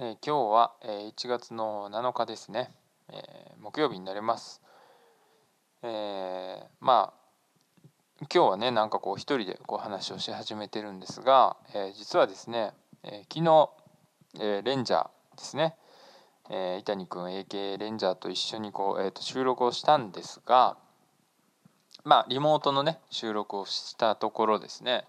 えー、今日は、えー、1月の7日ですね、えー、木曜日になります。えまあ今日はねなんかこう一人でこう話をし始めてるんですが、え実はですね、え昨日、えレンジャーですね、え伊谷君 AK レンジャーと一緒にこう、えー、と収録をしたんですがまあリモートのね収録をしたところですね、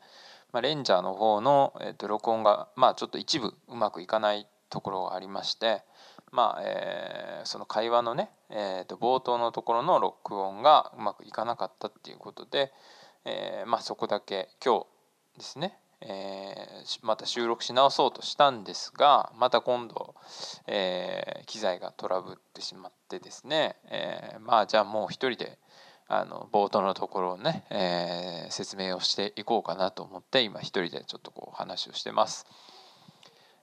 まあ、レンジャーの方の、えー、と録音がまあちょっと一部うまくいかないところがありましてまあえー、その会話のね、えー、と冒頭のところの録音がうまくいかなかったっていうことで、えー、まあそこだけ今日ですね、えー、また収録し直そうとしたんですがまた今度、えー、機材がトラブってしまってですね、えー、まあじゃあもう一人であの冒頭のところをね、えー、説明をしていこうかなと思って今一人でちょっとこう話をしてます。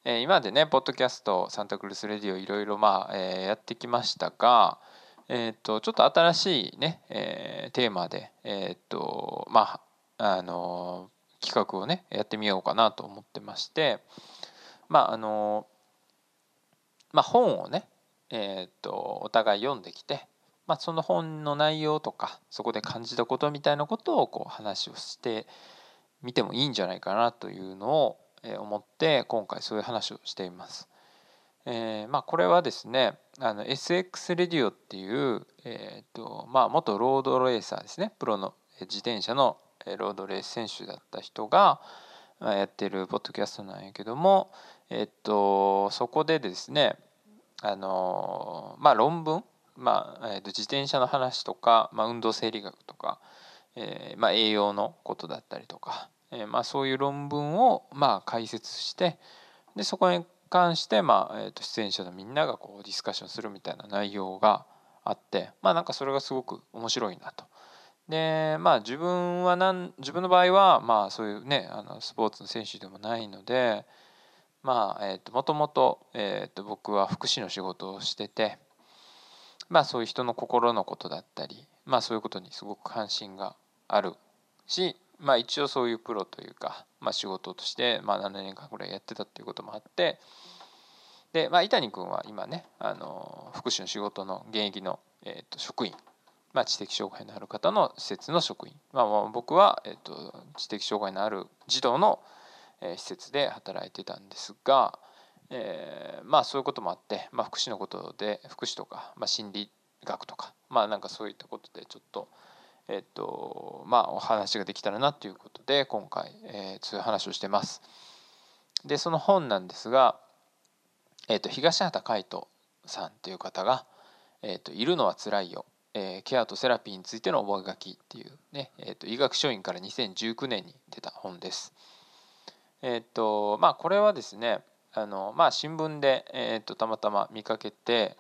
え今までねポッドキャストサンタクルスレディオいろいろまあ、えやってきましたが、えー、とちょっと新しいね、えテーマでえっ、とまああの企画をねやってみようかなと思ってましてまああのまあ本をねえっ、とお互い読んできてまあ、その本の内容とかそこで感じたことみたいなことをこう話をしてみてもいいんじゃないかなというのを思って今回そういう話をしています。えー、まあ、これはですねあの SX レディオっていう、えーとまあ、元ロードレーサーですねプロの自転車のロードレース選手だった人がやってるポッドキャストなんやけども、えっと、そこでですねあの、まあ、論文、まあえー、と自転車の話とか、まあ、運動生理学とか、えーまあ、栄養のことだったりとか、えーまあ、そういう論文をまあ解説してでそこに関して、まあえー、と出演者のみんながこうディスカッションするみたいな内容があってまあなんかそれがすごく面白いなと。でまあ自分はなん自分の場合はまあそういうねあのスポーツの選手でもないのでまあえー、ともともと,、えー、と僕は福祉の仕事をしててまあそういう人の心のことだったりまあそういうことにすごく関心があるしまあ一応そういうプロというか、まあ、仕事としてまあ7年間ぐらいやってたっていうこともあってで、まあ、伊谷君は今ねあの福祉の仕事の現役の、えー、と職員、まあ、知的障害のある方の施設の職員、まあ、僕は、えー、と知的障害のある児童の、え、施設で働いてたんですが、えー、まあそういうこともあって、まあ、福祉のことで福祉とか、まあ、心理学とかまあなんかそういったことでちょっと。えっとまあお話ができたらなということで今回、えー、そういう話をしてます。でその本なんですが、えっと東畑海人さんという方が「えっといるのはつらいよ」えー、ケアとセラピーについての覚書っていうね、えーと、医学書院から2019年に出た本です。えっ、ー、とまあこれはですねあの、まあ、新聞で、えーとたまたま見かけて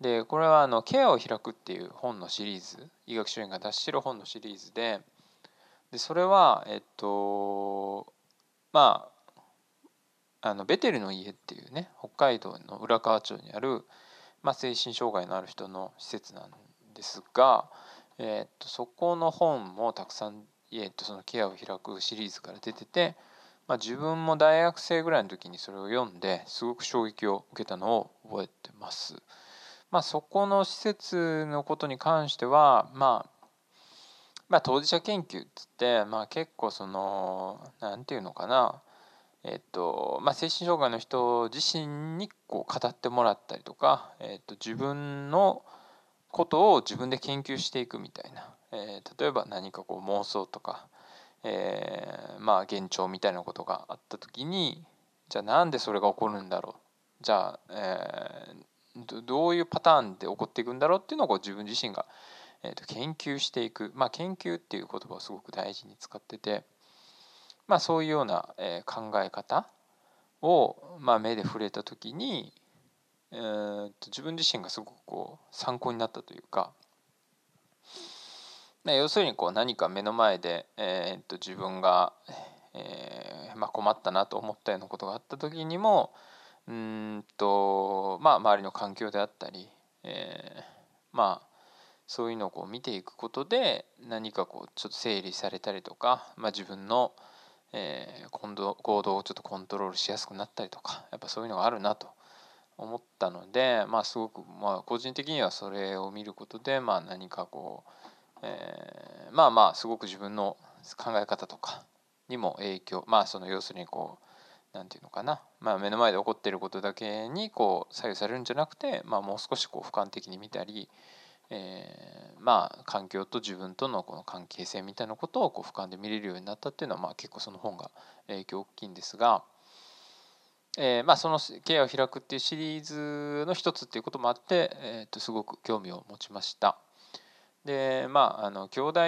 でこれはあの「ケアを開く」っていう本のシリーズ医学書院が出してる本のシリーズででそれはえっとまああのベテルの家っていうね北海道の浦河町にある、まあ、精神障害のある人の施設なんですが、えっとそこの本もたくさん、えっとそのケアを開くシリーズから出てて、まあ、自分も大学生ぐらいの時にそれを読んですごく衝撃を受けたのを覚えてます。まあ、そこの施設のことに関しては、まあ、まあ当事者研究っつって、まあ、結構その何て言うのかなえっとまあ、精神障害の人自身にこう語ってもらったりとか、えっと、自分のことを自分で研究していくみたいな、えー、例えば何かこう妄想とか、えー、まあ幻聴みたいなことがあった時にじゃあなんでそれが起こるんだろう？じゃあ、えー、どういうパターンで起こっていくんだろうっていうのをこう自分自身が、えー、と研究していくまあ研究っていう言葉をすごく大事に使っててまあそういうような、えー、考え方を、まあ、目で触れた時に、えー、と自分自身がすごくこう参考になったというか。要するにこう何か目の前で、えー、と自分が、えーまあ、困ったなと思ったようなことがあった時にも、うんとまあ周りの環境であったり、えー、まあそういうのをこう見ていくことで何かこうちょっと整理されたりとか、まあ、自分の、えー、行動行動をちょっとコントロールしやすくなったりとかやっぱそういうのがあるなと思ったのでまあすごくまあ個人的にはそれを見ることでまあ何かこう、えー、まあまあすごく自分の考え方とかにも影響まあその要するにこう何て言うのかな、まあ、目の前で起こっていることだけにこう左右されるんじゃなくて、まあ、もう少しこう俯瞰的に見たり、えー、まあ環境と自分とのこの関係性みたいなことをこう俯瞰で見れるようになったっていうのは、まあ、結構その本が影響大きいんですが。えー、まあ、その「ケアを開く」っていうシリーズの一つっていうこともあって、えー、とすごく興味を持ちました。でまああの兄弟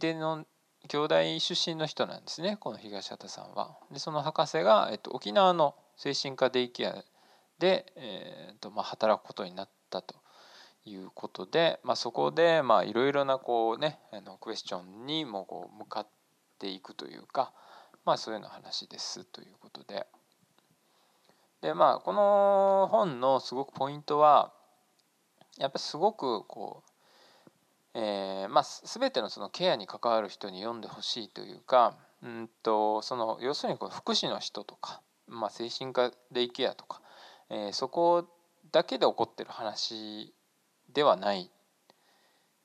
での兄弟出身の人なんですねこの東畑さんは。でその博士が、えっと、沖縄の精神科デイケアで、えーとまあ、働くことになったということで、まあ、そこでいろいろなこうねあのクエスチョンにもこう向かっていくというか、まあ、そういうの話ですということで。でまあこの本のすごくポイントはやっぱりすごくこうえー、まあ、全てのそのケアに関わる人に読んでほしいというかうんとその要するにこの福祉の人とか、まあ、精神科デイケアとか、えー、そこだけで起こってる話ではない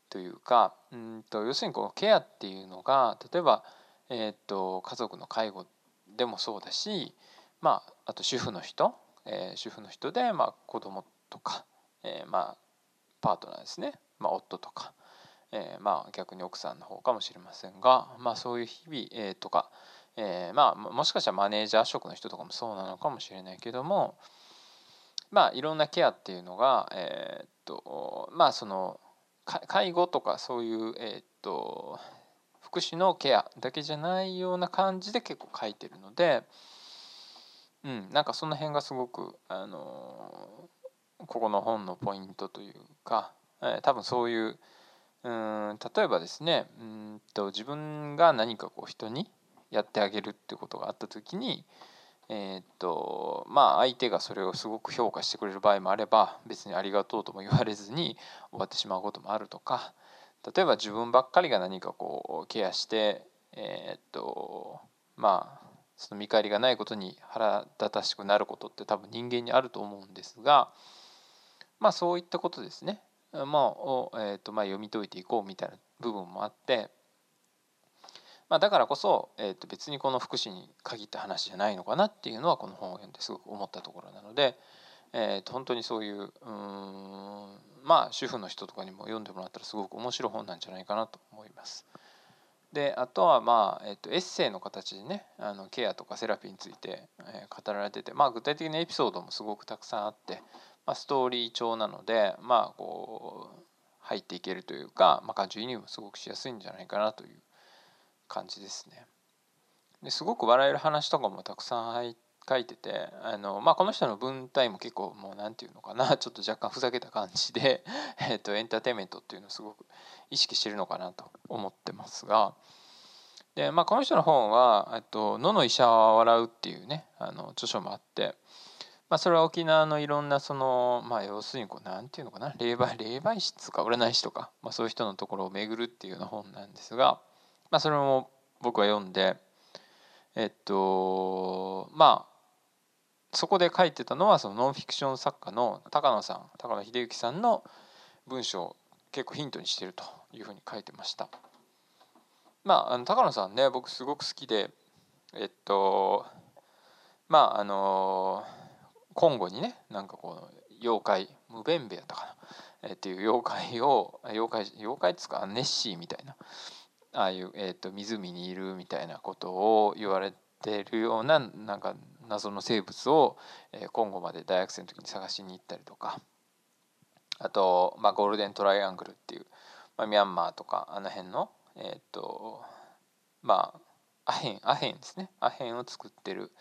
というかうんと要するにこのケアっていうのが例えば、えーと、家族の介護でもそうだし、まあ、あと主婦の人、えー、主婦の人で、まあ、子供とか、えー、まあパートナーですね、まあ、夫とか、えー、まあ逆に奥さんの方かもしれませんが、まあ、そういう日々、えー、とか、えー、まあもしかしたらマネージャー職の人とかもそうなのかもしれないけどもまあいろんなケアっていうのがえー、とまあその介護とかそういうえー、と福祉のケアだけじゃないような感じで結構書いてるので、うん、なんかその辺がすごくあのここの本のポイントというか、えー、多分そういううん例えばですねうんと自分が何かこう人にやってあげるってことがあった時にえー、っとまあ相手がそれをすごく評価してくれる場合もあれば別にありがとうとも言われずに終わってしまうこともあるとか例えば自分ばっかりが何かこうケアしてえー、っとまあその見返りがないことに腹立たしくなることって多分人間にあると思うんですがまあそういったことですね。まあを、えーとまあ、読み解いていこうみたいな部分もあって、まあ、だからこそ、えー、と別にこの福祉に限った話じゃないのかなっていうのはこの本を読んですごく思ったところなので、えー、と本当にそういううんまあ主婦の人とかにも読んでもらったらすごく面白い本なんじゃないかなと思います。であとはまあ、えっと、エッセイの形でねあのケアとかセラピーについて、えー、語られてて、まあ、具体的なエピソードもすごくたくさんあって、まあ、ストーリー調なのでまあこう入っていけるというか、まあ、感情移入もすごくしやすいんじゃないかなという感じですね。ですごく笑える話とかもたくさん書いててあの、まあ、この人の文体も結構もう何て言うのかな ちょっと若干ふざけた感じで、えー、とエンターテインメントっていうのをすごく意識してるのかなと思ってますが。でまあ、この人の本は「と野の医者は笑う」っていうねあの著書もあってまあ、それは沖縄のいろんなその、まあ、要するにこうなんていうのかな霊媒霊媒師とか占い師とか、まあ、そういう人のところを巡るっていうような本なんですが、まあ、それも僕は読んでえっとまあそこで書いてたのはそのノンフィクション作家の高野さん高野秀幸さんの文章を結構ヒントにしてるというふうに書いてました。まあ、あの高野さんね僕すごく好きでえっとまああの今後にねなんかこの妖怪ムベンベやったかな、えー、っていう妖怪を 妖怪妖怪っつうかネッシーみたいな。ああいう、えーと、湖にいるみたいなことを言われてるようななんか謎の生物を、えー、今後まで大学生の時に探しに行ったりとか。あと、まあ、ゴールデントライアングルっていう、まあ、ミャンマーとかあの辺のえっ、とまあアヘンアヘンですね。アヘンを作ってる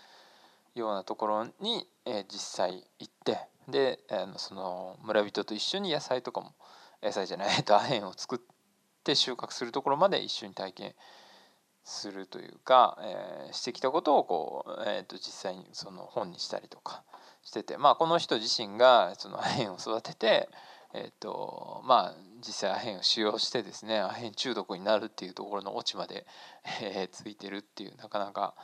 ようなところに、え、実際行ってであのその村人と一緒に野菜とかも野菜じゃない、と、アヘンを作って収穫するところまで一緒に体験するというか、えー、してきたことをこう、えー、と実際にその本にしたりとかしてて、まあ、この人自身がそのアヘンを育てて、えーとまあ、実際アヘンを使用してですねアヘン中毒になるっていうところのオチまで、えー、ついてるっていうなかなか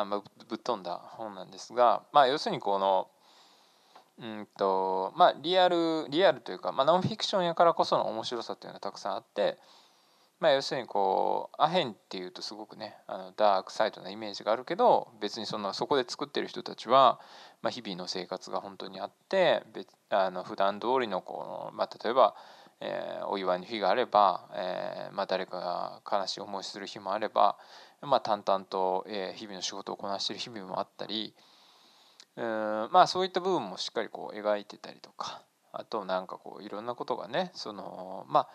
あまあ、ぶっ飛んだ。本なんですが、まあ、要するにこのうんとまあリアルリアルというか、まあ、ノンフィクションやからこその面白さっていうのがたくさんあって、まあ、要するにこうアヘンっていうとすごくねあのダークサイドなイメージがあるけど別にそのそこで作ってる人たちは、まあ、日々の生活が本当にあって別あの普段通りのこう、まあ、例えば、えー、お祝いの日があれば、えーまあ、誰かが悲しい思いする日もあれば、まあ、淡々と、え、日々の仕事をこなしている日々もあったり。うんまあそういった部分もしっかりこう描いてたりとかあとなんかこういろんなことがねそのまあ、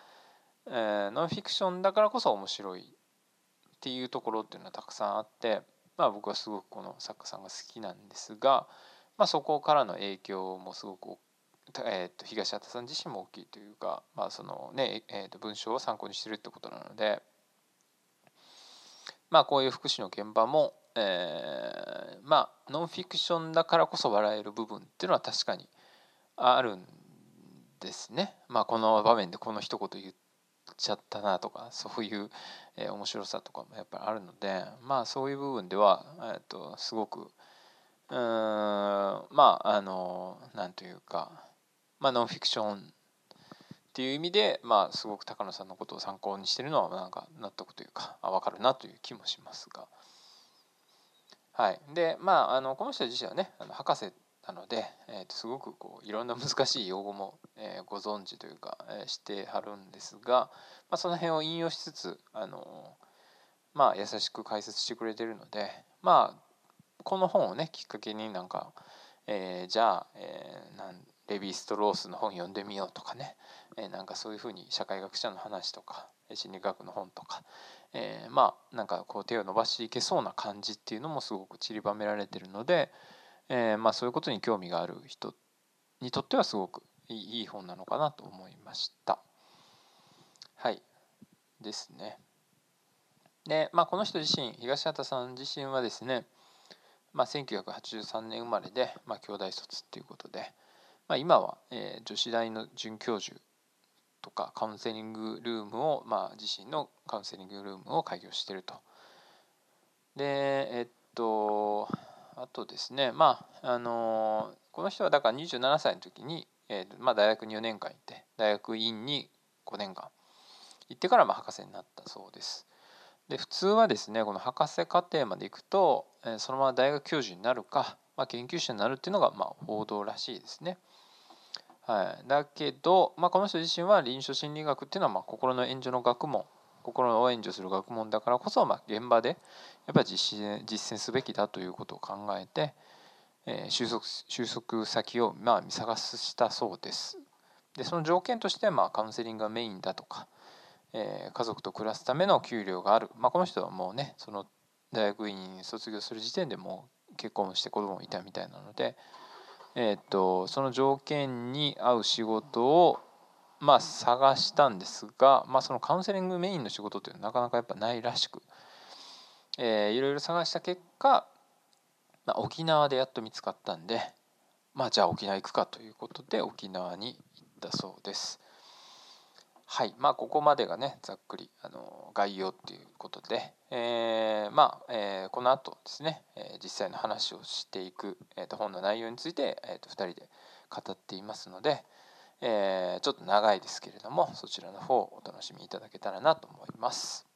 えー、ノンフィクションだからこそ面白いっていうところっていうのはたくさんあってまあ僕はすごくこの作家さんが好きなんですが、まあ、そこからの影響もすごくえー、と東畑さん自身も大きいというか、まあそのねえー、と文章を参考にしてるってことなのでまあこういう福祉の現場もえー、まあノンフィクションだからこそ笑える部分っていうのは確かにあるんですね。まあこの場面でこの一言言っちゃったなとかそういう、えー、面白さとかもやっぱりあるのでまあそういう部分では、えーと、すごくうんまああのなんというか、まあ、ノンフィクションていう意味でまあすごく高野さんのことを参考にしてるのはなんか納得というかあ分かるなという気もしますが。はい、でまああのこの人自身はねあの博士なので、えー、とすごくこういろんな難しい用語も、えー、ご存知というか、えー、してはるんですが、まあ、その辺を引用しつつあのまあ優しく解説してくれてるのでまあこの本をねきっかけになんか、えー、じゃあ、えー、なんレヴィ・ストロースの本読んでみようとかね、え、なんかそういうふうに社会学者の話とか心理学の本とか、えー、まあなんかこう手を伸ばしていけそうな感じっていうのもすごく散りばめられてるので、えー、まあそういうことに興味がある人にとってはすごくいい本なのかなと思いました。はいですね。でまあこの人自身東畑さん自身はですね、まあ、1983年生まれで、まあ、兄弟卒っていうことで、まあ、今は、えー、女子大の准教授とかカウンセリングルームを、まあ、自身のカウンセリングルームを開業してると。でえっとあとですねまああのこの人はだから27歳の時に、えーまあ、大学に4年間行って大学院に5年間行ってからまあ博士になったそうです。で普通はですねこの博士課程まで行くと、えー、そのまま大学教授になるか、まあ、研究者になるっていうのがまあ報道らしいですね。はい、だけど、まあ、この人自身は臨床心理学っていうのはま心の援助の学問心を援助する学問だからこそ、ま、現場でやっぱり実践すべきだということを考えて、えー、収束収束先をま見探したそうです。でその条件としてまあカウンセリングがメインだとか、えー、家族と暮らすための給料がある、まあ、この人はもうねその大学院卒業する時点でもう結婚して子供もいたみたいなので、えーと、その条件に合う仕事をまあ探したんですが、まあ、そのカウンセリングメインの仕事っていうのはなかなかやっぱないらしく、えー、いろいろ探した結果、まあ、沖縄でやっと見つかったんでまあじゃあ沖縄行くかということで沖縄に行ったそうです。はいまあここまでがねざっくりあの概要っていうことで、えー、まあ、えー、この後ですね、え実際の話をしていく、えー、と本の内容について、えー、と2人で語っていますので、えちょっと長いですけれどもそちらの方をお楽しみいただけたらなと思います。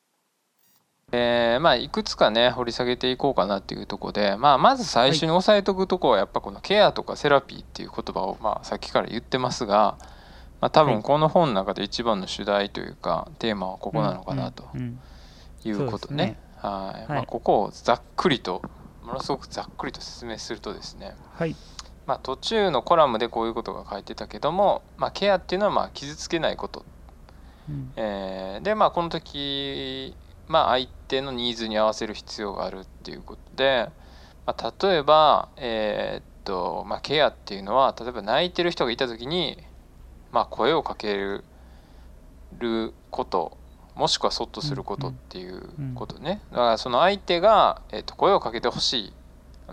えー、まあいくつかね掘り下げていこうかなっていうとこで、まあ、まず最初に押さえとくとこはやっぱこのケアとかセラピーっていう言葉をまあさっきから言ってますが、まあ、多分この本の中で一番の主題というかテーマはここなのかなということね。はい。まあ、ここをざっくりとものすごくざっくりと説明するとですね、はい。まあ、途中のコラムでこういうことが書いてたけども、まあ、ケアっていうのはまあ傷つけないこと、うん、えー、でまあこの時、まあ、相手のニーズに合わせる必要があるっていうことで、まあ、例えば、えー、っとまあ、ケアっていうのは例えば泣いてる人がいた時にまあ、声をかけることもしくはそっとすることっていうことね。だからその相手が、えー、と声をかけてほしい。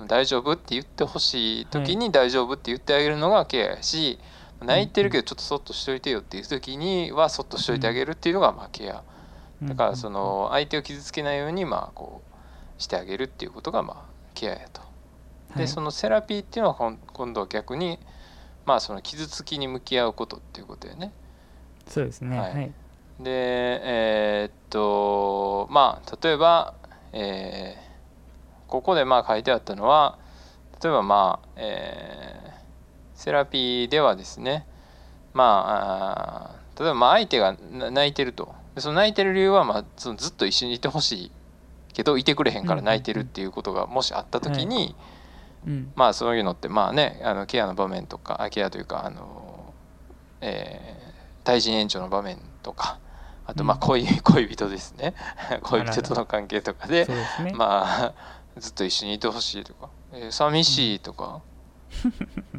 大丈夫って言ってほしい時に大丈夫って言ってあげるのがケアやし、泣いてるけどちょっとそっとしといてよっていう時にはそっとしといてあげるっていうのがまあケア。だからその相手を傷つけないようにまあこうしてあげるっていうことがまあケアやと。でそのセラピーっていうのは今度は逆にまあその傷つきに向き合うことっていうことよね。そうですね。ははい。い、でえーっとまあ例えば、えーここでまあ書いてあったのは例えばまあ、えーセラピーではですねまあ例えばまあ相手がな泣いてると。でその泣いてる理由はまあそのずっと一緒にいてほしいけどいてくれへんから泣いてるっていうことがもしあった時に、うん。まあそういうのってまあねあのケアの場面とかあケアというかあの、えー対人延長の場面とかあとまあうん。恋, 恋人ですね。恋人との関係とかでね、まあずっと一緒にいてほしいとか、えー寂しいとか、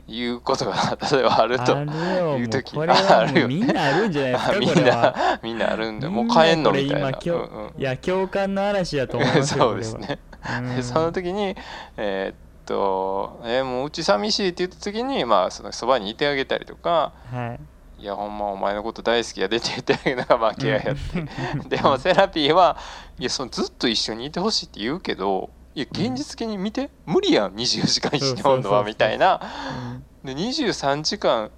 いうことが例えばあると いう時あるよね。みんなあるんじゃないですかみこんなみんなあるんでもう帰んのみたいな。今今日うんうん。いや共感の嵐だと思いますよそうですね。うん。でその時にえーっと、えーもううち寂しいって言った時にまあそのそばにいてあげたりとかはい。いやほんまお前のこと大好きやでって言ってあげるのがまあケアやって。でも セラピーはいやそのずっと一緒にいてほしいって言うけどいや現実的に見て、無理やん24時間一緒におんのはみたいな。で23時間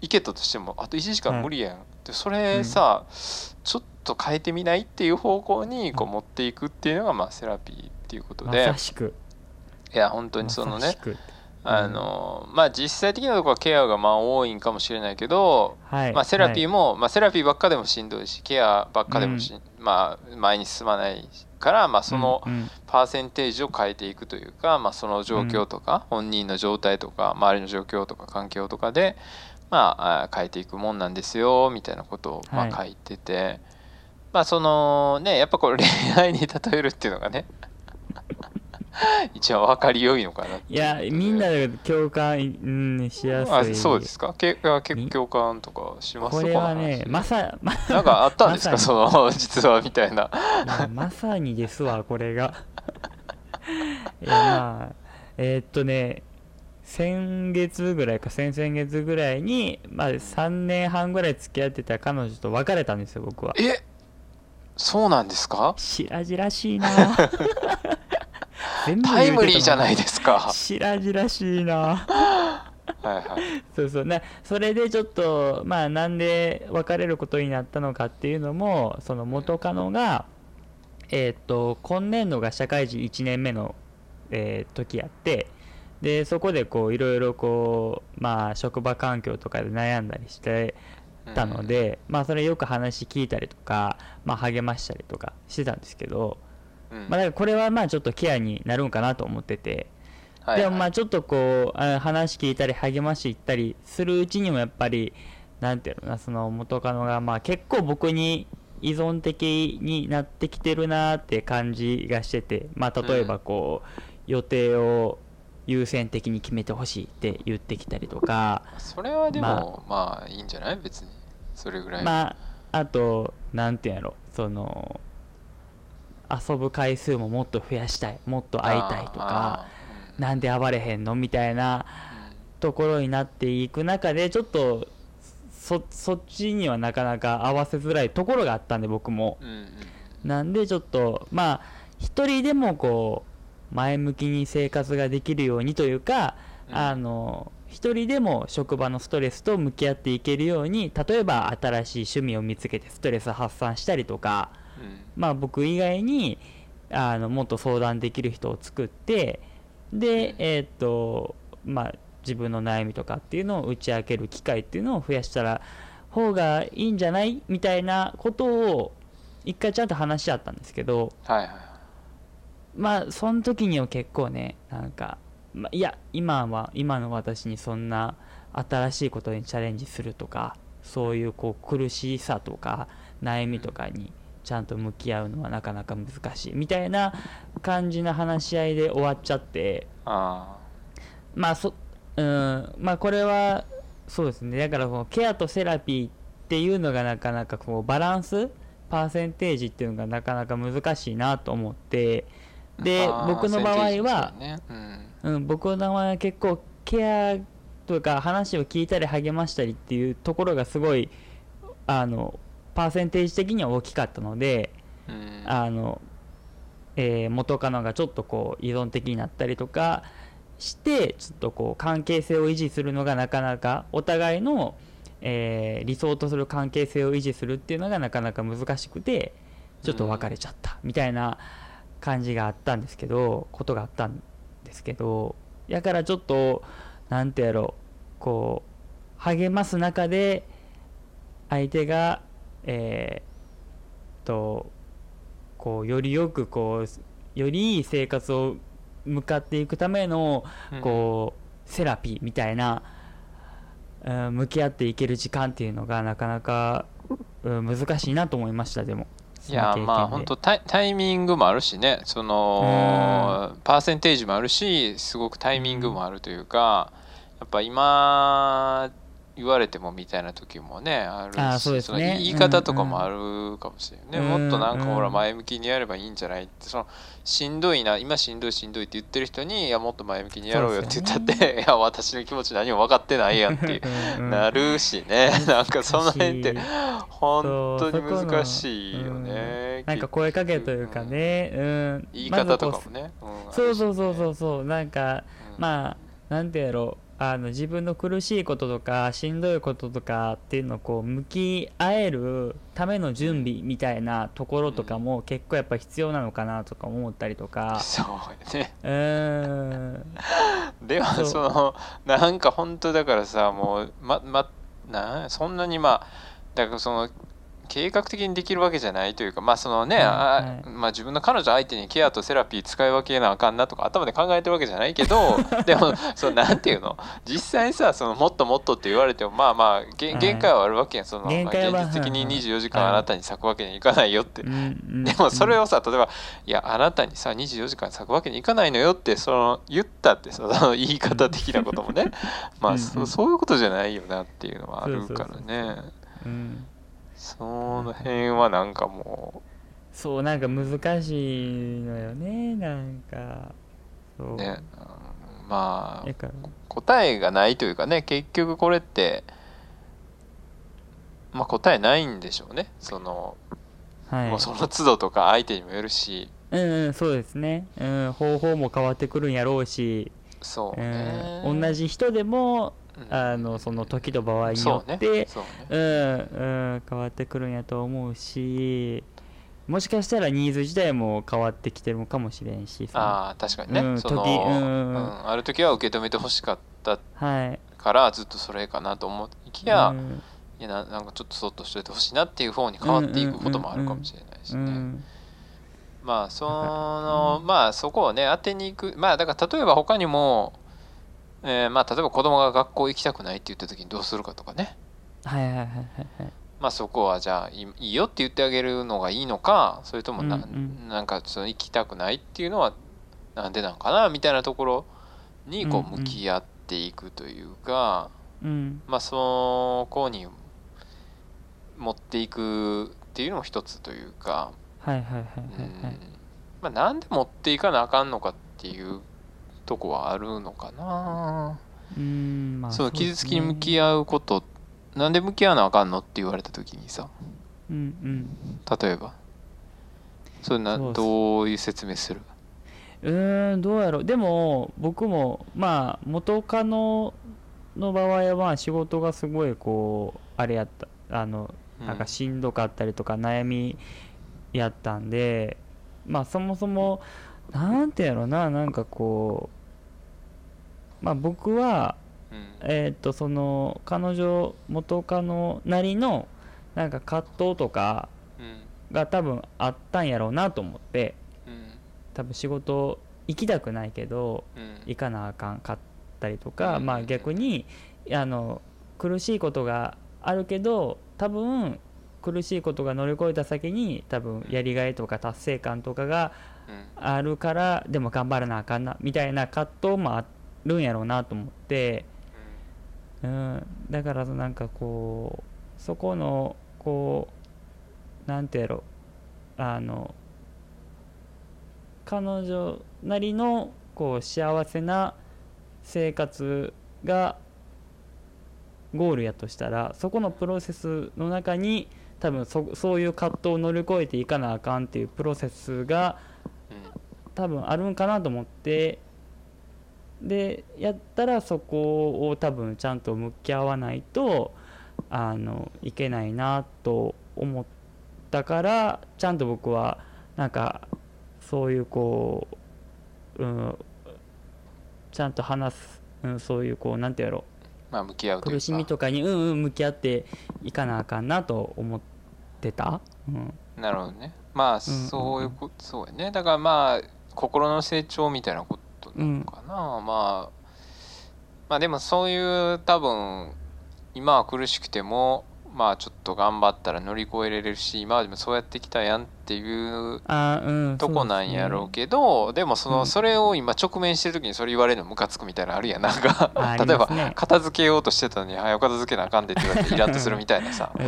行けたとしてもあと1時間無理やん、でそれさ、ちょっと変えてみないっていう方向にこう持っていくっていうのがまあセラピーっていうことまでさしくいや本当にそのねあのまあ実際的なところはケアがまあ多いんかもしれないけど、はい。まあ、セラピーも、も、まあ、セラピーばっかでもしんどいしケアばっかでもし、まあ、前に進まないから、まあ、そのうんうん。パーセンテージを変えていくというか、まあ、その状況とか、本人の状態とか周りの状況とか環境とかで、まあ、あ変えていくもんなんですよみたいなことをまはい。あ書いてて、まあそのねやっぱこれ恋愛に例えるっていうのがね 一番分かりよいのかないやみんなで共感、うん、しやすあいそうですか？けあ結み共感とかしますこれはねまさまなんかあったんですか、その実はみたいな。まさにですわこれが。いやまあえーっとね先月ぐらいか先々月ぐらいに、まあ、3年半ぐらい付き合ってた彼女と別れたんですよ僕は。え？そうなんですか？白々しいな タイムリーじゃないでですか。白々しいなはいはい。そうそうなそれでちょっとまあなんで別れることになったのかっていうのもその元カノがえーっと今年度が社会人1年目の、えー時やってでそこでこういろいろこうまあ職場環境とかで悩んだりしてたので、まあそれよく話聞いたりとか、まあ、励ましたりとかしてたんですけど、うん、まあ、だからこれはまあちょっとケアになるんかなと思ってて。はいでもまあちょっとこうあ話聞いたり励まし言ったりするうちにもやっぱりなんていうのかなその元カノがまあ結構僕に依存的になってきてるなって感じがしててまあ例えばこう予定を優先的に決めてほしいって言ってきたりとかそれはでまも、まあ、いいんじゃない？別に。それぐらい。まああとなんていうんやろその遊ぶ回数ももっと増やしたいもっと会いたいとかあー。なんで会われへんの？みたいなところになっていく中でちょっとそそっちにはなかなか合わせづらいところがあったんで僕も。なんでちょっとまあ一人でもこう前向きに生活ができるようにというか、うん。あの一人でも職場のストレスと向き合っていけるように例えば新しい趣味を見つけてストレス発散したりとかうんまあ僕以外にあのもっと相談できる人を作ってでえーっとまあ自分の悩みとかっていうのを打ち明ける機会っていうのを増やしたら方がいいんじゃないみたいなことを一回ちゃんと話し合ったんですけどはいはい。まあその時には結構ねなんか、まあ、いや今は今の私にそんな新しいことにチャレンジするとかそういうこう苦しさとか悩みとかにちゃんと向き合うのはなかなか難しいみたいな感じの話し合いで終わっちゃって。あまあそうん。まあこれはそうですね。だからこのケアとセラピーっていうのがなかなかこうバランスパーセンテージっていうのがなかなか難しいなと思って。あ。で僕の場合は、ね。うん。うん、僕の名前は結構ケアとか話を聞いたり励ましたりっていうところがすごいあのパーセンテージ的には大きかったのでうん。あの、えー元カノがちょっとこう依存的になったりとかしてちょっとこう関係性を維持するのがなかなかお互いの、えー理想とする関係性を維持するっていうのがなかなか難しくてちょっと別れちゃったみたいな感じがあったんですけどことがあったんですけどやからちょっとなんてやろうこう励ます中で相手がえーとこうよりよくこうよりいい生活を向かっていくためのこうセラピーみたいな、うん向き合っていける時間っていうのがなかなか、うん難しいなと思いましたでも。いやまあ本当タイタイミングもあるしね。そのパーセンテージもあるしすごくタイミングもあるというかやっぱ今言われてもみたいな時もねあるしあーそうですね。の言い方とかもあるかもしれない。ね、うん。もっとなんかうんほら前向きにやればいいんじゃないってそのしんどいな今しんどいしんどいって言ってる人にいやもっと前向きにやろうよって言ったって、いや私の気持ち何も分かってないやんってう。んうんなるしね。なんかその辺って本当に難しいよね、うん。なんか声かけというかね、うん、言い方とかもね、うん。うそうそうそうそあうそうなんかまあなんてやろうあの自分の苦しいこととかしんどいこととかっていうのをこう向き合えるための準備みたいなところとかも結構やっぱ必要なのかなとか思ったりとうんかそうやね。うーん。でもそう。そのなんか本当だからさもうままなそんなにまあだからその計画的にできるわけじゃないというかまあそのね、はいあはい。まあ、自分の彼女相手にケアとセラピー使い分けなあかんなとか頭で考えてるわけじゃないけど でもそのなんていうの？実際さそのもっともっとって言われてもまあまあ限界はあるわけやんその、まあ現実的にはいはい24時間あなたに咲くわけにいかないよって。うんうんでもそれをさ例えば「いやあなたにさ24時間咲くわけにいかないのよ」ってその言ったってさその言い方的なこともね。まあそそういうことじゃないよなっていうのはあるからね。うんその辺はなんかもそうなんか難しいのよねなんか。そう。うねうんまあ答えがないというかね結局これってまあ答えないんでしょうね。そのはい。もうその都度とか相手にもよるし。うんうんそうですね、うん、方法も変わってくるんやろうし、そううねん、同じ人でもうんあのその時と場合によってそうんうん変わってくるんやと思うしもしかしたらニーズ自体も変わってきてるのかもしれんしああ確かにね、うんその、時うんうん。ある時は受け止めてほしかったはいからずっとそれかなと思いきや、うん。いやななんかちょっとそっとしといてほしいなっていう方に変わっていくこともあるかもしれないしね、うん。まあそのまあそこをね当てに行く。まあだから例えば他にも、えーまあ例えば子供が学校行きたくないって言った時にどうするかとかね。はいはいはいはいはい。まあそこはじゃあいいいよって言ってあげるのがいいのかそれともな,、うんうん。なんかその行きたくないっていうのはなんでなんかなみたいなところにこう向き合っていくというか、うん。まあそこに持っていくっていうのも一つというか、はいはいはいはいうん。はいまあ、なんで持っていかなあかんのかっていうとこはあるのかな、うんまあその傷つきに向き合合うことなんで向き合わなあかんのって言われた時にさ。うんうん。例えば。それなどういう説明する？うーんどうやろう。でも僕もまあ元カノの場合はまあ仕事がすごいこうあれやったあのなんかしんどかったりとか悩みやったんでまあそもそもなんてやろななんかこうまあ僕はうん。えーっとその彼女元カノなりのなんか葛藤とかうん。が多分あったんやろうなと思ってうん。多分仕事行きたくないけどうん。行かなあかんかったりとか、うん。まあ逆にあの苦しいことがあるけど多分苦しいことが乗り越えた先に多分やりがいとか達成感とかがうんあるからでも頑張らなあかんなみたいな葛藤もあるんやろうなと思って、うん、だからなんかこうそこのこうなんてやろ。あの彼女なりのこう幸せな生活がゴールやとしたらそこのプロセスの中に多分そそういう葛藤を乗り越えていかなあかんっていうプロセスがうん多分あるんかなと思ってでやったらそこを多分ちゃんと向き合わないとあのいけないなと思ったからちゃんと僕はなんかそういうこう、うん、ちゃんと話す、うん、そういうこうなんてやろ。まあ向き合う苦しみとかにうんうん向き合っていかなあかんなと思ってた、うん、なるほどね。まあそういうこと、そうやね。だからまあ心の成長みたいなことなのかな、まあまあでもそういう多分今は苦しくてもまあちょっと頑張ったら乗り越えれるし今までもそうやってきたやんっていうとこなんやろうけけどでもその、うん。それを今直面してる時にそれ言われるのムカつくみたいなのあるやん。なんか例えば片付けようとしてたのに「はいお片付けなあかんで」って言われてイラッとするみたいなさ。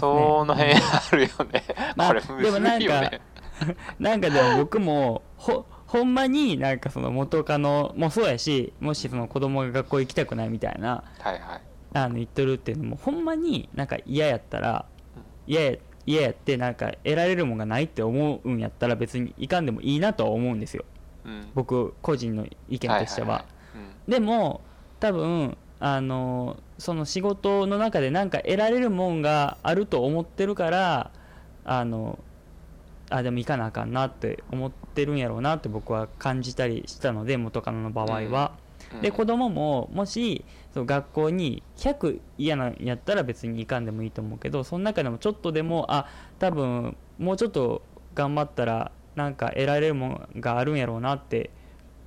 その辺あるよね、まあこれむずいよね なんかでも僕もほほんまになんかその元カノもそうやしもしその子供が学校行きたくないみたいなはいはい。あの言っとるっていうのもほんまになんか嫌やったら嫌や嫌やってなんか得られるもんがないって思うんやったら別にいかんでもいいなとは思うんですよ。うん。僕個人の意見としては,、いいい。うん。でも多分あのその仕事の中でなんか得られるもんがあると思ってるからあのあでも行かなあかんなって思ってるんやろうなって僕は感じたりしたので元カノの場合は、うん。で子供ももしそう学校に100嫌なんやったら別に行かんでもいいと思うけどその中でもちょっとでもあ多分もうちょっと頑張ったらなんか得られるもんがあるんやろうなって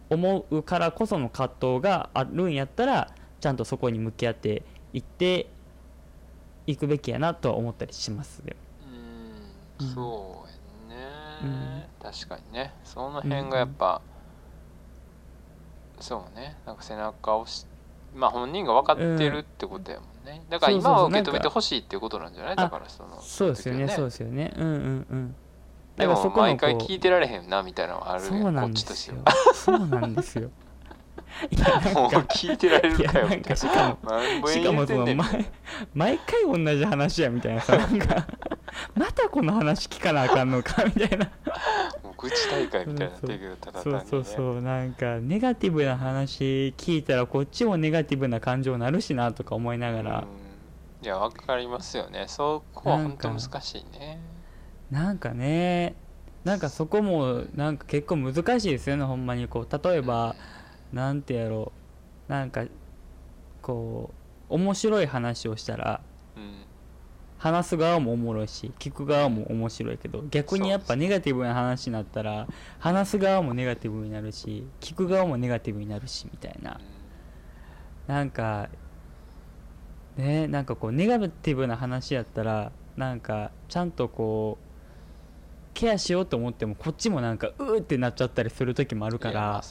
思うからこその葛藤があるんやったらちゃんとそこに向き合っていっていくべきやなとは思ったりしますよ。うん。うん。そう確かにね。その辺がやっぱ、そうね。なんか背中を押しまあ本人が分かってるってことやもんね、だから今は受け止めてほしいっていうことなんじゃない？あだからそのそうですよね。そううですよね。うんうんうん。でだからそこのも毎回聞いてられへんなみたいなのはあるこっちとしては。そうなんですよもうか聞いてられるかよみたいかしかもしかもその毎毎回同じ話やみたいなさなんか またこの話聞かなあかんのかみたいな。もう愚痴大会みたいになってるけどただ単にね。そうそうそう。なんかネガティブな話聞いたらこっちもネガティブな感情になるしなとか思いながら、うん。いやわかりますよね。そこは本当難しいね。なんかねなんかそこもなんか結構難しいですよねほんまにこう。例えばなんてやろう。なんかこう面白い話をしたらうん話す側もおもろいし聞く側も面白いけど逆にやっぱネガティブな話になったら話す側もネガティブになるし聞く側もネガティブになるしみたいな。なんかねなんかこうネガティブな話やったらなんかちゃんとこうケアしようと思ってもこっちもなんかうーってなっちゃったりする時もあるかいやまらあ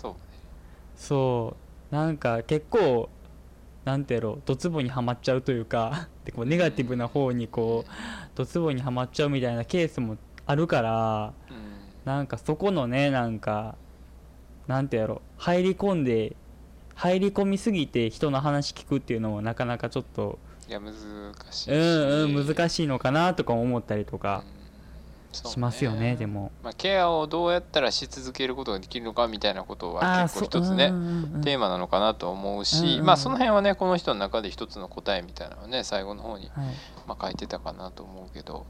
そうなんか結構なんてやろうドツボにはまっちゃうというか でこうネガティブな方にこうドツボにはまっちゃうみたいなケースもあるからうん。なんかそこのねなんかなんてやろ入り込んで入り込みすぎて人の話聞くっていうのもなかなかちょっといや難しいし。うんうん難いしいのかなとか思ったりとかしますよねでも。まあ、ケアをどうやったらし続けることができるのかみたいなことは結構一つねうんうんうんテーマなのかなと思うし、うんうん。まあその辺はねこの人の中で一つの答えみたいなのはね最後の方に、はい。まあ、書いてたかなと思うけど。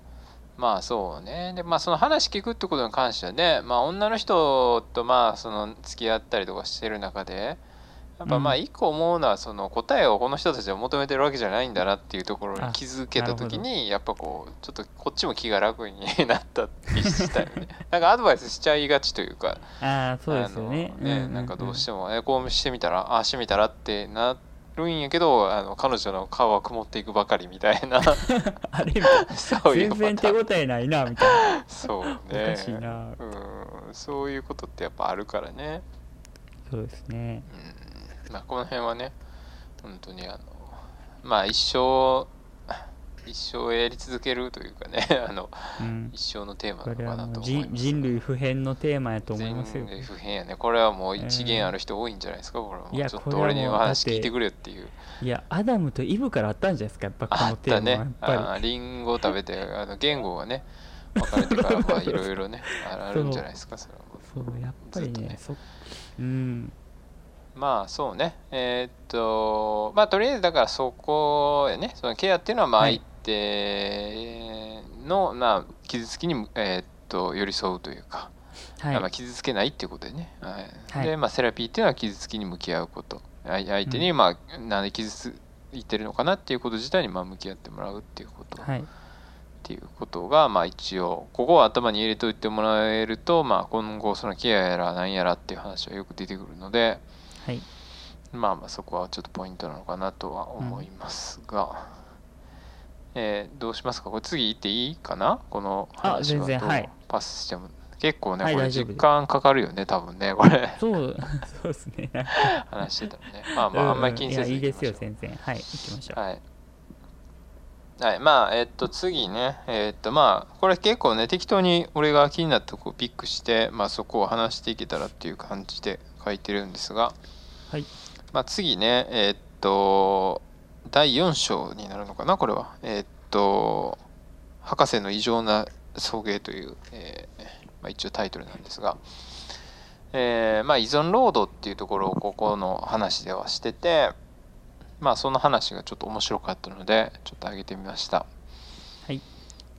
まあそうね。でまあその話聞くってことに関してはねまあ女の人とまあその付き合ったりとかしてる中でやっぱまあうん一個思うのはその答えをこの人たちは求めてるわけじゃないんだなっていうところにあ気づけた時にやっぱこうちょっとこっちも気が楽になったりしたよね。なんかアドバイスしちゃいがちというかああそうですよね。ねなんかどうしても、えこうしてみたらああしてみたらってなるんやけどあの彼女の顔は曇っていくばかりみたいな。あれみたいな。全然手応えないなみたいな。そうね。うん。そういうことってやっぱあるからね、そうですね。うんまあ、この辺はね本当にあのまあ一生一生やり続けるというかね あのうん。一生のテーマなのかなと思います。人類普遍のテーマやと思いますよ。人類不変やね。これはもう一元ある人多いんじゃないですか、これはもいうやちょっこと俺にお話聞いてくれっていう。いやアダムとイブからあったんじゃないですか？やっぱこあのテーマったねはやっぱり。あーリンゴを食べてあの言語がね分かれてからまあいろいろねああるんじゃないですか？それはそうやっぱりねね。そうんまあそうね。えーっとまあとりあえずだからそこやねそのケアっていうのはまあはい相手の、まあ傷つきにむえーっと寄り添うというか、はい。まあ、傷つけないっていうことでね、はい。はい。で、まあ、セラピーっていうのは傷つきに向き合うこと。相相手に、まあ、なんで傷ついてるのかなっていうこと自体にまあ向き合ってもらうっていうこと、はい。っていうことが、まあ、一応ここを頭に入れといてもらえると、まあ、今後そのケアやら何やらっていう話はよく出てくるので、はい。まあまあそこはちょっとポイントなのかなとは思いますが、えーどうしますか？これ次行っていいかな？このあ話はどう全然はい。パスしても結構ね、これ時はい大丈夫です。間かかるよね多分ねこれ。そう そうですね。話してたらね。まあまああんまり気にせずいやいいですよ全然。はい行きましょう。はい。はい、まあえっと次ね。えっとまあこれ結構ね適当に俺が気になったとこをピックしてまあそこを話していけたらっていう感じで書いてるんですがはい。まあ次ねえっと第4章になるのかなこれは。えっと博士の異常な送迎という、えーまあ、一応タイトルなんですが。えーまあ依存労働っていうところをここの話ではしててまあその話がちょっと面白かったのでちょっと挙げてみました。はい。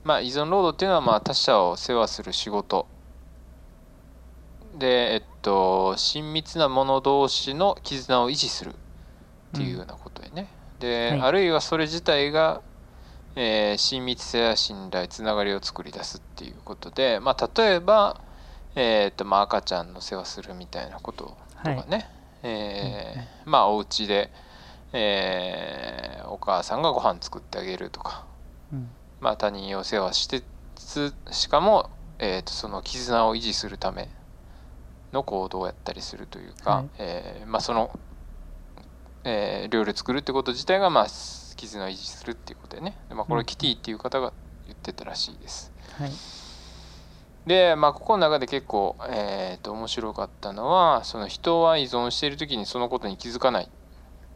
まあ依存労働っていうのはまあ他者を世話する仕事でえっと親密な者同士の絆を維持するっていうようなことでね、で、はい。あるいはそれ自体が、えー親密性や信頼つながりを作り出すっていうことでまあ例えばえっとまあ赤ちゃんの世話するみたいなこととかね、えーまあお家で、えーお母さんがご飯作ってあげるとか。うん。まあ、他人を世話してつしかも、えー、とその絆を維持するための行動をやったりするというか、はい。えーまあ、その、えー料理を作るってこと自体が、まあ、絆を維持するっていうことでね。で、まあ、こうん。れキティっていう方が言ってたらしいです。はい。で、まあ、ここの中で結構、えー、と面白かったのはその人は依存している時にそのことに気づかない。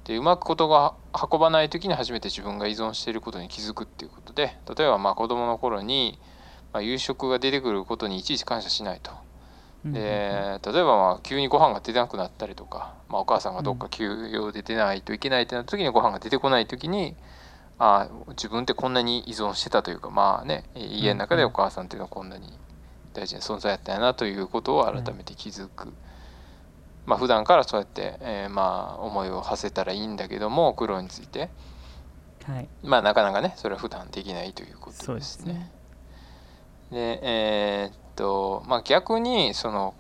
でうまくことが運ばない時に初めて自分が依存していることに気づくっていうことで例えばまあ子供の頃に、まあ、夕食が出てくることにいちいち感謝しないと。うんで例えばまあ急にご飯が出なくなったりとか、まあ、お母さんがどっか休養で出ないといけないってなった時にご飯が出てこない時にああ自分ってこんなに依存してたというかまあね家の中でお母さんっていうのはこんなに大事な存在やったんやなということを改めて気づく。まあ普段からそうやって、えーまあ思いを馳せたらいいんだけども苦労について。はい。まあなかなかねそれは普段できないということですね。すね。でえーっとまあ逆にその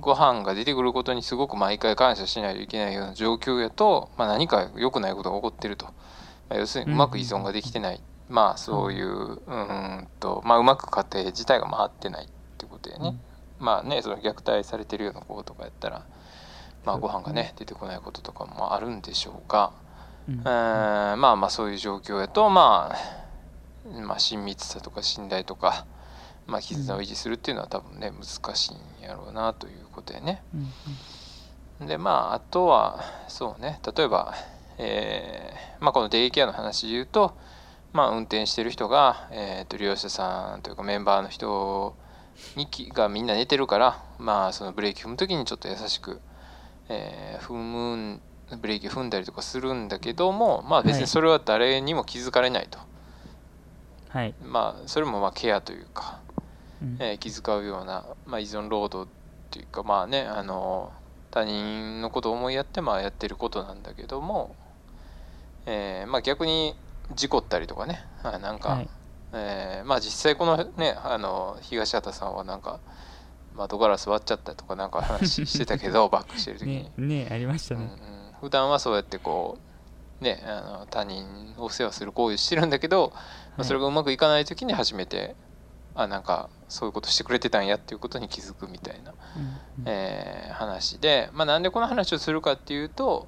ご飯が出てくることにすごく毎回感謝しないといけないような状況やと、まあ、何か良くないことが起こってると、まあ、要するにうまく依存ができてない、まあそういううーんと、まあ、うまく家庭自体が回ってないってことやね、まあねその虐待されてるような子とかやったら、まあ、ご飯がね出てこないこととかもあるんでしょうが、うん。えーまあまあそういう状況やと、まあ、まあ親密さとか信頼とか、まあ、絆を維持するっていうのは多分ね難しいんやろうなということでね。うんでまああとはそうね例えば、えーまあ、このデイケアの話で言うと、まあ、運転してる人が、えー、と利用者さんというかメンバーの人にきがみんな寝てるから、まあ、そのブレーキ踏む時にちょっと優しく、えー踏むんブレーキ踏んだりとかするんだけども、まあ、別はい。にそれは誰にも気づかれないと、はい。まあ、それもまあケアというか、うんえー気遣うような、まあ、依存労働っていうかまあねあの他人のことを思いやってまあやってることなんだけども、えーまあ、逆に事故ったりとかねあなんか、はい。えーまあ実際このねあの東畑さんはなんか窓ガラス割っちゃったとかなんか話してたけど バックしてる時に、ねねありましたうんうん。ね、普段はそうやってこうねあの他人を世話する行為をしてるんだけど、まあそれがうまくいかない時に初めてあなんかそういうことしてくれてたんやっていうことに気づくみたいな、うんうん。えー話で、まあ、なんでこの話をするかっていうと、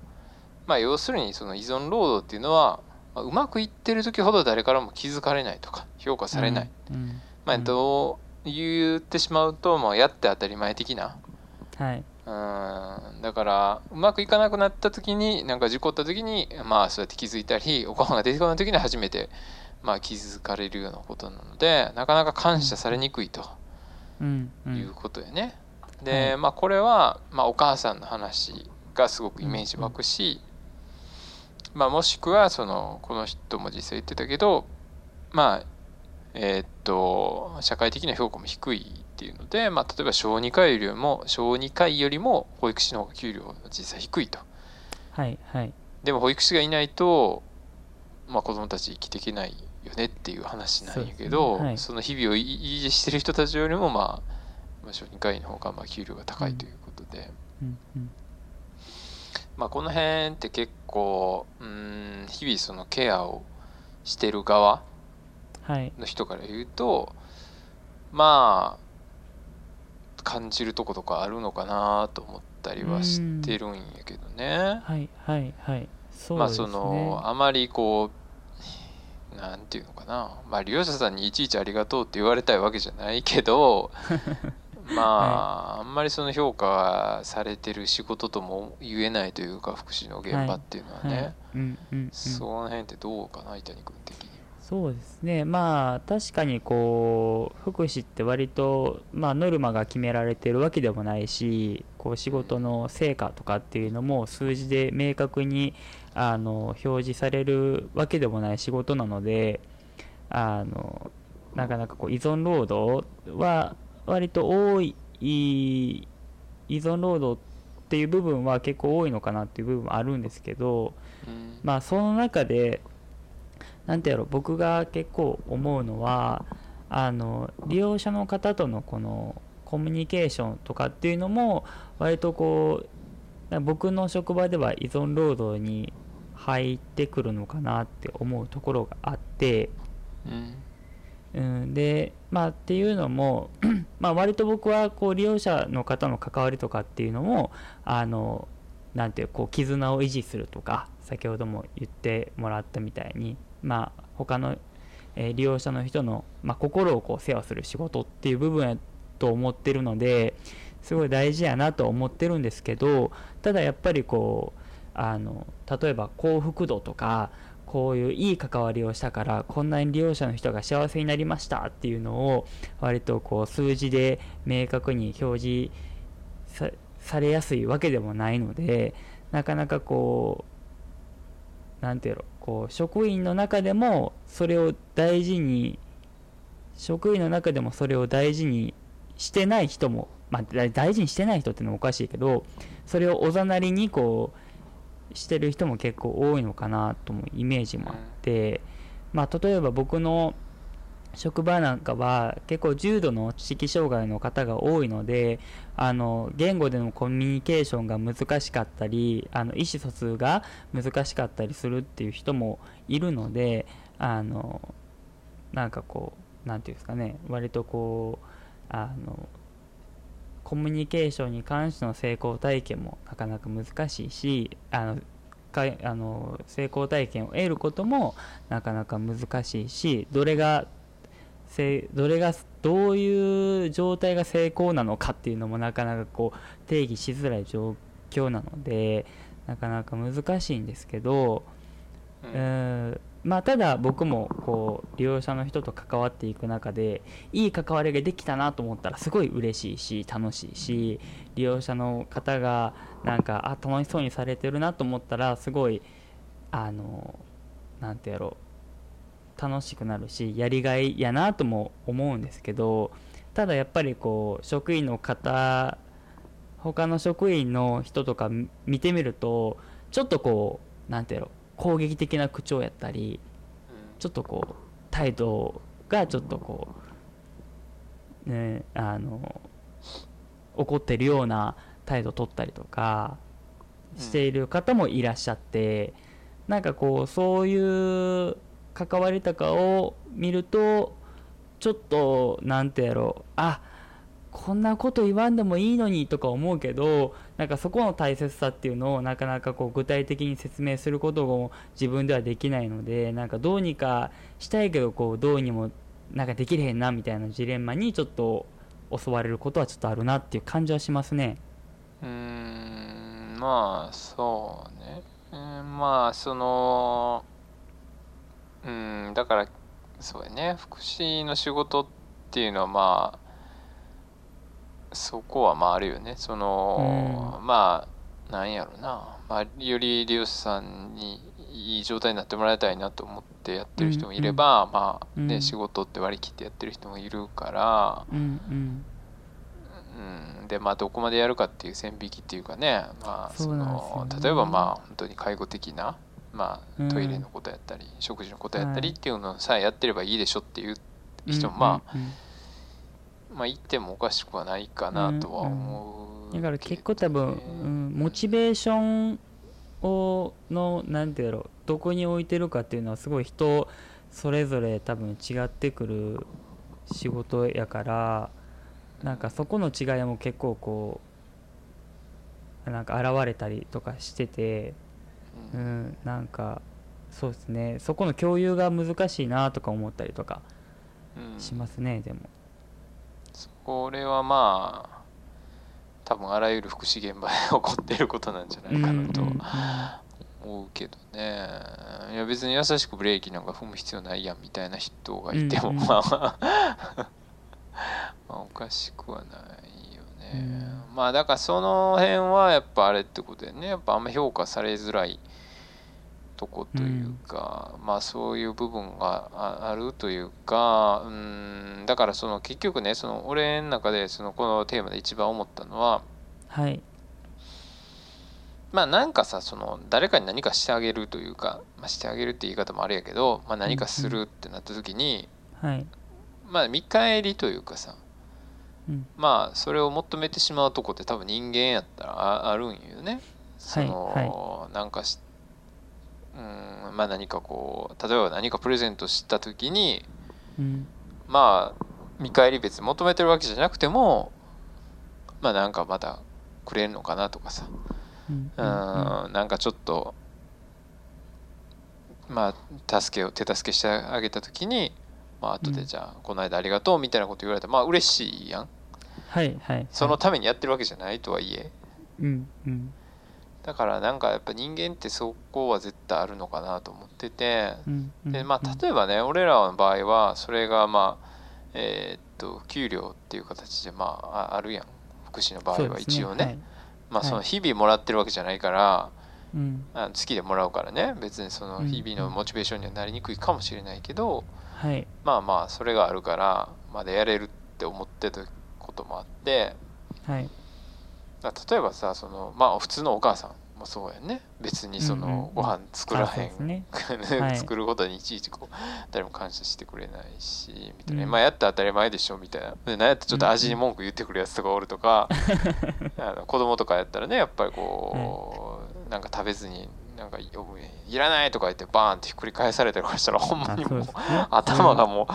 まあ、要するにその依存労働っていうのは、まあうまくいってる時ほど誰からも気づかれないとか評価されない、うんまあ、うんどう言ってしまうと、まあ、やって当たり前的な。はい。うん。だからうまくいかなくなった時になんか事故った時にまあそうやって気づいたりおご飯が出てこない時に初めてまあ気づかれるようなことなのでなかなか感謝されにくいというんことよね。はでいまあこれは、まあ、お母さんの話がすごくイメージ湧くし、まあ、もしくはそのこの人も実際言ってたけどまあえーっと社会的な評価も低いっていうので、まあ、例えば小児科医よりも小児科医よりも保育士の方が給料は実際低いと。はいはいでも保育士がいないと、まあ、子供たち生きていけないよねっていう話なんやけどね。はい。の日々を維持してる人たちよりも、まあ、まあ小児科医の方がまあ給料が高いということで、うんうん。まあ、この辺って結構うん日々そのケアをしてる側はい。の人から言うとまあ感じるとことかあるのかなと思ったりはしてるんやけどね。はいはいはい。そうまあですね。そのあまりこうなんていうのかな。まあ利用者さんにいちいちありがとうって言われたいわけじゃないけど まあ、あんまりその評価されてる仕事とも言えないというか福祉の現場っていうのはね、その辺ってどうかな伊谷君的に。そうですね。まあ確かにこう福祉って割と、まあ、ノルマが決められてるわけでもないしこう仕事の成果とかっていうのも数字で明確にあの表示されるわけでもない仕事なのであのなかなかこう依存労働は割と多い依存労働っていう部分は結構多いのかなっていう部分はあるんですけど、うん。まあその中でなんてやろ僕が結構思うのはあの利用者の方とのこのコミュニケーションとかっていうのも割とこう僕の職場では依存労働に入ってくるのかなって思うところがあって、うん。うん、でまあっていうのも まあ割と僕はこう利用者の方の関わりとかっていうのもあのなんていうこう絆を維持するとか先ほども言ってもらったみたいにまあ他の、えー利用者の人の、まあ、心をこう世話する仕事っていう部分やと思ってるのですごい大事やなと思ってるんですけどただやっぱりこうあの例えば幸福度とかこういういい関わりをしたからこんなに利用者の人が幸せになりましたっていうのを割とこう数字で明確に表示されやすいわけでもないのでなかなかこうなんていうのこう職員の中でもそれを大事に職員の中でもそれを大事にしてない人も、まあ、大事にしてない人っていうのもおかしいけどそれをおざなりにこうしてる人も結構多いのかなともイメージもあって、まあ、例えば僕の職場なんかは結構重度の知識障害の方が多いのであの言語でのコミュニケーションが難しかったりあの意思疎通が難しかったりするっていう人もいるのであのなんかこうなんていうんですかね割とこうあのコミュニケーションに関しての成功体験もなかなか難しいしあのかいあの成功体験を得ることもなかなか難しいしどれがせどれがどういう状態が成功なのかっていうのもなかなかこう定義しづらい状況なのでなかなか難しいんですけど、ううんんまあただ僕もこう利用者の人と関わっていく中でいい関わりができたなと思ったらすごい嬉しいし楽しいし利用者の方がなんかあ楽しそうにされてるなと思ったらすごいあのなんてやろう楽しくなるしやりがいやなとも思うんですけどただやっぱりこう職員の方他の職員の人とか見てみるとちょっとこうなんてやろ攻撃的な口調やったりちょっとこう態度がちょっとこうねあの怒ってるような態度取ったりとかしている方もいらっしゃって、なんかこうそういう関わりとかを見るとちょっとなんてやろうあこんなこと言わんでもいいのにとか思うけどなんかそこの大切さっていうのをなかなかこう具体的に説明することも自分ではできないのでなんかどうにかしたいけどこうどうにもなんかできれへんなみたいなジレンマにちょっと襲われることはちょっとあるなっていう感じはしますね。うんまあそうねうんまあそのうんだからそうやね福祉の仕事っていうのはまあそこはまああるよね。その、まあなんやろな、まあ、より利用者さんにいい状態になってもらいたいなと思ってやってる人もいれば、まあねうん。仕事って割り切ってやってる人もいるから、うんうん。うん、でまあどこまでやるかっていう線引きっていうかね。まあそそうなんですよね。の例えばまあ本当に介護的な、まうんあ、トイレのことやったり、食事のことやったりはいっていうのさえやってればいいでしょっていううん人もまあ、うん。うんまあ言ってもおかしくはないかなとは思うだから結構多分、うん、モチベーションをのなんていうやろうどこに置いてるかっていうのはすごい人それぞれ多分違ってくる仕事やからなんかそこの違いも結構こうなんか現れたりとかしてて、ううんん、なんかそうですね。そこの共有が難しいなとか思ったりとかうん。しますね、でも。これはまあ多分あらゆる福祉現場で 起こっていることなんじゃないかなと思うけどね。いや別に優しくブレーキなんか踏む必要ないやんみたいな人がいても、まあ まあ。おかしくはないよね、まあだからその辺はやっぱあれってことでね。やっぱあんま評価されづらいとこというか、まあそういう部分がああるというかうんだからその結局ねその俺の中でそのこのテーマで一番思ったのははい。まあなんかさその誰かに何かしてあげるというか、まあ、してあげるって言い方もあれやけど、まあ、何かするってなった時に、はい。まあ見返りというかさうん。まあそれを求めてしまうとこって多分人間やったらああるんよね。その、なんかしうんまあ何かこう例えば何かプレゼントした時にうん。まあ見返り別に求めてるわけじゃなくてもまあなんかまたくれるのかなとかさ。うん。うんなんかちょっとまあ助けを手助けしてあげた時にまあ後うん。でじゃあこの間ありがとうみたいなこと言われたらまあ嬉しいやん。はいはい。そのためにやってるわけじゃないとはいえ。うんうんだからなんかやっぱ人間ってそこは絶対あるのかなと思っててでまあ例えばね俺らの場合はそれがまあえーっと給料っていう形でまあああるやん。福祉の場合は一応ね。まあはい。その日々もらってるわけじゃないからうん。あの月でもらうからね。別にそのうん日々のモチベーションにはなりにくいかもしれないけどはい。まあまあそれがあるからまだやれるって思ってたこともあってはい例えばさそのまあ普通のお母さんもそうやんね。別にそうんうんうん。のご飯作らへあそうん、ね。はい。作ることにいちいちこう誰も感謝してくれないしみたいな、うん。まあやったら当たり前でしょみたいな。でなんやったらちょっと味に文句言ってくるやつとかおるとか、あの子供とかやったらねやっぱりこう、なんか食べずになんかいいらないとか言ってバーンってひっくり返されたりとかしたらほんまあにもう頭がもう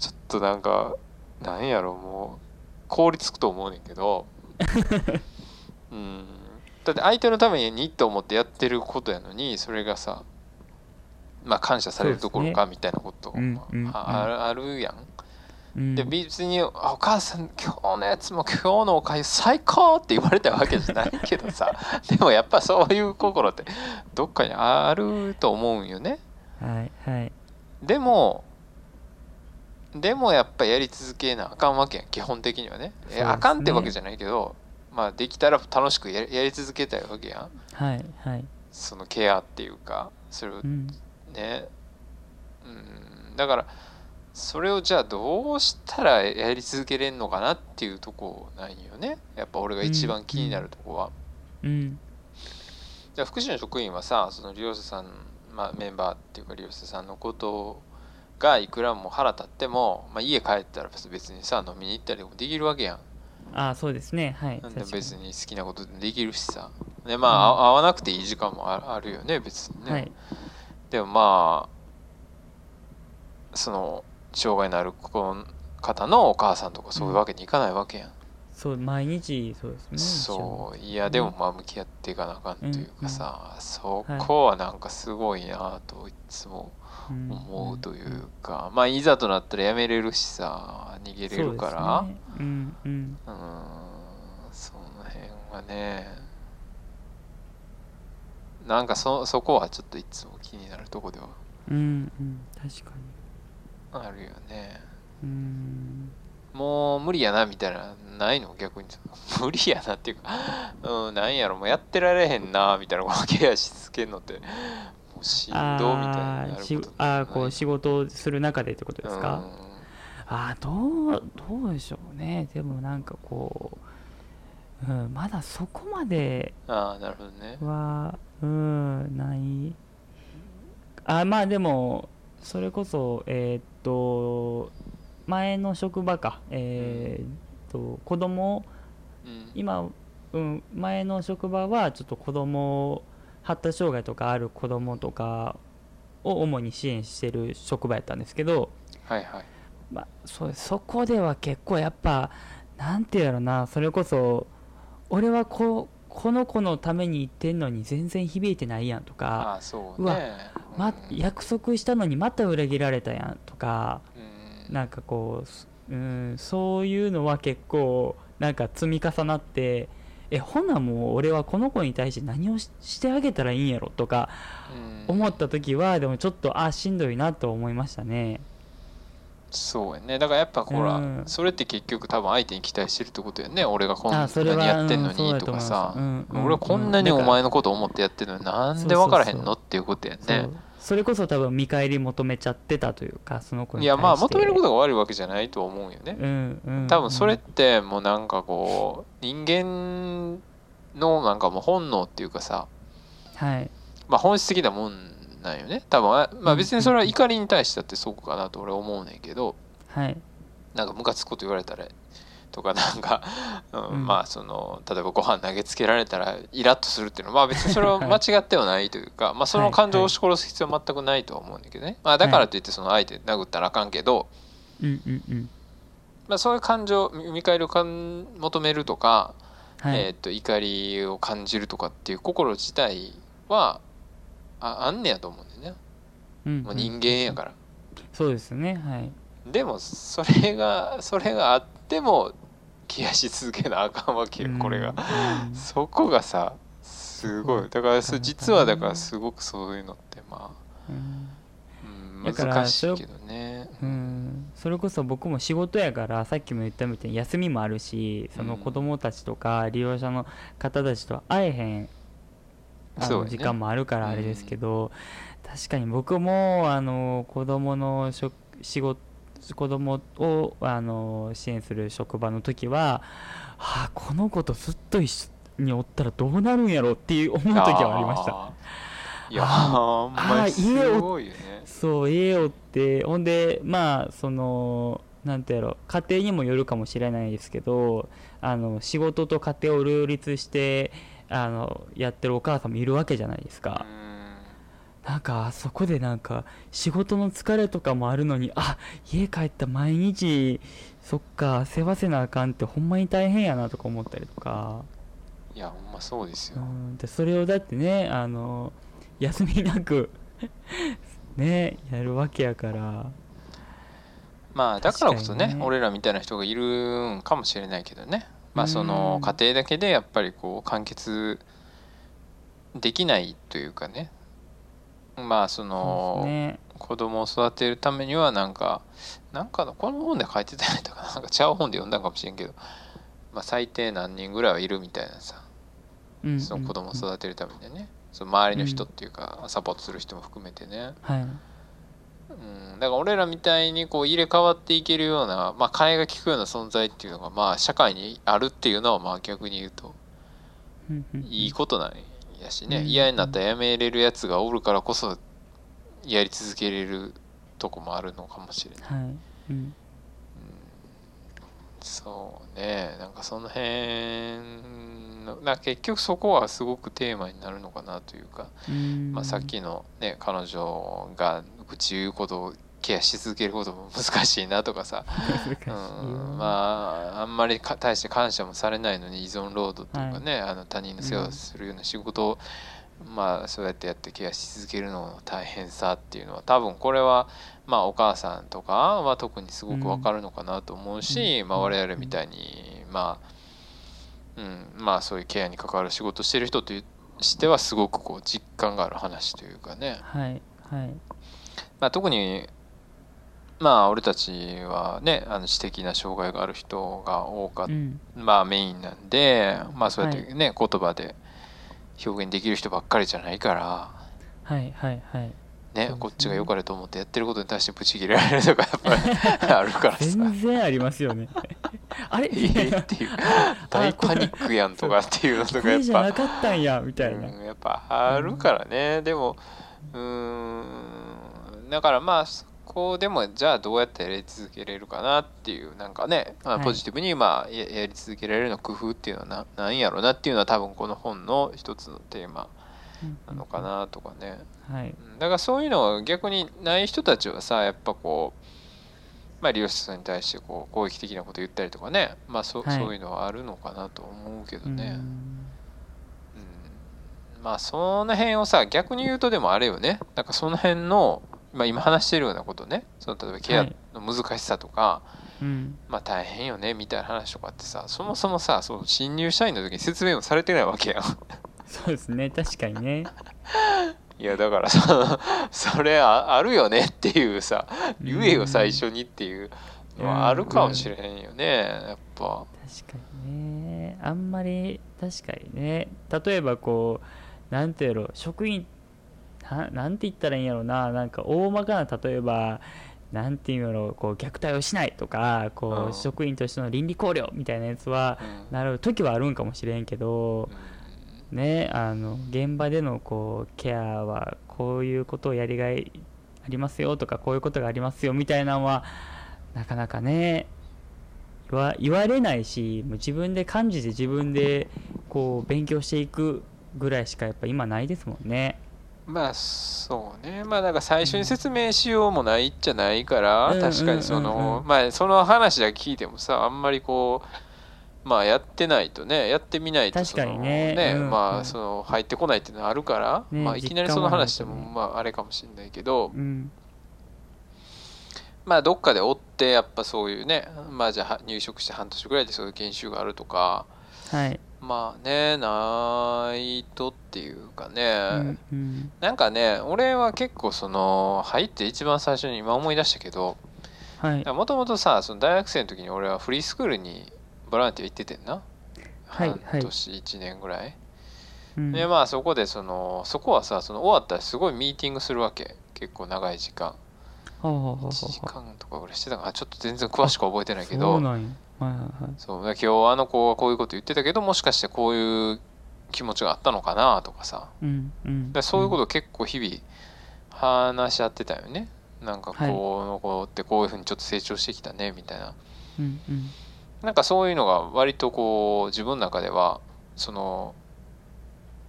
ちょっとなんかなんやろもう凍りつくと思うねんけど うんだって相手のためにと思ってやってることやのにそれがさまあ感謝されるどころかみたいなことああるやん。うんで別に「あお母さん今日のやつも今日のおかゆ最高!」って言われたわけじゃないけどさ でもやっぱそういう心ってどっかにあると思うんよね。はいはいでもでもやっぱやり続けなあかんわけやん基本的にはねねあかんってわけじゃないけどまあできたら楽しくややり続けたいわけやん。はいはい。そのケアっていうかそれをうん。ね。うん。だからそれをじゃあどうしたらやり続けれんのかなっていうとこなんよね。やっぱ俺が一番気になるとこは、うん。じゃあ福祉の職員はさその利用者さん、まあ、メンバーっていうか利用者さんのことがいくらも腹立っても、まあ、家帰ったら別にさ飲みに行ったりもできるわけやんああそうですね。はい。別に好きなことできるしさ。でまあ、あ会わなくていい時間もああるよね別にね、はい。でもまあその障害のある子の方のお母さんとかそういうわけにいかないわけやん、そう毎日そうですねそういやでもまあ向き合っていかなあかんというかさ、そこはなんかすごいなといつもうん思うというか、まあいざとなったらやめれるしさ逃げれるから。そうねうん。うんうんその辺はね。なんかそそこはちょっといつも気になるとこではうんうん確かに。あるよね。うんもう無理やなみたいな。ないの逆に無理やなっていうか。うんなんやろもうやってられへんなみたいなこのケアしつけんのってしんどみたいになあーこう仕事をする中でってことですか、あーどうどうでしょうね。でもなんかこう、うん、まだそこまでうん、ああなるほどね。はうんない。あまあでもそれこそえーっと前の職場か。えーっと子供うん。今、うん、前の職場はちょっと子供発達障害とかある子供とかを主に支援してる職場やったんですけど、はいはい。まあ、そそこでは結構やっぱなんていうやろなそれこそ俺はここの子のために言ってんのに全然響いてないやんとか、ああそううわねま、うん約束したのにまた裏切られたやんとかうん。なんかこうすうんそういうのは結構なんか積み重なってえほなもう俺はこの子に対して何をししてあげたらいいんやろとかうん。思った時はでもちょっとあしんどいなと思いましたね。そうやね。だからやっぱほら、うん。それって結局多分相手に期待してるってことやね。俺がこんなにやってんのにとかさ、うんうん俺はこんなにお前のこと思ってやってるのになんで分からへんのっていうことやねそれこそ多分見返り求めちゃってたというかその子にいやまあ求めることとが悪いわけじゃないと思うよね。うんうん。多分それってもうなんかこう人間のなんかもう本能っていうかさはい。まあ本質的なもんなんよね。多分あまあ別にそれは怒りに対してだってそうかなと俺は思うねんけどはい。なんかムカつくこと言われたらとかなんか、うんうん。まあその例えばご飯投げつけられたらイラッとするっていうのはまあ別にそれは間違ってはないというか、まあその感情を押し殺す必要は全くないとは思うんだけどね、まあ、だからといってその相手殴ったらあかんけど、うんうんうん。まあ、そういう感情見見返りを求めるとか、はい、えー、と怒りを感じるとかっていう心自体はああんねやと思うんだよね、うん。もう人間やから。そうですね。はい。でもそれがそれがあってもケアし続けなあかんわけよこれが。うん。そこがさすごい。だからそ実はだからすごくそういうのってまうん。あ、うん、難しいけどね。うん、それこそ僕も仕事やからさっきも言ったみたいに休みもあるしその子供たちとか利用者の方たちと会えへんあの時間もあるからあれですけど、確かに僕もあの子供の職仕事子供をあの支援する職場の時は、はあ、この子とずっと一緒におったらどうなるんやろっていう思う時はありました。いやほんまにすごいよね。そう家をってほんでまあそのなんてやろ家庭にもよるかもしれないですけどあの仕事と家庭を両立してあのやってるお母さんもいるわけじゃないですか、なんかあそこでなんか仕事の疲れとかもあるのにあ家帰った毎日そっか世話せなあかんってほんまに大変やなとか思ったりとか、いやほんまそうですよ。うん、でそれをだってねあの休みなく ねやるわけやから。まあだからこそね確かにね。俺らみたいな人がいるんかもしれないけどね。まあそのうん家庭だけでやっぱりこう完結できないというかねまあそそうのですね。子供を育てるためにはなんかなんかのこの本で書いてたやつかななんかちゃう本で読んだかもしれんけど、まあ、最低何人ぐらいはいるみたいなさうんその子供をうん育てるためにね。その周りの人っていうかサポートする人も含めてね、はい。うん、だから俺らみたいにこう入れ替わっていけるような、まあ、替えが利くような存在っていうのがまあ社会にあるっていうのはまあ逆に言うとうんうんいいことなんやしねうん嫌になったらやめれるやつがおるからこそやり続けれるとこもあるのかもしれない。はい。うん。そうね。なんかその辺のな結局そこはすごくテーマになるのかなというか、うん。まあ、さっきのね彼女が愚痴言うことをケアし続けることも難しいなとかさ、うん、まああんまりか大して感謝もされないのに依存労働というかね、あの他人の世話をするような仕事を、まあそうやってやってケアし続けるのの大変さっていうのは多分これはまあお母さんとかは特にすごくわかるのかなと思うし、うん。まあ我々みたいにまあ、うん、まあそういうケアに関わる仕事をしてる人としてはすごくこう実感がある話というかね、はい。はい。まあ、特にまあ俺たちはねあの知的な障害がある人が多かっうん。まあメインなんでまあそうやっはてね、言葉で表現できる人ばっかりじゃないから。はいはいはい。ねね。こっちが良かれと思ってやってることに対してブチ切れられるとかやっぱり あるからさ。全然ありますよね。あれ？えーっていう。大パニックやんとかっていうのとこかやっぱ。れじゃなかったんやみたいな、うん、やっぱあるからね、でもうーん。だからまあそこでもじゃあどうやってやり続けれるかなっていうなんかね、まあ、はい。ポジティブにまあややり続けられるの工夫っていうのはななんやろうなっていうのは多分この本の一つのテーマうんなのかなとかね、はい。うん。だからそういうの逆にない人たちはさやっぱこうまあ利用者さんに対してこう攻撃的なこと言ったりとかねまあそ,、はい。そういうのはあるのかなと思うけどうん。ね。うん。まあその辺をさ逆に言うとでもあれよね。なんかその辺の、まあ、今話してるようなことね。その例えばケアはい。の難しさとか、うん。まあ大変よねみたいな話とかってさそもそもさその新入社員の時に説明もされてないわけやんそうですね。確かにね。いやだからさそれああるよねっていうさ言えよ最初にっていうのはあるかもしれへんよねやっぱ。確かにね。あんまり確かにね。例えばこうなんていうの職員ななんて言ったらいいんやろうな。なんか大まかな例えばなんていうんやろうこう虐待をしないとかこう、うん。職員としての倫理考慮みたいなやつはうん。なる時はあるんかもしれんけどねあの現場でのこうケアはこういうことをやりがいありますよとかこういうことがありますよみたいなのはなかなかね言わ言われないしもう自分で感じて自分でこう勉強していくぐらいしかやっぱ今ないですもんね。まあそうね。まあなんか最初に説明しようもないじゃないから、うん確かにその、うんまあその話だけ聞いてもさあんまりこうまあやってないとねやってみないと確かにそのねうんうん。まあその入ってこないっていうのはあるから、ねまあいきなりその話でもまああれかもしれないけど、うん。まあどっかで追ってやっぱそういうねまあじゃあ入職して半年ぐらいでそういう研修があるとかはい、まあねないとっていうかね、うんうん。なんかね俺は結構その入って一番最初に今思い出したけどはい。もともとさその大学生の時に俺はフリースクールにボランティア行っててんな、はいはい。半年1年ぐらい、うん。でまあそこでそのそこはさその終わったらすごいミーティングするわけ。結構長い時間。ほうほうほうほう1時間とかぐらいしてたかな。ちょっと全然詳しく覚えてないけど。そうなんそう。今日あの子はこういうこと言ってたけどもしかしてこういう気持ちがあったのかなとかさ。うんうん。でそういうことを結構日々話し合ってたよね。なんかはい。この子ってこういうふうにちょっと成長してきたねみたいな。うんうん。なんかそういうのが割とこう自分の中ではその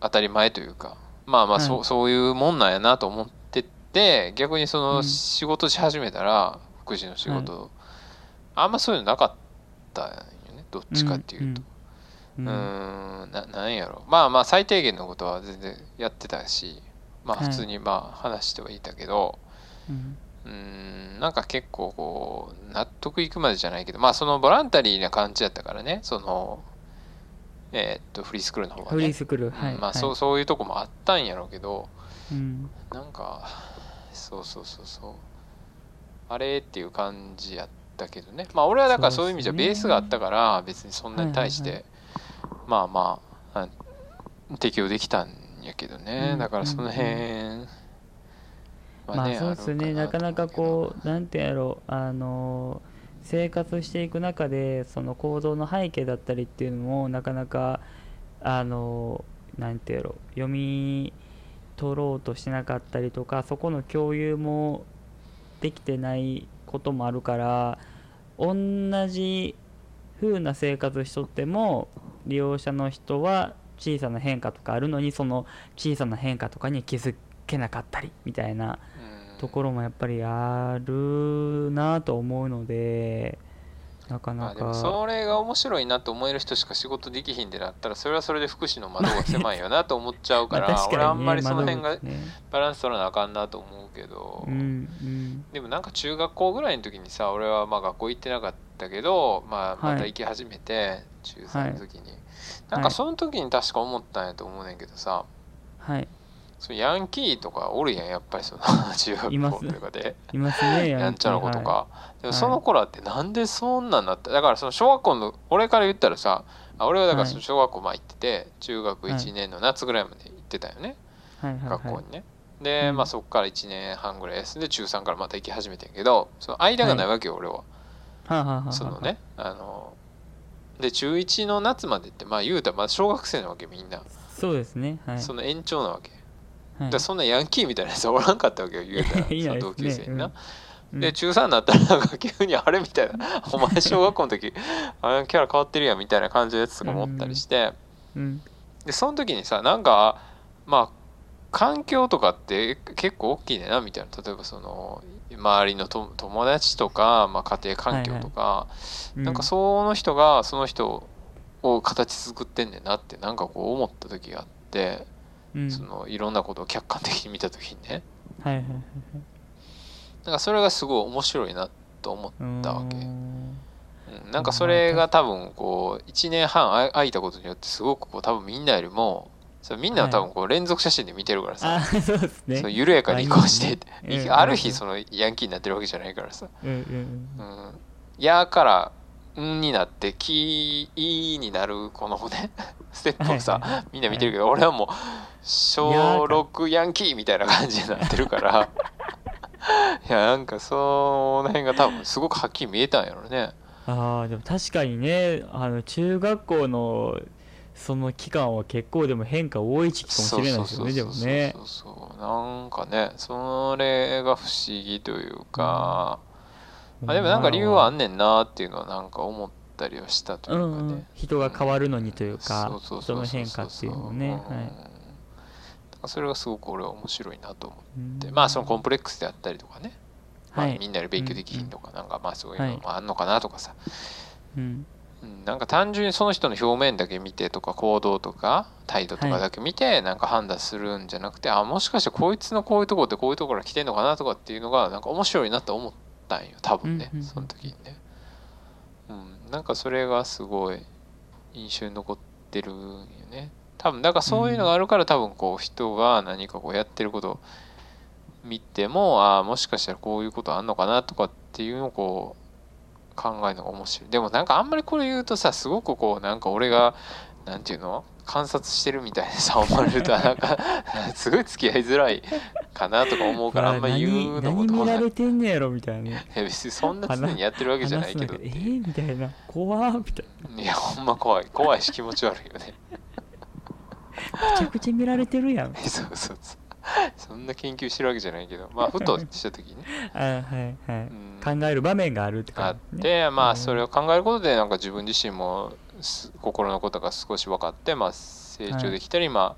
当たり前というかまあまあそう,、はい。そういうもんなんやなと思ってて逆にそうのん。仕事し始めたら福祉の仕事、あんまそういうのなかったよねどっちかっていうと。ううん。ななんやろ。まあまあ最低限のことは全然やってたしまあはい普通にまあ話してはいたけど、うん。うーんなんか結構こう納得いくまでじゃないけどまあそのボランタリーな感じやったからねそのえーっとフリースクールの方はね、フリースクールうんはい。まあそうそういうとこもあったんやろうけどうん。なんかそうそうそうそう。あれっていう感じやったけどね。まあ俺はだからそういう意味じゃベースがあったから別にそんなに対して、まあまああ適用できたんやけどね、うんだからその辺まあそうですね。なかなかこううなんてやろう。あの生活していく中でその行動の背景だったりっていうのもなかなかあのなんてやろう。読み取ろうとしなかったりとかそこの共有もできてないこともあるから同じ風な生活しとっても利用者の人は小さな変化とかあるのにその小さな変化とかに気づけなかったりみたいなところもやっぱりあるなと思うのでなかなまあでもかそれが面白いなと思える人しか仕事できひんでなったらそれはそれで福祉の窓が狭いよなと思っちゃうかまあらね俺あんまりその辺がバランス取らなあかんなと思うけど、うんうん。でもなんか中学校ぐらいの時にさ俺はまあ学校行ってなかったけど、まあ、はい。また行き始めて、中3の時に、なんかはいその時に確か思ったんやと思うねんけどさ、はい。そうヤンキーとかおるやんやっぱりその 中学校とかで。います。ねやんちゃな子とか、はでもその頃ってなんでそんなんなった？だからその小学校の俺から言ったらさあ俺はだからその小学校まあ行ってて中学1年の夏ぐらいまで行ってたよね、学校にね。で、うん。まあそこから1年半ぐらい休んで中3からまた行き始めてんけどその間がないわけよ、俺は。そのねあので中1の夏までってまあ言うたらまあ小学生なわけみんな、そうですね。はい。その延長なわけ、はい。だそんなヤンキーみたいなやつおらんかったわけよ言うたら。ね。その同級生にな、うんで中3になったらなんか急にあれみたいな。お前小学校の時あれキャラ変わってるやんみたいな感じのやつとかもおったりして、うん。でその時にさなんかまあ環境とかって結構大きいねんなみたいな。例えばその周りのと友達とか、まあ、家庭環境とか、なんかその人がその人を形作ってんねんなってなんかこう思った時があって、うん。そのいろんなことを客観的に見た時にね。はいはいはいかそれがすごい面白いなと思っはいたわけ。うーん。うんなんかそれが多分こう1年半あ空いたことによってすごくこう多分みんなよりもそれみんなは多分こう連続写真で見てるからさ、あそうですね。そう緩やかに移行して ある日そのヤンキーになってるわけじゃないからさ。うんうん「うん、や」から「ん」になって「き」「い」になるこのね。ステップをさ、はいはい。はいみんな見てるけど、俺はもう小6ヤンキーみたいな感じになってるから いやなんかその辺が多分すごくはっきり見えたんやろね。ああでも確かにねあの中学校のその期間は結構でも変化多い時期かもしれないですよねでもね。そうそうなんかねそれが不思議というか、まあ、でもなんか理由はあんねんなっていうのはなんか思ったりはしたというかね、うんうん。人が変わるのにというか人の変化っていうのもね。うんはいそれがすごく俺は面白いなと思って、うん。まあそのコンプレックスであったりとかね、まあはい。みんなで勉強できひんとか、なんかまあそういうのもあんのかなとかさ、うん。うん。なんか単純にその人の表面だけ見てとか行動とか態度とかだけ見てなんか判断するんじゃなくて、あもしかしてこいつのこういうとこってこういうところから来てんのかなとかっていうのがなんか面白いなと思ったんよ多分ね、うんうんうん。その時にね、うん、なんかそれがすごい印象に残ってるんよね多分だからそういうのがあるから多分こう人が何かこうやってることを見てもああもしかしたらこういうことあんのかなとかっていうのをこう考えるのが面白い。でもなんかあんまりこれ言うとさすごくこうなんか俺がなんていうの観察してるみたいにさ思われるとなんか すごい付き合いづらいかなとか思うからあんまり言うのも何どう何見られてんねやろみたいな。別にそんな常にやってるわけじゃないけど。えっていうー、みたいな。怖ーみたいな。いやほんま怖い。怖いし気持ち悪いよねめちゃくちゃ見られてるやん。そうそうそう。そんな研究してるわけじゃないけど。まあふとした時にね、あはいはい、うん。考える場面があるってあっ感じ、ね、てまうん。あそれを考えることでなんか自分自身もす心のことが少し分かってまあ成長できたり、ま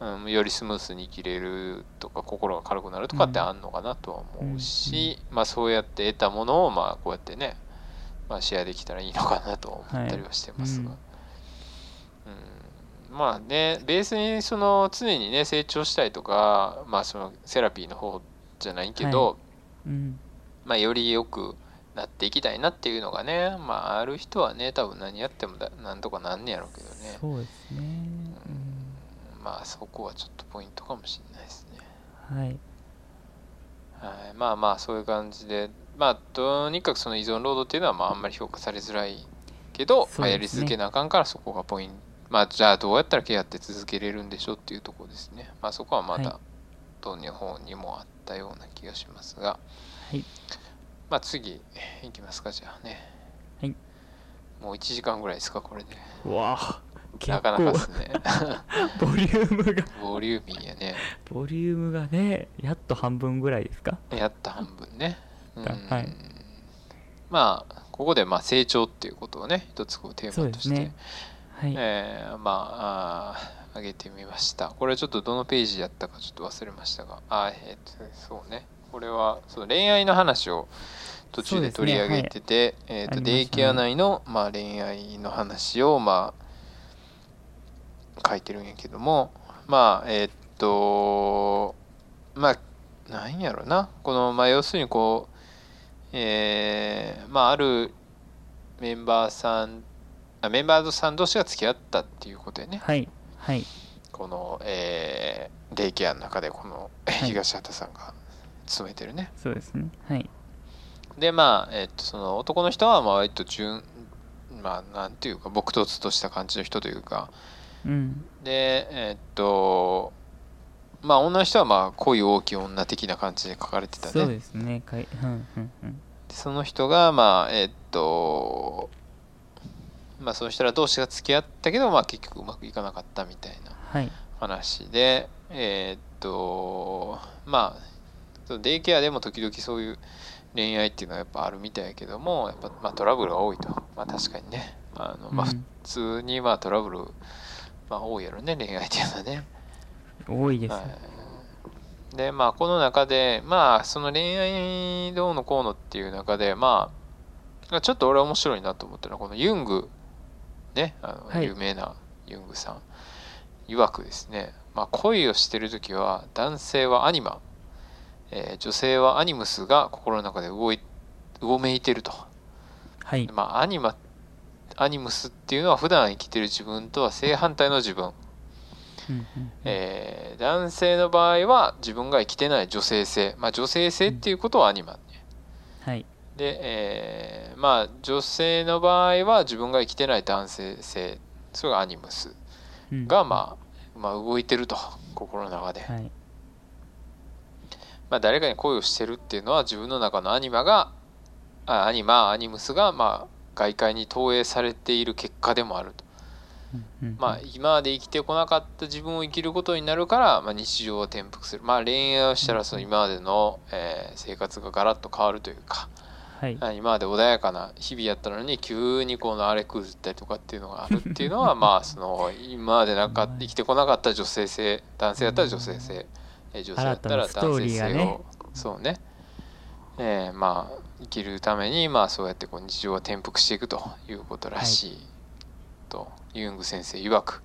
あ、うん、よりスムースに生きれるとか心が軽くなるとかってあんのかなとは思うし、まあそうやって得たものをまあこうやってね、まあ、シェアできたらいいのかなと思ったりはしてますが、はいうんまあねベースにその常にね成長したいとかまあそのセラピーの方じゃないけど、うん。まあ、より良くなっていきたいなっていうのがね、まあ、ある人はね多分何やってもだなんとかなんねやろうけどね、そうですね、まあそこはちょっとポイントかもしれないですね、うんはい。はい、まあまあそういう感じでまあとにかくその依存労働っていうのはまああんまり評価されづらいけど、まあ、やり続けなあかんからそこがポイントまあじゃあどうやったらケアって続けれるんでしょうっていうところですね。まあそこはまはい。たどの方にもあったような気がしますが、はい。まあ次いきますかじゃあね。はい。もう1時間ぐらいですかこれで。うわなかなかです構ね。ボリュームが。ボリューミーやね。ボリュームがねやっと半分ぐらいですか？やった半分ね。うん。はい。まあここでまあ成長っていうことをね一つこうテーマとして、そうですねはい、えーまああー上げてみました。これちょっとどのページやったかちょっと忘れましたが。あーえーっとそうね。これはその恋愛の話を途中で取り上げてて、えーっとありましたね。デイケア内の、まあ、恋愛の話をまあ書いてるんやけどもまあえーっとまあなんやろな。このまあ要するにこうえーまああるメンバーさんあメンバーさん同士が付き合ったっていうことでね。はいはい。この、えーデイケアの中でこのい。東畑さんが勤めてるね、そうですね。はい。でまあ、えっとその男の人はまあ割と純まあなんていうか朴突とした感じの人というか。うん。でえっとまあ女の人はまあ恋大きい女的な感じで書かれてたね。そうですね。かいうんうんうん。でその人がまあえっとまあその人ら同士が付き合ったけどまあ結局うまくいかなかったみたいなはい。話でえっとまあそのデイケアでも時々そういう恋愛っていうのはやっぱあるみたいやけどもやっぱまあトラブルが多いと。まあ確かにね。あのまあ普うん。通にまあトラブルまあ多いやろね恋愛っていうのはね。多いです、はい、でまあこの中でまあその恋愛どうのこうのっていう中でまあちょっと俺は面白いなと思ったのはこのユングねあのはい。有名なユングさん曰くですね、まあ、恋をしてる時は男性はアニマ、えー女性はアニムスが心の中で動いうごめいてると。はい。まあアニマアニムスっていうのは普段生きてる自分とは正反対の自分。えー男性の場合は自分が生きてない女性性、まあ、女性性っていうことはアニマね。はいで、えーまあ女性の場合は自分が生きてない男性性それがアニムスうん。が、まあ、まあ動いてると心の中で、はい。まあ、誰かに恋をしてるっていうのは自分の中のアニマがあアニマアニムスが、まあ、外界に投影されている結果でもあると。うんうん。まあ、今まで生きてこなかった自分を生きることになるから、まあ、日常を転覆する、まあ、恋愛をしたらその今までの、えー生活がガラッと変わるというかはい。あ今まで穏やかな日々やったのに急にこの荒れ狂ったりとかっていうのがあるっていうのは まあその今までなんか生きてこなかった女性性男性やったら女性性、えー女性やったら男性性を、ね。そうね、えーまあ生きるためにまあそうやってこう日常を転覆していくということらしい、とユング先生曰く。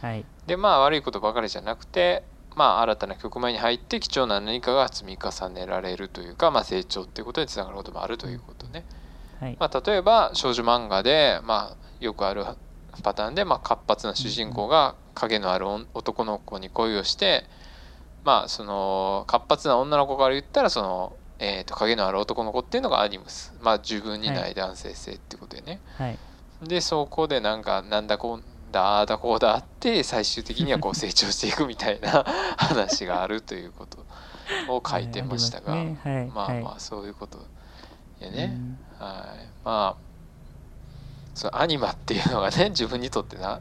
はい。でまあ悪いことばかりじゃなくてまあ新たな局面に入って貴重な何かが積み重ねられるというか、まあ、成長っていうことにつながることもあるということね。はいまあ、例えば少女漫画で、まあ、よくあるパターンで、まあ、活発な主人公が影のある女男の子に恋をしてまあその活発な女の子から言ったらその、えー、と影のある男の子っていうのがアニムスまあ自分にない男性性ってことでね。はいでそこでなんかなんだこうだあーだこうだあって最終的にはこう成長していくみたいな 話があるということを書いてましたが、ねはいまあはい。まあそういうことやうね、ん。はい。まあそのアニマっていうのがね自分にとってな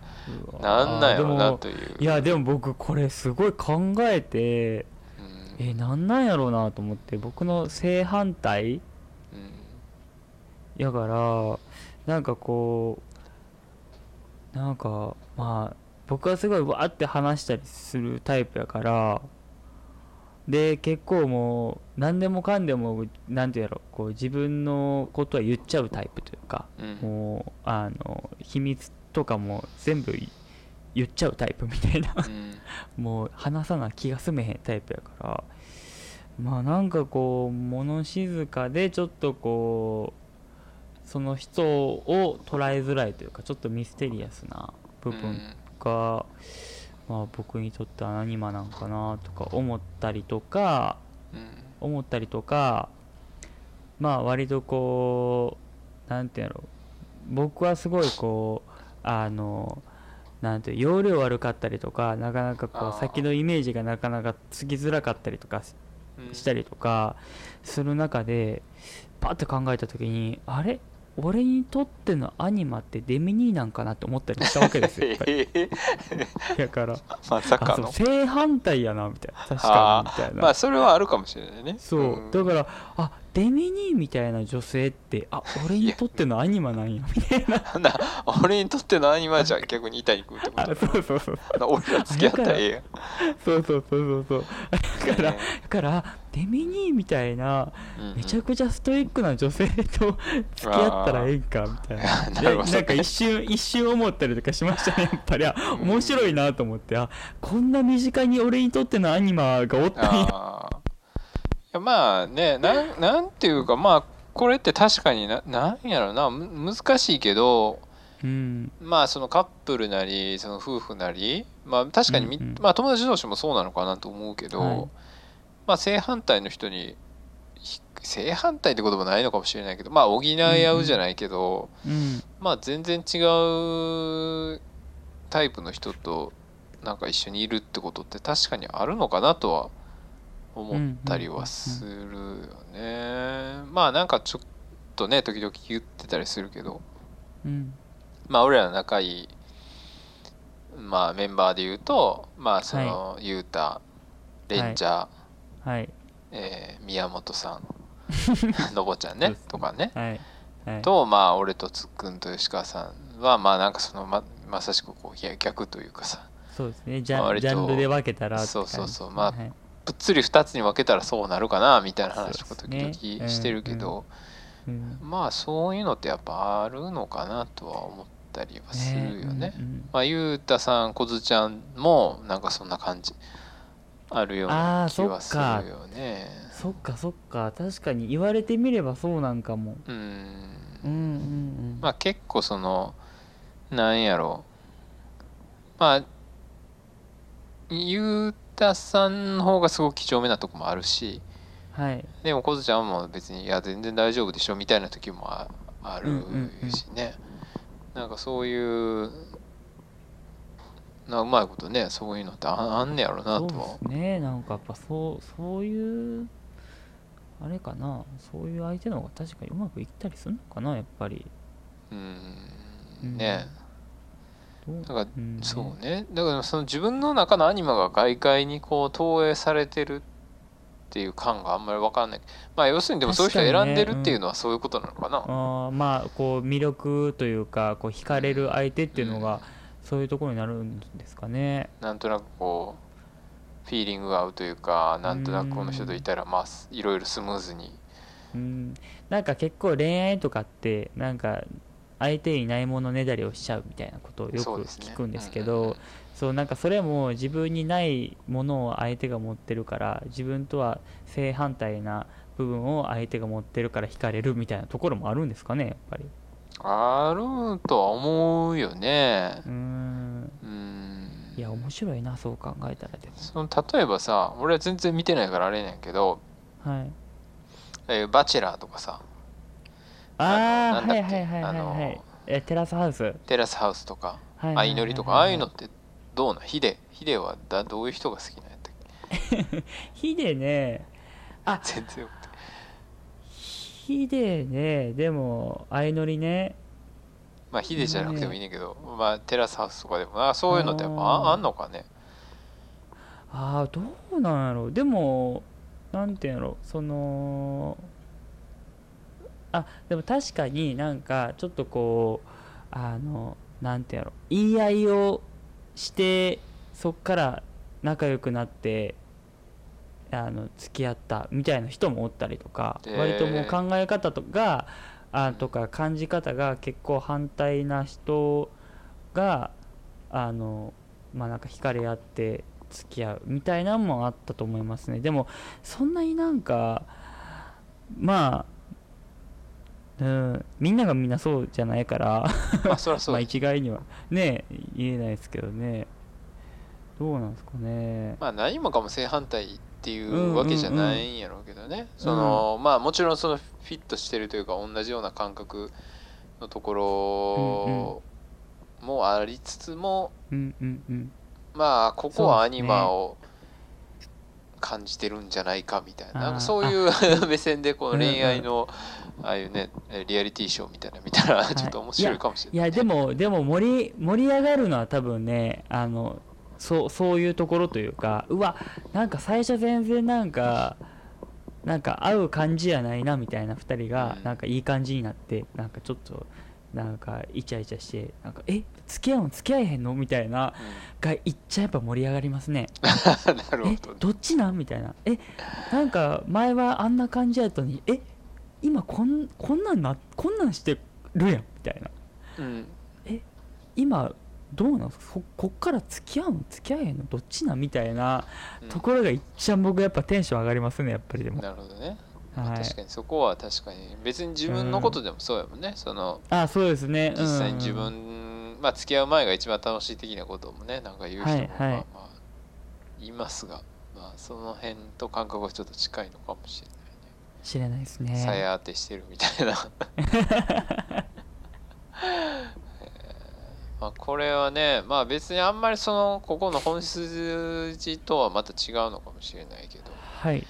なんなんやろうなという。いやでも僕これすごい考えてうん。えなんなんやろうなと思って僕の正反対うん。やからなんかこうなんかまあ僕はすごいわーって話したりするタイプやからで結構もう何でもかんでもなんていうやろこう自分のことは言っちゃうタイプというかうん。もうあの秘密とかも全部言っちゃうタイプみたいな。うん。もう話さな気が済めへんタイプやから。まあなんかこう物静かでちょっとこうその人を捉えづらいというかちょっとミステリアスな部分が、まあ、僕にとってはアニマなんかなとか思ったりとかうん。思ったりとかまあ割とこうなんていうんやろ僕はすごいこうあのなんていう容量悪かったりとかなかなかこう先のイメージがなかなかつきづらかったりとかしたりとかする中でパッて考えた時にあれ？俺にとってのアニマってデミニーなんかなって思ったりしたわけですよやっ だからまさあかの正反対やなみたいな。確かにみたいな。まあそれはあるかもしれないね。そう、ん。だからあデミニーみたいな女性ってあ俺にとってのアニマなんやみたいな。な俺にとってのアニマじゃ 逆に痛いくってこあとそうそうそう。俺ら付き合ったらええやん。そうそうそうそうそう。だからねだからデミニーみたいなうんうん。めちゃくちゃストイックな女性と 付き合ったらええんかみたいな。ななんか一瞬一瞬思ったりとかしましたねやっぱり。あうん。面白いなと思って。あこんな身近に俺にとってのアニマがおったんやまあねなんなんていうかまあこれって確かにななんやろなむ難しいけどうん。まあそのカップルなりその夫婦なりまあ確かにみ、うんうん。まあ友達同士もそうなのかなと思うけど、はい。まあ正反対の人にひ正反対ってこともないのかもしれないけどまあ補い合うじゃないけど、うんまあ全然違うタイプの人となんか一緒にいるってことって確かにあるのかなとは思ったりはするよね。まあなんかちょっとね時々言ってたりするけど。うん。まあ俺らの仲いい、まあ、メンバーで言うとまあその、ゆうたレンジャー、はい。えー宮本さん のぼちゃんねとかね。はい。はい。とまあ俺とつっくんと吉川さんはまあなんかそのままさしくこう逆というかさ。そうですね。ジャンジャンルで分けたらそうそうそう。まあはいぷっつり2つに分けたらそうなるかなみたいな話とか時々してるけど、うんまあそういうのってやっぱあるのかなとは思ったりはするよね。うんうんまあゆうたさんこずちゃんもなんかそんな感じあるような気はするよね。そっか。そっか確かに言われてみればそうなんかも。うん。うんうんうん。まあ結構そのなんやろ。うまあゆうたさんの方がすごく几帳面なとこもあるしはい。でもこずちゃんも別にいや全然大丈夫でしょみたいな時もああるうんうんうん。しね、なんかそういうなうまいことねそういうのってああんねやろなそうとはですね。なんかやっぱそうそういうあれかな。そういう相手の方が確かにうまくいったりするのかなやっぱり。うん。ねだからうん。そうね。だからその自分の中のアニマが外界にこう投影されてるっていう感があんまり分かんない。まあ要するにでもそういう人を選んでるっていうのはそういうことなのかな、あーまあこう魅力というかこう惹かれる相手っていうのがそういうところになるんですかね。なんとなくこうフィーリングが合うというかなんとなくこの人といたらまあいろいろスムーズに。うん。なんか結構恋愛とかってなんか相手にないものねだりをしちゃうみたいなことをよく聞くんですけうんうんうんどそうなんかそれも自分にないものを相手が持ってるから自分とは正反対な部分を相手が持ってるから惹かれるみたいなところもあるんですかねやっぱり。あるとは思うよね。うーん。うん。いや面白いなそう考えたらでも。その例えばさ俺は全然見てないからあれなんやけどはい。えーバチェラーとかさああはいはいはいはいはい。えテラスハウス？はいテラスハウスとか相乗りとかああいうのってどうなん？ヒデヒデはだどういう人が好きなんやったっけ？ヒデね。あ全然ヒデね。でも相乗りね。まあヒデじゃなくてもいいねんけど、まあテラスハウスとかでもあそういうのってやっぱああんのかね？ああどうなんやろでもなんていうんやろそのあでも確かになんかちょっとこうあのなんてやろ言い合いをしてそっから仲良くなってあの付き合ったみたいな人もおったりとか、割ともう考え方とかあとか感じ方が結構反対な人があのまあなんか惹かれ合って付き合うみたいなのもあったと思いますね。でもそんなになんかまあうん。みんながみんなそうじゃないから。まあそりゃそう。まあだ一概には。ね言えないですけどね。どうなんですかね。まあ何もかも正反対っていんうんううんわけじゃないんやろうけどね、そのまあもちろんそのフィットしてるというか同じような感覚のところもありつつも、うんうんうん。まあここはアニマを感じてるんじゃないかみたいな。なんあーかそういう 目線でこの恋愛のああいうねリアリティショーみたいなの見たらちょっと面白いかもしれない、いやでもでも盛り盛り上がるのは多分ねあのそうそういうところというかうわなんか最初全然なんかなんか合う感じやないなみたいな2人がうん。なんかいい感じになってなんかちょっとなんかイチャイチャしてなんかえ付き合うの付き合えへんの？みたいながいっちゃやっぱ盛り上がりますね。う んなるえほどね。どっちなん？みたいな。えなんか前はあんな感じやったのにえ今こんこんなんなこんなんしてるやんみたいな。うん。今どうなんすか？そこっから付き合うの？付き合えへんの？どっちなん？みたいなうん。ところが一番僕やっぱテンション上がりますねやっぱりでも。なるほどね、まあはい。確かにそこは確かに。別に自分のことでもそうやもんね、そのあそうですね。実際に自うん分まあ付き合う前が一番楽しい的なこともねなんか言う人も、はいはい。まあまあ言いますが、まあ、その辺と感覚はちょっと近いのかもしれないね。知れないですね。さや当てしてるみたいな。え ーまあ、これはねまあ別にあんまりそのここの本筋とはまた違うのかもしれないけど。はい。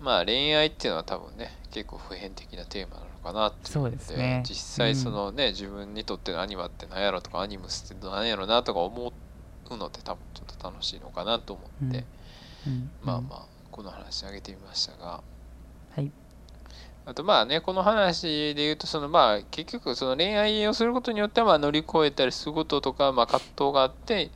まあ恋愛っていうのは多分ね結構普遍的なテーマなのかなってそうですね。実際そのね、自分にとってのアニマって何やろとかアニムスって何やろなとか思うのって多分ちょっと楽しいのかなと思って、うん。まあまあこの話上げてみましたが。はいあとまあねこの話で言うとそのまあ結局その恋愛をすることによってまあ乗り越えたりすることとかまあ葛藤があって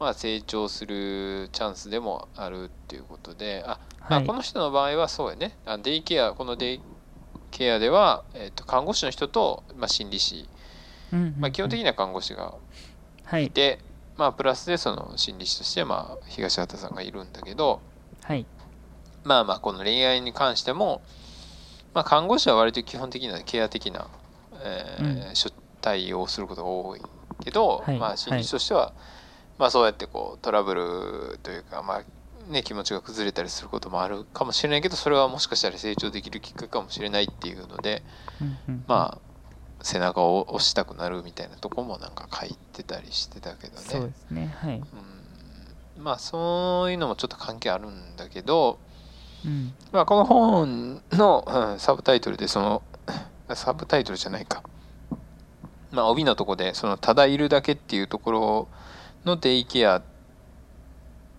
まあ成長するチャンスでもあるっていうことであまあはい。この人の場合はそうやね。あデイケアこのデイケアではえっと看護師の人とまあ心理師。うん。まあ基本的には看護師がはい。いてまあプラスでその心理師としてまあ東畑さんがいるんだけどはい。まあまあこの恋愛に関しても、まあ、看護師は割と基本的なケア的な、えーうん。対応をすることが多いけど、はい。まあ心理師としては、まあそうやってこうトラブルというかまあね気持ちが崩れたりすることもあるかもしれないけどそれはもしかしたら成長できるきっかけかもしれないっていうのでうんうん。まあ背中を押したくなるみたいなとこもなんか書いてたりしてたけどね。そうですね。はい。うん。まあそういうのもちょっと関係あるんだけど、うん。まあ、この本の、うんサブタイトルでそのサブタイトルじゃないか、まあ、帯のとこでその「ただいるだけ」っていうところのデイケア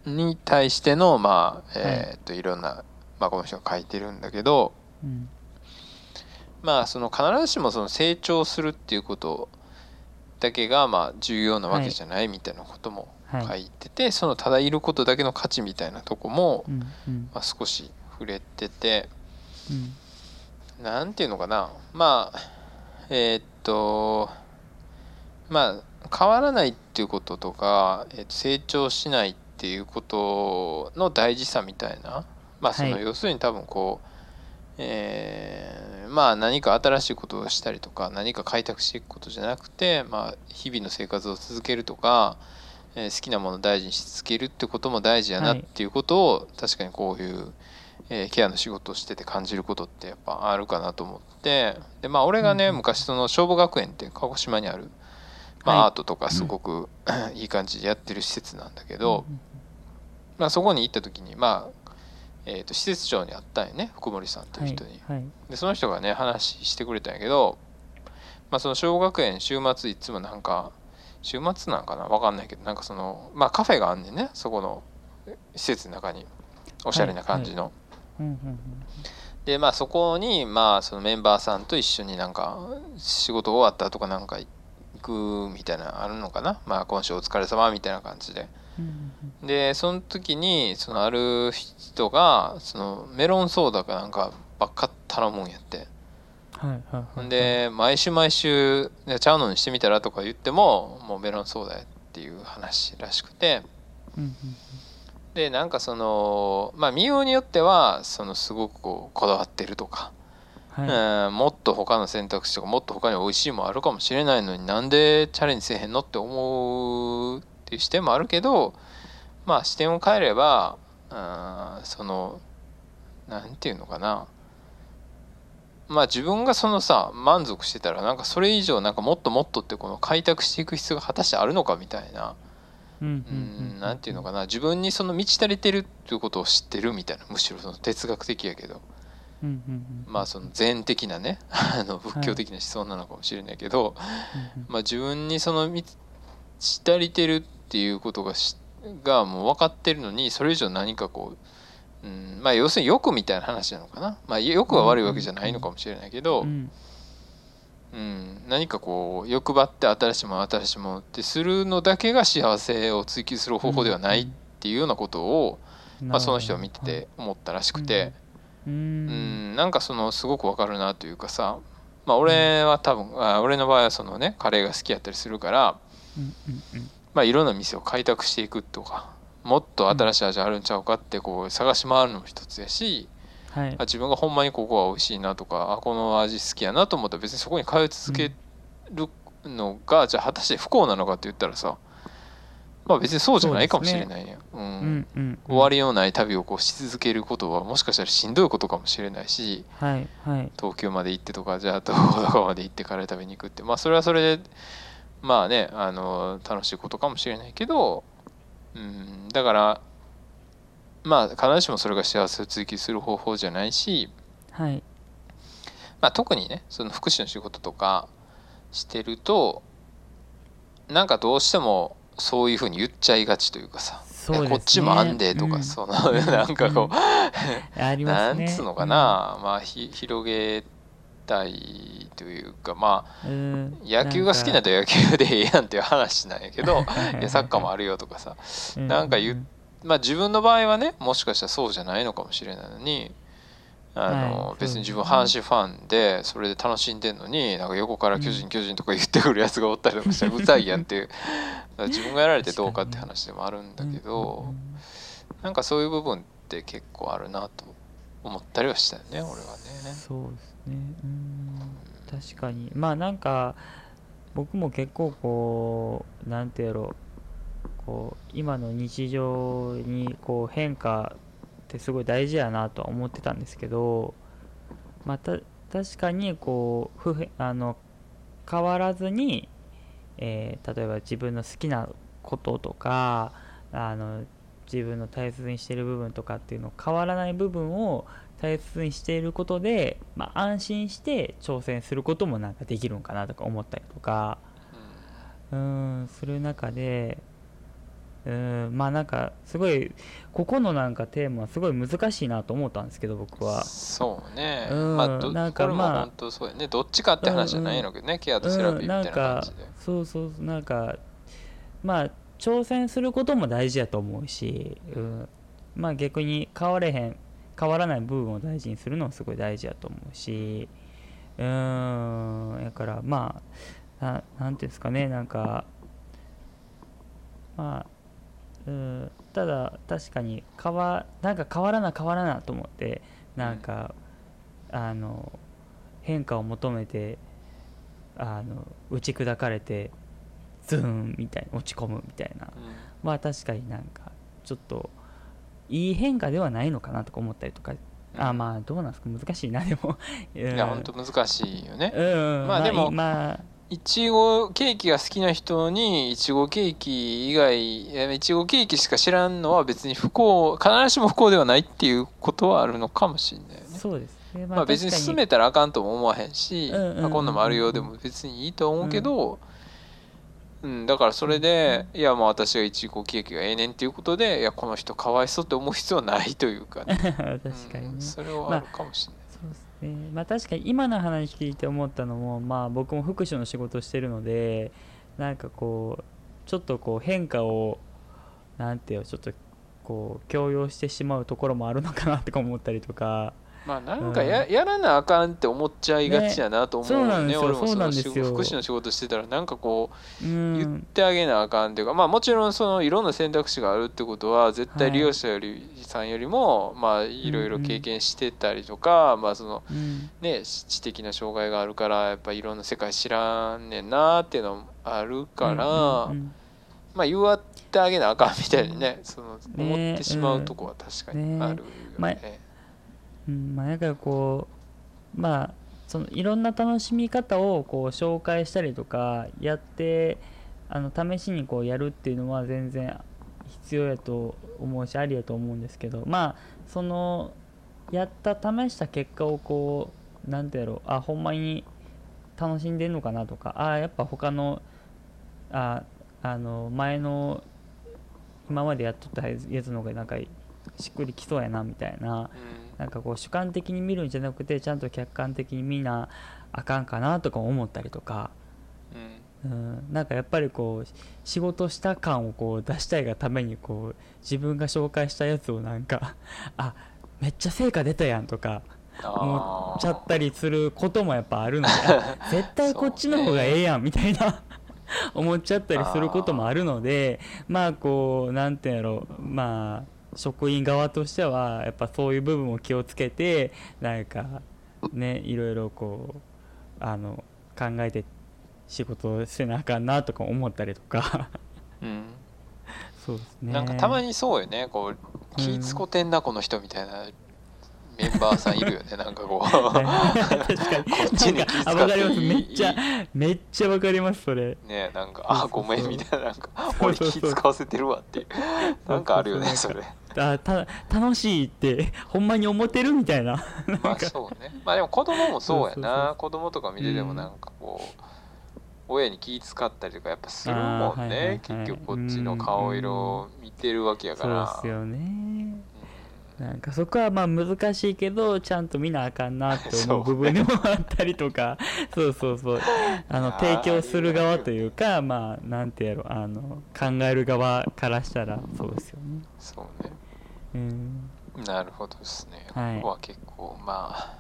に対してのまあえーっといろんな、まあ、この人が書いてるんだけどうん。まあその必ずしもその成長するっていうことだけがまあ重要なわけじゃないみたいなこともはい書いてて、そのただいることだけの価値みたいなとこも、うんうん。まあ、少し触れてて。うん。なんていうのかな。まあえーっとまあ変わらないっていうこととか、えーっと成長しないっていうことの大事さみたいな。まあその、はい要するに多分こうえーまあ何か新しいことをしたりとか何か開拓していくことじゃなくて、まあ、日々の生活を続けるとか、えー好きなものを大事にし続けるってことも大事やなはい。っていうことを、確かにこういう、えーケアの仕事をしてて感じることってやっぱあるかなと思って。でまあ俺がね、うん昔その消防学園って鹿児島にある、まあはい。アートとかすごく、いい感じでやってる施設なんだけど、まあ、そこに行った時にまあ、えー、と施設長に会ったんよね福森さんっていう人に。はい。はい。でその人がね話してくれたんやけど、まあ、その小学園週末いつもなんか週末なんかな？分かんないけどなんかそのまあカフェがあんねんね。そこの施設の中に。おしゃれな感じの。でまあそこにまあそのメンバーさんと一緒になんか仕事終わったとかなんか行くみたいなのあるのかな？まあ今週お疲れ様みたいな感じで。でその時にそのある人がそのメロンソーダかなんかばっか頼むんやって。はいで毎週毎週「いやちゃうのにしてみたら?」とか言ってももうメロンソーダやっていう話らしくて。でなんかそのまあ見ようによってはそのすごくこうこだわってるとか、はい。うんもっと他の選択肢とかもっと他に美味しいもんあるかもしれないのになんでチャレンジせえへんのって思うっていう視点もあるけどまあ視点を変えればうんそのなんていうのかなまあ自分がそのさ満足してたらなんかそれ以上なんかもっともっとってこの開拓していく必要が果たしてあるのかみたいな。うんうんんんなんていうのかな。自分にその満ち足りてるっていうことを知ってるみたいな。むしろその哲学的やけど。うんうんうん。まあその禅的なね あの仏教的な思想なのかもしれないけど、うんうん。まあ自分にその満ち足りてるっていうことがしがもう分かってるのにそれ以上何かこう、うん、まあ要するに欲みたいな話なのかな。まあ欲は悪いわけじゃないのかもしれないけど、うんうん、何かこう欲張って新しいもの新しいものってするのだけが幸せを追求する方法ではないっていうようなことを、まあ、その人を見てて思ったらしくて、ううん。ん、なんかそのすごくわかるなというかさ、まあ、俺は多分あ俺の場合はそのねカレーが好きやったりするから、うん。うん。うん。まあ、いろんな店を開拓していくとかもっと新しい味あるんちゃうかってこう探し回るのも一つやし、はい。あ自分がほんまにここは美味しいなとかあこの味好きやなと思ったら別にそこに通い続けるのがじゃあ果たして不幸なのかって言ったらさまあ別にそうじゃないかもしれないね。ううん。んうん終わりようない旅をこうし続けることはもしかしたらしんどいことかもしれないしはいはい。東京まで行ってとかじゃあ東京とかまで行ってカレー食べに行くってまあそれはそれでまあねあの楽しいことかもしれないけど、うん、だからまあ必ずしもそれが幸せを追求する方法じゃないし、はい。まあ、特にねその福祉の仕事とかしてるとなんかどうしてもそういうふうに言っちゃいがちというかさそうですね。こっちもあんでとか、うん。そのなんかこう、ありますね。なんつうのかな、まあひ広げたいというかまあ野球が好きなら野球でええやんっていう話なんやけどはい いやサッカーもあるよとかさ。うなんか言うまあ自分の場合はねもしかしたらそうじゃないのかもしれないのにあの、はい別に自分阪神ファンでそれで楽しんでんのになんか横から巨人うん巨人とか言ってくるやつがおったりとかしたらうざいやんっていう 自分がやられてどうかって話でもあるんだけどなんかそういう部分って結構あるなと思ったりはしたよね俺はね。そうですね。うん確かに。まあなんか僕も結構こうなんてやろ。こう今の日常にこう変化ってすごい大事やなとは思ってたんですけどまた確かにこう不変あの変わらずに、えー例えば自分の好きなこととかあの自分の大切にしてる部分とかっていうの変わらない部分を大切にしていることで、まあ、安心して挑戦することもなんかできるのかなとか思ったりとか。うーんする中でうーんまあなんかすごいここのなんかテーマはすごい難しいなと思ったんですけど僕は。そうね、うんまあどなんかまあ本当そうやね。どっちかって話じゃないのけどね、ケアとセラピーみたいな感じで、そうそうそうなんかまあ挑戦することも大事やと思うし、うん、まあ逆に変われへん変わらない部分を大事にするのもすごい大事やと思うしうーんだからまあななんていうんですかねなんかまあうんただ確かに変わなんか変わらな変わらなと思ってなんか、あの変化を求めてあの打ち砕かれてズーンみたいに落ち込むみたいな。うん。まあ確かになんかちょっといい変化ではないのかなとか思ったりとか、あまあどうなんですか？難しいなでも。い いや本当難しいよね。うん。まあでもまあいちごケーキが好きな人にいちごケーキ以外えいちごケーキしか知らんのは別に不幸必ずしも不幸ではないっていうことはあるのかもしれないよね。そうですね。まあ別に進めたらあかんとも思わへんし、うんうんうんうんあこんなんもあるよでも別にいいとは思うけど、うん、だからそれで、いやまあ私がいちごケーキがええねんっていうことでいやこの人かわいそうって思う必要はないというかね。確かにね、うんそれはあるかもしれない、そうですね。まあ確かに今の話聞いて思ったのもまあ僕も福祉の仕事をしてるのでなんかこうちょっとこう変化をなんていうのちょっとこう強要してしまうところもあるのかなとか思ったりとかまあなんかや,、やらなあかんって思っちゃいがちやなと思うよねね俺もその福祉の仕事してたらなんかこうう言っんてあげなあかんっていうかまあもちろんそのいろんな選択肢があるってことは絶対はい利用者より、さんよりもまあいろいろ経験してたりとか、まあそのうん。ね知的な障害があるからやっぱいろんな世界知らんねんなっていうのもあるから、うんうんまあ言わってあげなあかんみたいにねそのね。思ってしまうとこは確かにあるよね。まあうんまあ、だからこうまあそのいろんな楽しみ方をこう紹介したりとかやってあの試しにこうやるっていうのは全然必要やと思うしありやと思うんですけどまあそのやった試した結果をこうなんてやろうあほんまに楽しんでんのかなとかあやっぱ他のああの前の今までやっとったやつの方がなんかしっくりきそうやなみたいななんかこう主観的に見るんじゃなくてちゃんと客観的に見なあかんかなとか思ったりとか、うん。うん、なんかやっぱりこう仕事した感をこう出したいがためにこう自分が紹介したやつをなんか あめっちゃ成果出たやんとか思っちゃったりすることもやっぱあるので あ絶対こっちの方がええやんみたいな 思っちゃったりすることもあるのでまあこうなんていうんやろまあ職員側としてはやっぱそういう部分を気をつけてなんかねいろいろこうあの考えて仕事せなあかんなとか思ったりとか。うん。そうですね。なんかたまにそうよね。こう気使ってんなこの人みたいなメンバーさんいるよねなんかこう。確かに。こっちに気めっちゃいめっちゃわかりますそれ。ねなんかそうそうそう。あごめんみたいななんかそう俺そうそう。気使わせてるわっていう。なんかあるよねそそうれ。あた楽しいってほんまに思ってるみたいな。まあそうね。まあでも子供もそうやそうそうな子供とか見ててもうんなんかこう親に気使ったりとかやっぱするもんあーはいはいはいね結局こっちの顔色を見てるわけやかそうらっすよね。うんなんかそこはまあ難しいけどちゃんと見なあかんなって思う部分でもあったりとか。そうそうそう。あの提供する側というかまあなんてやろ。あの考える側からしたらそうですよね。そうね。うん。なるほどですね、はい。ここは結構まあ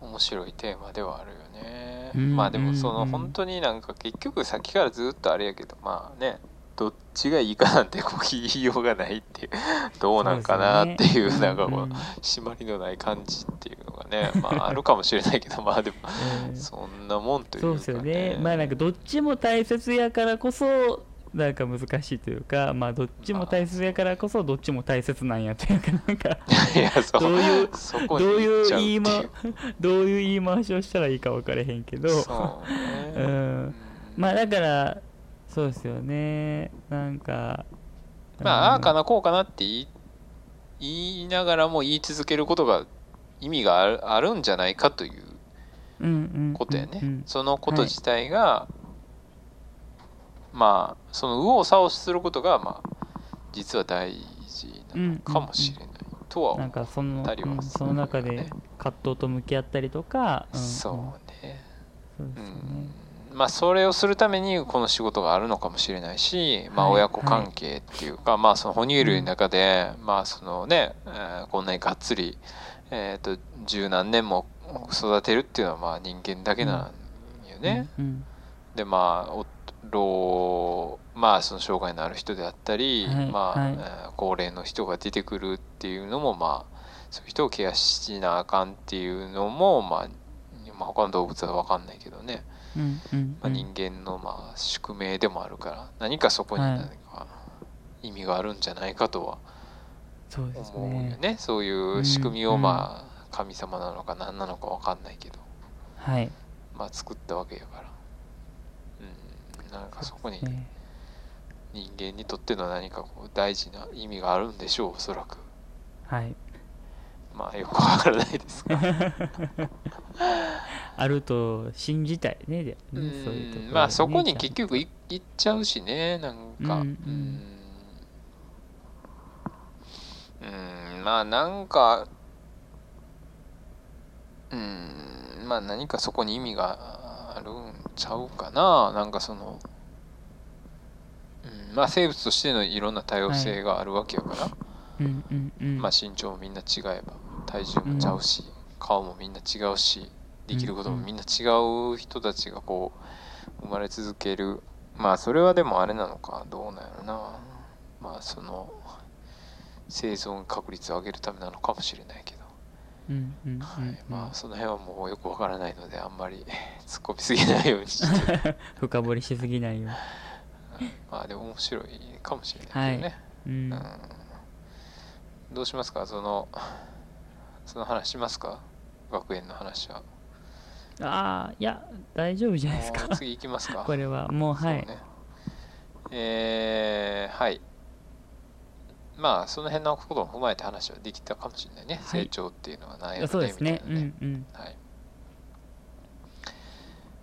面白いテーマではあるよね、うんまあでもそのうん本当になんか結局さっきからずっとあれやけどまあねどっちがいいかなんてこう言いようがないっていう どうなんかなっていうなんかこう、うん締まりのない感じっていうのがね まああるかもしれないけどまあでもうん。そんなもんというか、そうですよね。まあなんかどっちも大切やからこそなんか難しいというかまあどっちも大切やからこそどっちも大切なんやというかなんか いやそう。どういうそこどういいう言いう回どういう言い回しをしたらいいか分からへんけど。そうね、うん。まあだからそうですよね。なんかまあ、ああかななこうかなって言い言いながらも言い続けることが意味があるあるんじゃないかということやね、そのこと自体が、まあその右往左往することがまあ実は大事なのかもしれないとは思なんかその、たりはうんするその中で葛藤と向き合ったりとか、う、んそうね。うそうですよね。んまあそれをするためにこの仕事があるのかもしれないし、まあはい親子関係っていうか、まあその哺乳類の中で、まあそのね、えーこんなにがっつり、えー、と十何年も育てるっていうのはまあ人間だけなんよね。うんでまあお老まあその障害のある人であったり、はいまあ、はいえー高齢の人が出てくるっていうのもまあそういう人をケアしなあかんっていうのもまあまあ他の動物は分かんないけどね。まあ、人間のまあ宿命でもあるから何かそこにはい何か意味があるんじゃないかとは思うよね。ねそういう仕組みをまあ神様なのか何なのか分かんないけど。はい。まあ作ったわけやから。うん。なんかそこにね。人間にとっての何かこう大事な意味があるんでしょうおそらく。はいまあよくわからないですが。あると信じたいねでうねそういうところ。ん。まあそこにね結局い行っちゃうしねなんか。うん。うん。まあなんかうん。まあ何かそこに意味があるんちゃうかな。なんかその、うん、まあ生物としてのいろんな多様性があるわけやから、うんうんうん。まあ身長もみんな違えば体重もちゃうし、顔もみんな違うしできることもみんな違う人たちがこう生まれ続ける。まあそれはでもあれなのかどうなんやろな。まあその生存確率を上げるためなのかもしれないけど、うんうんうんはい、まあその辺はもうよくわからないのであんまり 突っ込みすぎないようにして。深掘りしすぎないよ まあでも面白いかもしれないけどね、う、うん。うん。どうしますか？そのその話しますか？学園の話は。ああいや大丈夫じゃないですか。次行きますか。これはもうはい。ね。えーはい。まあその辺のことも踏まえて話はできたかもしれないね、はい。成長っていうのは何やろね。みたいなうんうん。はい、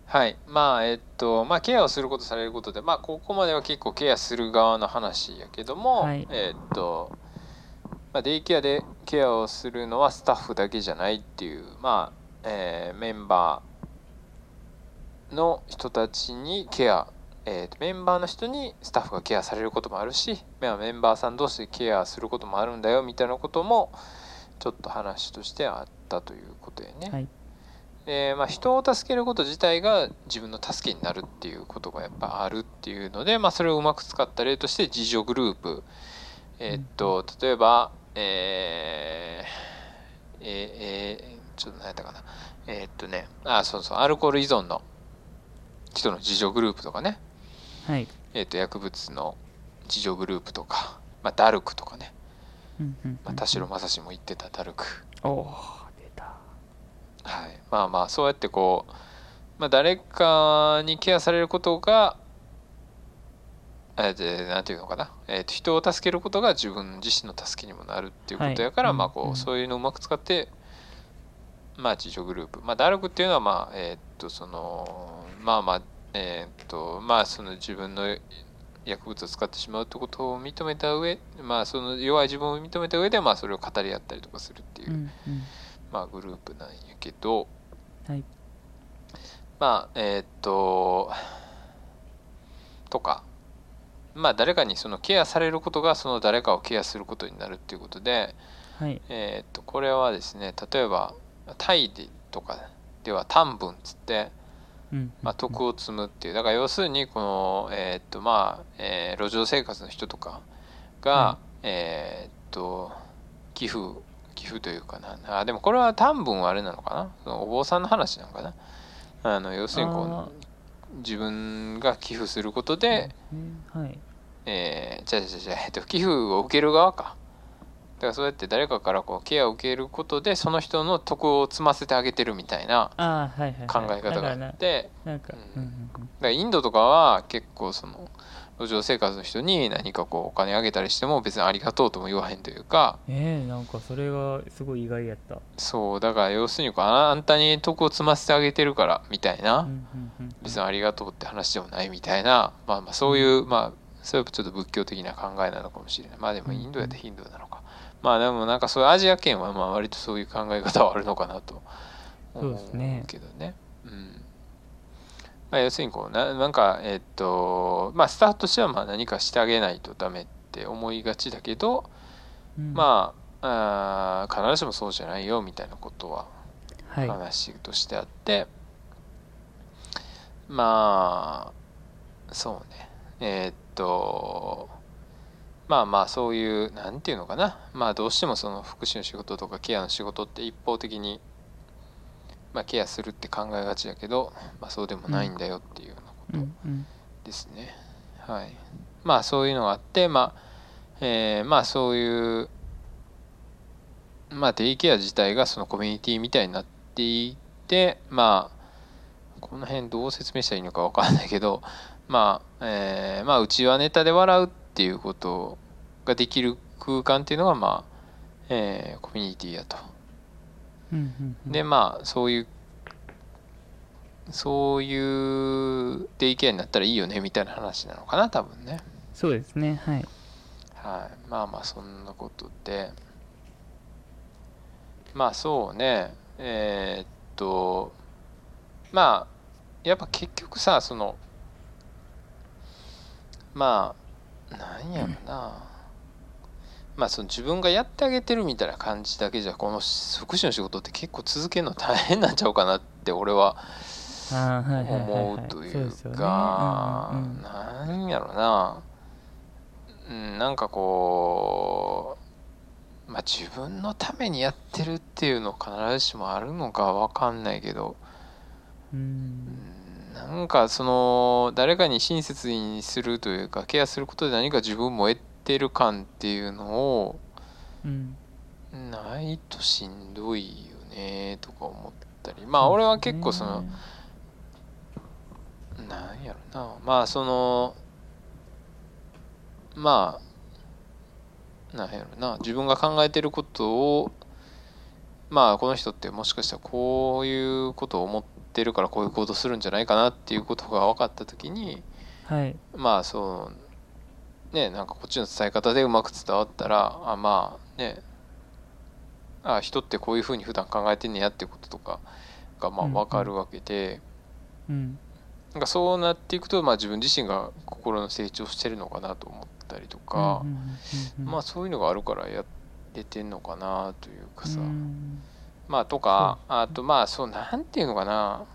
はい、まあえっとまあケアをすることされることでまあここまでは結構ケアする側の話やけども、はい。えっとまあ、デイケアでケアをするのはスタッフだけじゃないっていうまあ、えーメンバーの人たちにケアえーとメンバーの人にスタッフがケアされることもあるしまあメンバーさん同士でケアすることもあるんだよみたいなこともちょっと話としてあったということやね。はい。でまあ、人を助けること自体が自分の助けになるっていうことがやっぱあるっていうので、まあ、それをうまく使った例として自助グループ。えーっと例えばえー、えーえーちょっと何やったかな。えーっとねあそうそうアルコール依存の人の自助グループとかね、はい。えー、と薬物の自助グループとか、まあ、ダルクとかね、うんうんまあ、田代正史も言ってたダルク、おお出た。はい、まあまあそうやってこう、まあ、誰かにケアされることがえなんていうのかな、えー、と人を助けることが自分自身の助けにもなるっていうことやから、まあこう、はいうんうん。そういうのをうまく使ってまあ自助グループ。まあダルクっていうのはまあえっ、とそのまあまあえっ、とまあその自分の薬物を使ってしまうってことを認めた上まあその弱い自分を認めた上でまあそれを語り合ったりとかするっていう、うんうん。まあグループなんやけどはい。まあえーっととかまあ誰かにそのケアされることがその誰かをケアすることになるっていうことで、はい。えーっとこれはですね例えばタイでとかでは短文っつって、うん。まあ、徳を積むっていうだから要するにこのえーっとまあ、えー路上生活の人とかが、はえーっと寄付寄付というかな。あでもこれは短文はあれなのかな？そのお坊さんの話なのかな？あの要するにこあう自分が寄付することで、ーはいえー、じゃあじゃあじゃあ、えっと、寄付を受ける側か。だからそうやって誰かからこうケアを受けることでその人の徳を積ませてあげてるみたいなああはいはいはい。考え方があって。だからインドとかは結構その路上生活の人に何かこうお金あげたりしても別にありがとうとも言わへんというか。えー、なんかそれがすごい意外やった。そうだから要するにこうああんたに徳を積ませてあげてるからみたいな、別にありがとうって話でもないみたいな。まあまあそういうまあそれはちょっと仏教的な考えなのかもしれない。まあでもインドやってヒンドゥーなのか。まあでもなんかそういうアジア圏はまあ割とそういう考え方はあるのかなと思そうですね。うけどね。うん。まあ要するにこうななんかえっとまあスタートとしてはまあ何かしてあげないとダメって思いがちだけどうん。まああー必ずしもそうじゃないよみたいなことははい。話としてあって、まあそうね。えーっとまあまあそういうなんていうのかなまあどうしてもその福祉の仕事とかケアの仕事って一方的に、まあ、ケアするって考えがちだけど、まあ、そうでもないんだよっていうようなことうんうんですね。はい。まあそういうのがあって、まあ、えーまあそういう、まあデイケア自体がそのコミュニティみたいになっていて、まあ、この辺どう説明したらいいのかわかんないけど、まあ、えーまあうちはネタで笑うっていうことができる空間っていうのが、まあ、えーコミュニティやと。うんうんうん。でまあそういうそういうデイケアになったらいいよねみたいな話なのかな多分ね。そうですねはい。はい。まあまあそんなことで。まあそうね。えーっとまあやっぱ結局さそのまあなんやろな、まあその自分がやってあげてるみたいな感じだけじゃこの福祉の仕事って結構続けるの大変なんちゃうかなって俺は思うというかなんやろなうんなんかこうまあ自分のためにやってるっていうの必ずしもあるのかわかんないけどうんうんなんかその誰かに親切にするというかケアすることで何か自分も得てる感っていうのをうん。ないとしんどいよねとか思ったり。まあ俺は結構その、なんやろな。まあそのまあなんやろな。自分が考えてることをまあこの人ってもしかしたらこういうことを思ってるからこういう行動するんじゃないかなっていうことが分かった時にはい。まあそうねなんかこっちの伝え方でうまく伝わったらあまあねあ人ってこういうふうに普段考えてんねやっていうこととかがまあうんうん。分かるわけで、うん。なんかそうなっていくと、まあ、自分自身が心の成長してるのかなと思ったりとか、うんうんうんうん。まあそういうのがあるからやれてんのかなというかさ、うんまあとかあとまあそうなんていうのかな、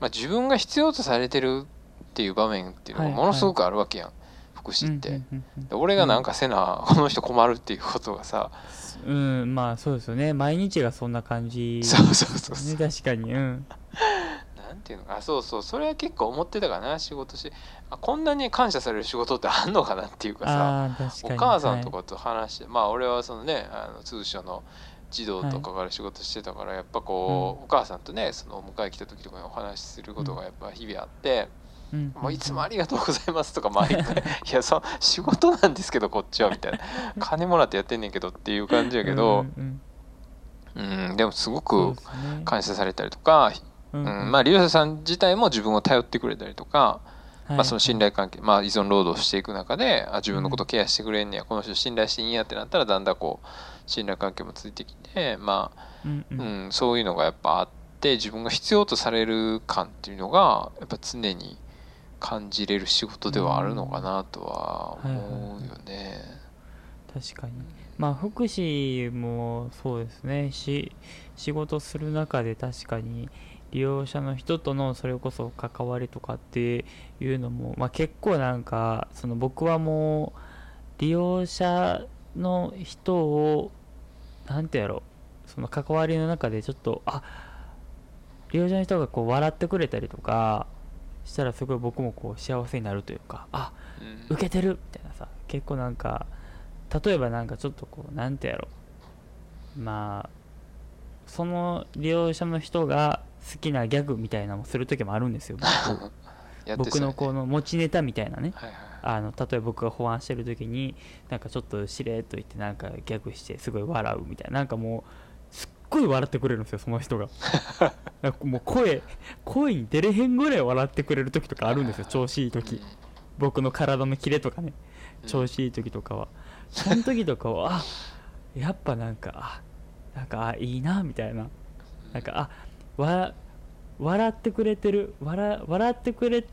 まあ、自分が必要とされてるっていう場面っていうのがはいものすごくあるわけやん、福祉って。うんうんうんで俺がなんかせな、この人困るっていうことがさ、うん、うんまあそうですよね。毎日がそんな感じ。そうそうそうそう。ね確かに。うん。なんていうのかあそうそう。それは結構思ってたかな仕事し。あこんなに感謝される仕事ってあんのかなっていうかさ。あー確かに。お母さんとはいかと話して、まあ俺はそのねあの通所の児童とかから仕事してたからやっぱこう、お母さんとねそのお迎え来た時とかにお話しすることがやっぱ日々あって、うん。もういつもありがとうございますとか 毎回。いやそ仕事なんですけどこっちはみたいな。金もらってやってんねんけどっていう感じやけどうんうんでもすごく感謝されたりとか、うんうん。まあ利用者さん自体も自分を頼ってくれたりとか、はい。まあ、その信頼関係、まあ、依存労働していく中であ自分のことケアしてくれんねやこの人信頼していいんやってなったらだんだんこう信頼関係もついてきて、まあうんううんん、そういうのがやっぱあって自分が必要とされる感っていうのがやっぱ常に感じれる仕事ではあるのかなとは思うよね。確かに。まあ福祉もそうですね。し仕事する中で確かに利用者の人とのそれこそ関わりとかっていうのも、まあ、結構なんかその僕はもう利用者の人をなんてやろうその関わりの中でちょっとあ利用者の人がこう笑ってくれたりとかしたらすごい僕もこう幸せになるというかあうん。受けてるみたいなさ結構なんか例えばなんかちょっとこうなんてやろまあその利用者の人が好きなギャグみたいなのもする時もあるんですよ僕。僕のこの、の持ちネタみたいなね。はいはいあの例えば僕が保安してる時になんかちょっとしれっと言ってなんかギャグしてすごい笑うみたいななんかもうすっごい笑ってくれるんですよその人が。なんかもう声声に出れへんぐらい笑ってくれる時とかあるんですよ調子いい時。僕の体のキレとかね。うん。調子いい時とかは、その時とかはあやっぱなんかあなんかあいいなみたいな。なんかあわ笑ってくれてる笑笑ってくれて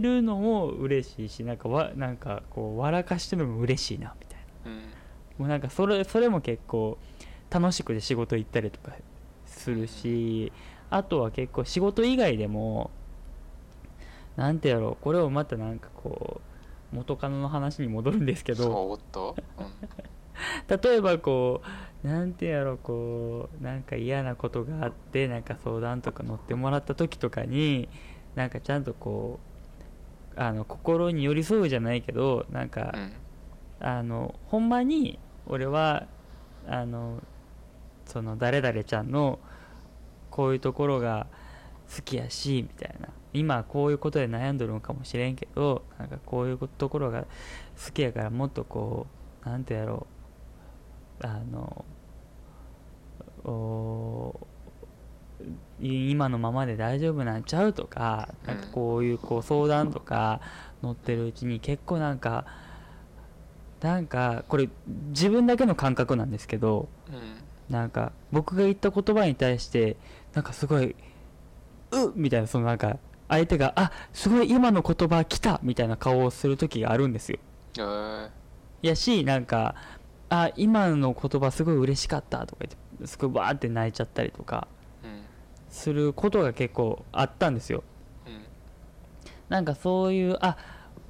るのも嬉しいしなんかわなんかこう笑かしてるのも嬉しいなみたいな。うん。もうなんかそれそれも結構楽しくて仕事行ったりとかするしあとは結構仕事以外でもなんてやろうこれをまたなんかこう元カノの話に戻るんですけどおっと、うん。例えばこうなんてやろうこうなんか嫌なことがあってなんか相談とか乗ってもらった時とかになんかちゃんとこうあの心に寄り添うじゃないけどなんか、うん。あのほんまに俺はあのその誰々ちゃんのこういうところが好きやしみたいな。今こういうことで悩んどるのかもしれんけどなんかこういうところが好きやからもっとこうなんてやろう。あのおい今のままで大丈夫なんちゃうとかなんかこういうこう相談とか乗ってるうちに結構なんかなんかこれ自分だけの感覚なんですけどうんなんか僕が言った言葉に対してなんかすごい「うっ!」みたいなそのなんか相手が「あすごい今の言葉来た!」みたいな顔をする時があるんですよ。えーやしなんか「あ今の言葉すごい嬉しかった」とか言ってすごいバーって泣いちゃったりとかうんすることが結構あったんですよ。うん。なんかそういうあ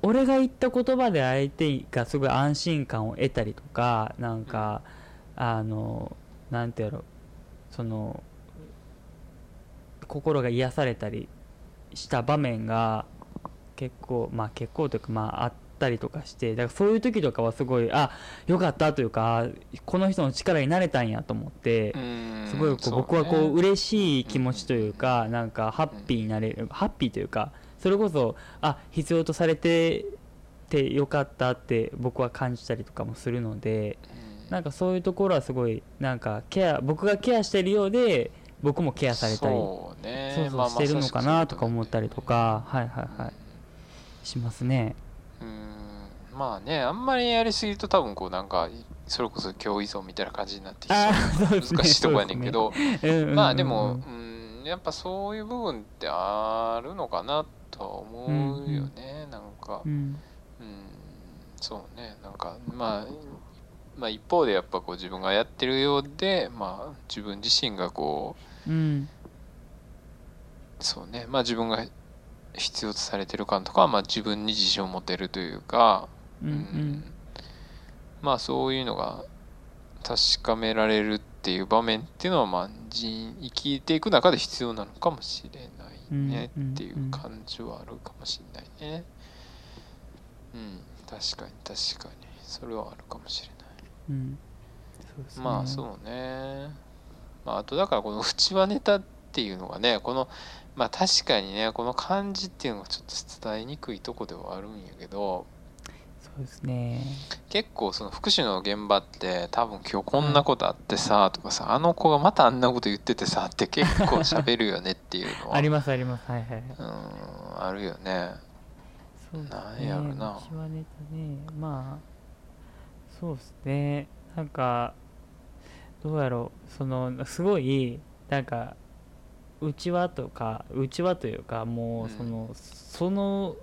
俺が言った言葉で相手がすごい安心感を得たりとかなんか、あのなんてやろ。うその心が癒されたりした場面が結構まあ結構というかまああったりとかしてだからそういう時とかはすごいあよかったというかあこの人の力になれたんやと思って、うんすごいこう僕はこう嬉しい気持ちというかなんかハッピーになれるハッピーというかそれこそあ必要とされててよかったって僕は感じたりとかもするのでうん。なんかそういうところはすごいなんかケア僕がケアしてるようで僕もケアされたりそうね。そうそうまあしてるのかなとか思ったりとかはいはいまあはい。しますね。うんまあねあんまりやりすぎると多分こうなんかそれこそ共依存みたいな感じになってきあーそうそうですね難しいとこやねんけど、まあでも、うん、やっぱそういう部分ってあるのかなとは思うよね、なんかうん。うんそうね。なんかまあまあ一方でやっぱこう自分がやってるようでまあ自分自身がこうん。うそうね。まあ自分が必要とされてる感とかはまあ自分に自信を持てるというか、うんうん。まあそういうのが確かめられるっていう場面っていうのはまあ人生きていく中で必要なのかもしれないね、うんっていう感じはあるかもしれないね。うん確かに確かに。それはあるかもしれないうん。そうですね。まあそうね。まあ、あとだからこの内輪ネタっていうのがねこのまあ確かにねこの漢字っていうのがちょっと伝えにくいとこではあるんやけどそうですね。結構その福祉の現場って多分今日こんなことあってさとかさあの子がまたあんなこと言っててさって結構喋るよねっていうのは。ありますあります。はいはい。うんあるよね。そうなんやろな。うちはねまあそうですね。なんかどうやろう。そのすごいなんかうちわとかうちわというかもうんうその、その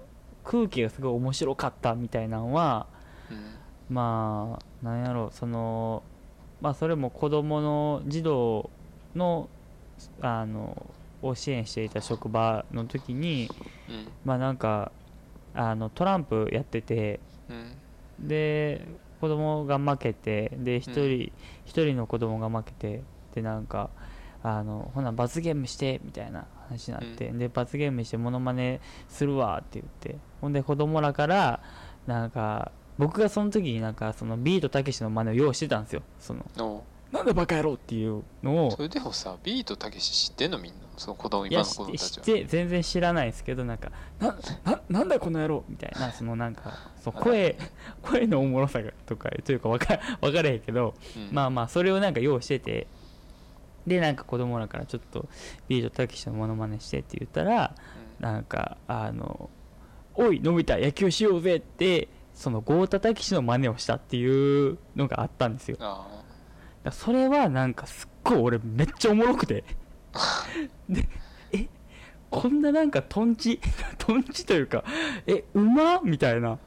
空気がすごい面白かったみたいなのはうん。まあなんやろうそのまあそれも子供の児童のあのを支援していた職場の時にうん。まあなんかあのトランプやっててうん。で子供が負けてで一人一、人の子供が負けてでなんかあのほな罰ゲームしてみたいな話になって、で罰ゲームしてモノマネするわって言ってほんで子供らからなんか僕がその時になんかそのビートたけしの真似を用意してたんですよ。そののなんでバカ野郎っていうのを。それでもさビートたけし知ってんのみんなその子供い今の子や知って知供たちは。全然知らないですけどなんかなななんだよこの野郎みたいなそのなんかそう声 声のおもろさがとかというか分か分からへんけどうん。まあまあそれをなんか用意しててでなんか子供らからちょっとビートたけしのモノマネしてって言ったらうん。なんかあの「おいのび太野球しようぜ」ってその豪太たけしの真似をしたっていうのがあったんですよ。だそれはなんかすっごい俺めっちゃおもろくて。でえこんななんかトンチ トンチというかえうまみたいな。ー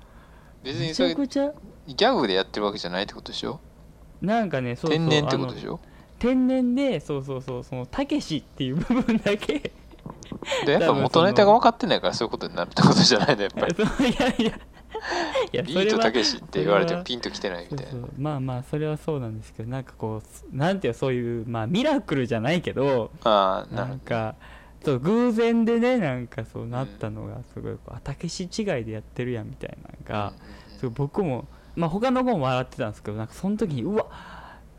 別めちにそれギゃくちゃ。ャグでやってるわけじゃないってことでしょ？なんかねそうそう天然ってことでしょ？天然でそうそうそうそのたけしっていう部分だけでやっぱ元ネタが分かってないからそういうことになるってことじゃないのやっぱり。いやいやいや。ビートたけしって言われてもピンときてないみたいな。まあまあそれはそうなんですけどなんかこうなんていうそういうまあミラクルじゃないけどああなるなんかそう偶然でねなんかそうなったのがすごいこうあたけし違いでやってるやんみたいなのが、すごい僕もまあ他の子も笑ってたんですけどなんかその時にうわ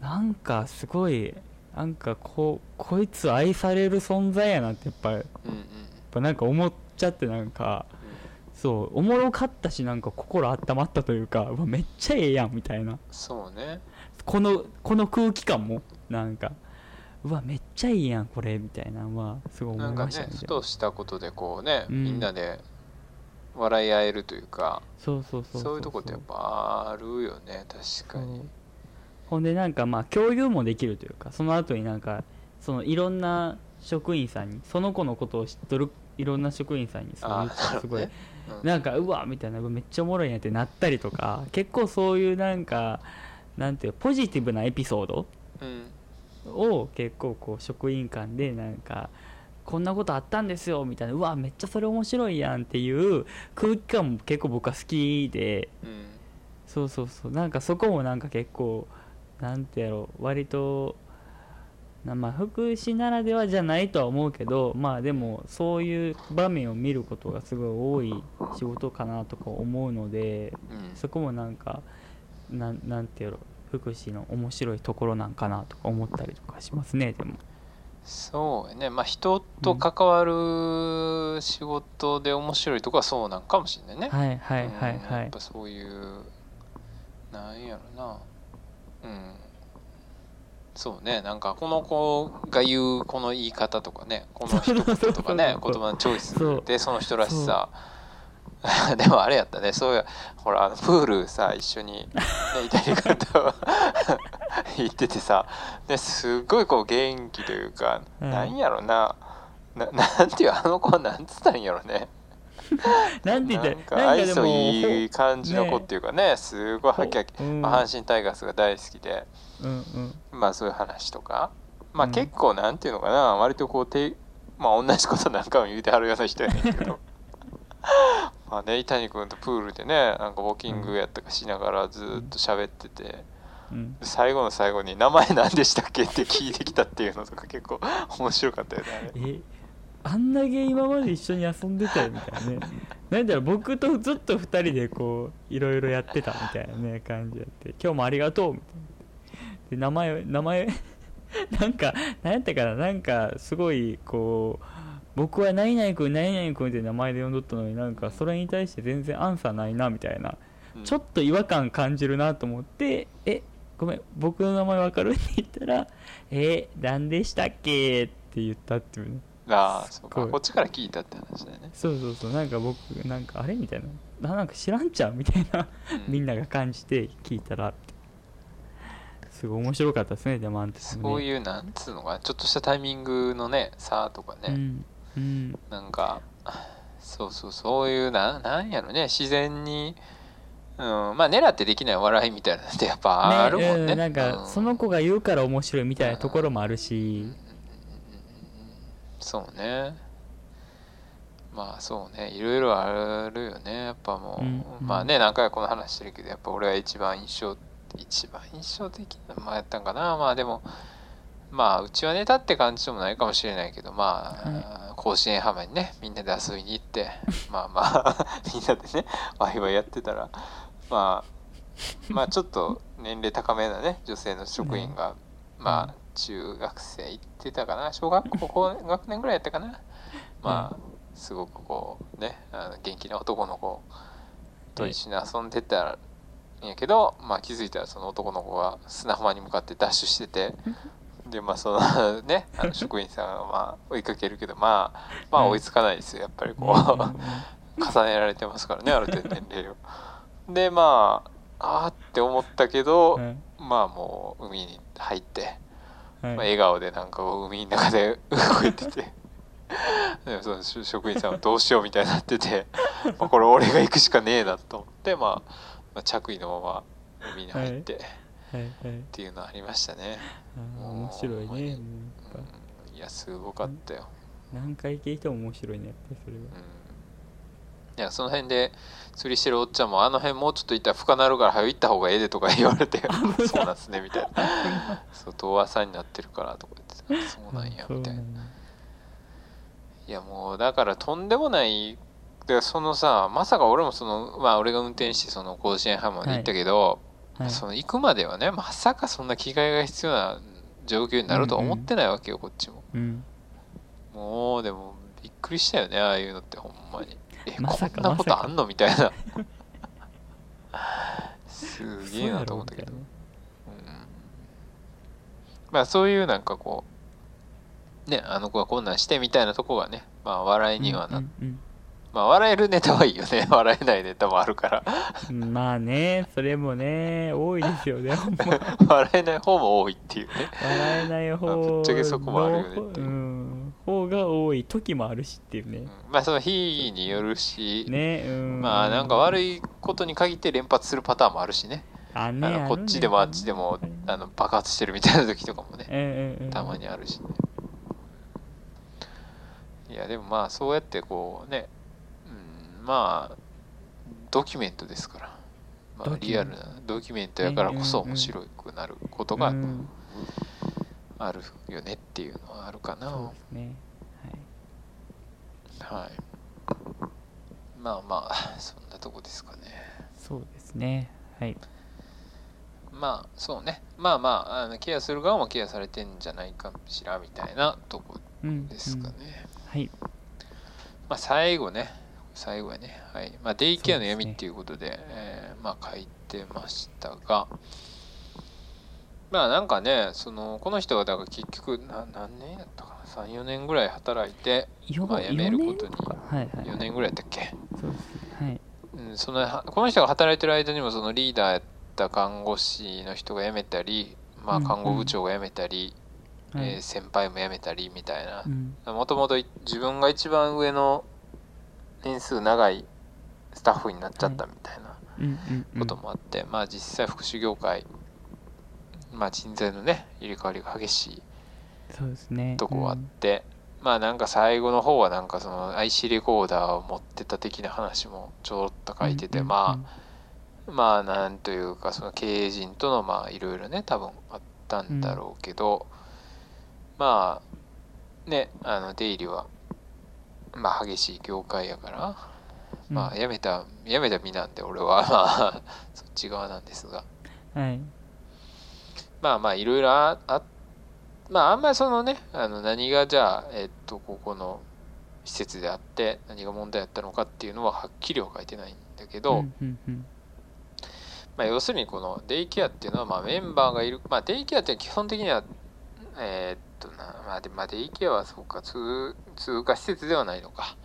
なんかすごいなんかこうこいつ愛される存在やなってやっぱやっうんうん。うんぱなんか思っちゃってなんかそうおもろかったしなんか心温まったというかうわめっちゃええやんみたいな。そうね。このこの空気感もなんかうわめっちゃいいやんこれみたいなのはすごい思ないましたねねふとしたことでこうねうん。みんなで笑い合えるというかそうそうそうそういうとこってやっぱあるよね確かにほんでなんかまあ共有もできるというかその後になんかそのいろんな職員さんにその子のことを知っとるいろんな職員さんにそう言ああったらすごい、ねうん。なんかうわみたいなめっちゃおもろいんやってなったりとか結構そういうなんかなんていうポジティブなエピソードうん。を結構こう職員間でなんかこんなことあったんですよみたいなうわめっちゃそれ面白いやんっていう空気感も結構僕は好きで。うん。そうそうそう。なんかそこもなんか結構なんてやろう割となまあ福祉ならではじゃないとは思うけどまあでもそういう場面を見ることがすごい多い仕事かなとか思うのでうん。そこもなんかなんなんてやろう福祉の面白いところなんかなとか思ったりとかしますねでも。そうやね。まあ人と関わる仕事で面白いとこはそうなんかもしれないね。はいはいはいうん。はいやっぱそういうなんやろなうん。そうねなんかこの子が言うこの言い方とかねこの一言とかね 言葉のチョイスでその人らしさ。でもあれやったね。そうやほらあのプールさ一緒に、ね、イタリカと行っててさ。ですっごいこう元気というか、うん。なんやろな。ななんていうあの子はなんつったんやろね なんて言ったなんか愛想いい感じの子ねっていうかねすごいハキハキ、うん。まあ、阪神タイガースが大好きでうんうん。まあそういう話とかまあうん。結構なんていうのかな割とこうてまあ同じことなんかも言うてはるような人やねんけど。まあね伊谷君とプールでねなんかウォーキングやったかしながらずっと喋ってて、うん。最後の最後に「名前何でしたっけ?」って聞いてきたっていうのとか結構面白かったよねあんだけ今まで一緒に遊んでたよみたいなね。なんだろう僕とずっと2人でこういろいろやってたみたいなね感じやって。今日もありがとうみたいな。で名前名前 なんか何やったかな。なんかすごいこう僕は何々君何々君って名前で呼んどったのになんかそれに対して全然アンサーないなみたいな。うん。ちょっと違和感感じるなと思って「えごめん僕の名前わかる?」って言ったら「え何でしたっけ?」って言ったっていうねああそうかこっちから聞いたって話だよね、そうそうそう。なんか僕な。んかあれみたいな。ななんか知らんちゃうみたいな。みんななが感じて聞いたら。すごい面白かったですねでもあんたそういうなんつうのかなちょっとしたタイミングのね差とかね、うん。うん。なんかそうそうそういうななんやろね。自然に、うん、まあ狙ってできない笑いみたいなのってやっぱあるもんね。うん。なんかその子が言うから面白いみたいなところもあるしそうね。まあそうね。いろいろあるよね。やっぱもう、うんうん。まあね何回かこの話してるけどやっぱ俺が一番印象一番印象的なまあやったんかな。まあでもまあうちはネタって感じでもないかもしれないけどまあ、甲子園浜にねみんなで遊びに行って まあまあ みんなでねワイワイやってたらまあまあちょっと年齢高めなね女性の職員が、まあ中学生行ってたかな。小学校高学年ぐらいやったかな。まあすごくこうねあの元気な男の子と一緒に遊んでたんやけど、まあ、気づいたらその男の子が砂浜に向かってダッシュしててでまあその ねあの職員さんがまあ追いかけるけどまあまあ追いつかないですよ。やっぱりこう重ねられてますからねある程度年齢を。でまああーって思ったけど、うん。まあもう海に入って。はい。まあ、笑顔でなんか海の中で 動いてて。でその職職員さんはどうしようみたいになってて。まあこれ俺が行くしかねえなと。思って、まあ、まあ着衣のまま海に入って。っはい。はい。ていうのありましたね、面白いね。もういやすごかったよ、何回聞いても面白いねやっぱりそれは。うん、いやその辺で釣りしてるおっちゃんもあの辺もうちょっと行ったら深なるから早く行った方がええでとか言われてそうなんすねみたいな。そう遠浅になってるからとか言ってたそうなんやみたいな。いやもうだからとんでもない。でそのさまさか俺もそのまあ俺が運転してその甲子園浜まで行ったけど、はい。その行くまではねまさかそんな着替えが必要な状況になるとは思ってないわけよ、こっちも。うん。もうでもびっくりしたよねああいうのってほんまにえ、まさかこんなことあんの？みたいな。すげえなと思ったけど。そうん。まあそういうなんかこうねあの子がこんなんしてみたいなとこがねまあ笑いにはなっうんうんまあ笑えるネタはいいよね。笑えないネタもあるから。うんまあねそれもね多いですよね。ほんま笑えない方も多いっていうね。笑えない方 まあぶっちゃけそこもあるよねってのいう。うん方が多い時もあるしっていうね。うん。まあその日によるし、ねうん。まあなんか悪いことに限って連発するパターンもあるしね。あねあのこっちでもあっちでもあの爆発してるみたいな時とかもね。うんうんうん。たまにあるしね。いやでもまあそうやってこうね、うん、まあドキュメントですから、まあ、リアルなドキュメントやからこそ面白くなることがうんあるよねっていうのはあるかな、そうですね。はい。はい。まあまあそんなとこですかね。そうですね。はい。まあそうね。まあまああのケアする側もケアされてんじゃないかしらみたいなとこうんですかね、うんはい。まあ最後ね。最後やね。はい。まあデイケアの闇っていうことでえーまあ書いてましたがまあなんかねそのこの人がだから結局な何年やったかな？34年ぐらい働いてよまあ辞めることに。四年かはいはい4年ぐらいやったっけ、そうです。はい。うん、そのはこの人が働いてる間にもそのリーダーやった看護師の人が辞めたり、まあ、うん看護部長が辞めたり、はい。えー先輩も辞めたりみたいな。うん。もともと自分が一番上の年数長いスタッフになっちゃったみたいなうんうんうん。こともあって、まあ実際福祉業界、まあ、人材のね入れ替わりが激しいそうですね。とこはあって、まあなんか最後の方はなんかその IC レコーダーを持ってた的な話もちょろっと書いてて、まあまあなんというかその経営陣とのまあいろいろね多分あったんだろうけど、まあねあの出入りはまあ激しい業界やから、うん。まあ辞めた辞めた身なんで俺はまあそっち側なんですが。はいまあまあいろいろああまああんまりそのねあの何がじゃあえっとここの施設であって何が問題やったのかっていうのははっきりは書いてないんだけど、うんうんうん。まあ、要するにこのデイケアっていうのはまあメンバーがいる、まあ、デイケアって基本的にはえーっとな、まあでまあ、デイケアはそうか通通過施設ではないのか。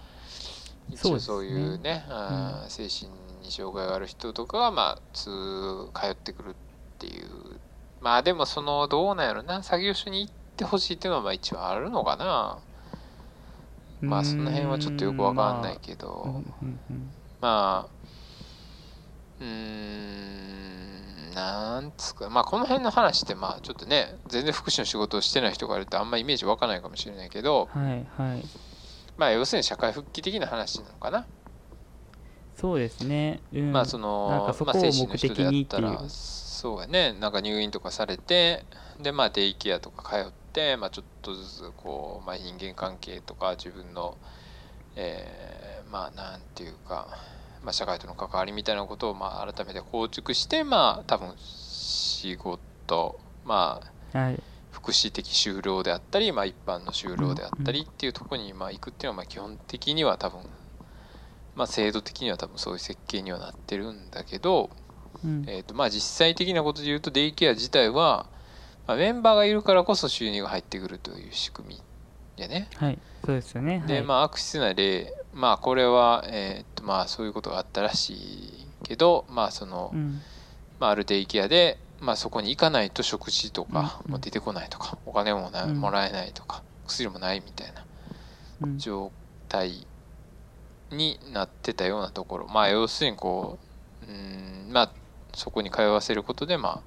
一そうですね応そういうね。あー精神に障害がある人とかがまあ通通ってくるっていうまあでもそのどうなんやろな。作業所に行ってほしいっていうのはまあ一応あるのかな。まあその辺はちょっとよくわかんないけど、まあ、うーん、なんつうか、まあこの辺の話ってまあちょっとね、全然福祉の仕事をしてない人がいるとあんまイメージ湧かないかもしれないけど、はいはい。まあ要するに社会復帰的な話なのかな。そうですね、うん、まあそのなんか、そまあこを精神の人であったら目的にっていう、そうやね、なんか入院とかされて、でまあデイケアとか通って、まあちょっとずつこう、まあ人間関係とか自分の、えーまあなんていうか、まあ、社会との関わりみたいなことをまあ改めて構築してまあ多分仕事まあはい。福祉的就労であったり、まあ、一般の就労であったりっていうところにまあ行くっていうのはまあ基本的には多分まあ制度的には多分そういう設計にはなってるんだけど、うん。えー、とまあ実際的なことで言うとデイケア自体は、まあ、メンバーがいるからこそ収入が入ってくるという仕組みやね。はい。そうですよね。はい。でまあ悪質な例まあこれはえーっとまあそういうことがあったらしいけどまあその、うん。まあ、あるデイケアで、まあ、そこに行かないと食事とかうん。も出てこないとかお金もなうん。もらえないとか薬もないみたいなうん。状態になってたようなところ。まあ要するにこううーんまあそこに通わせることでまあ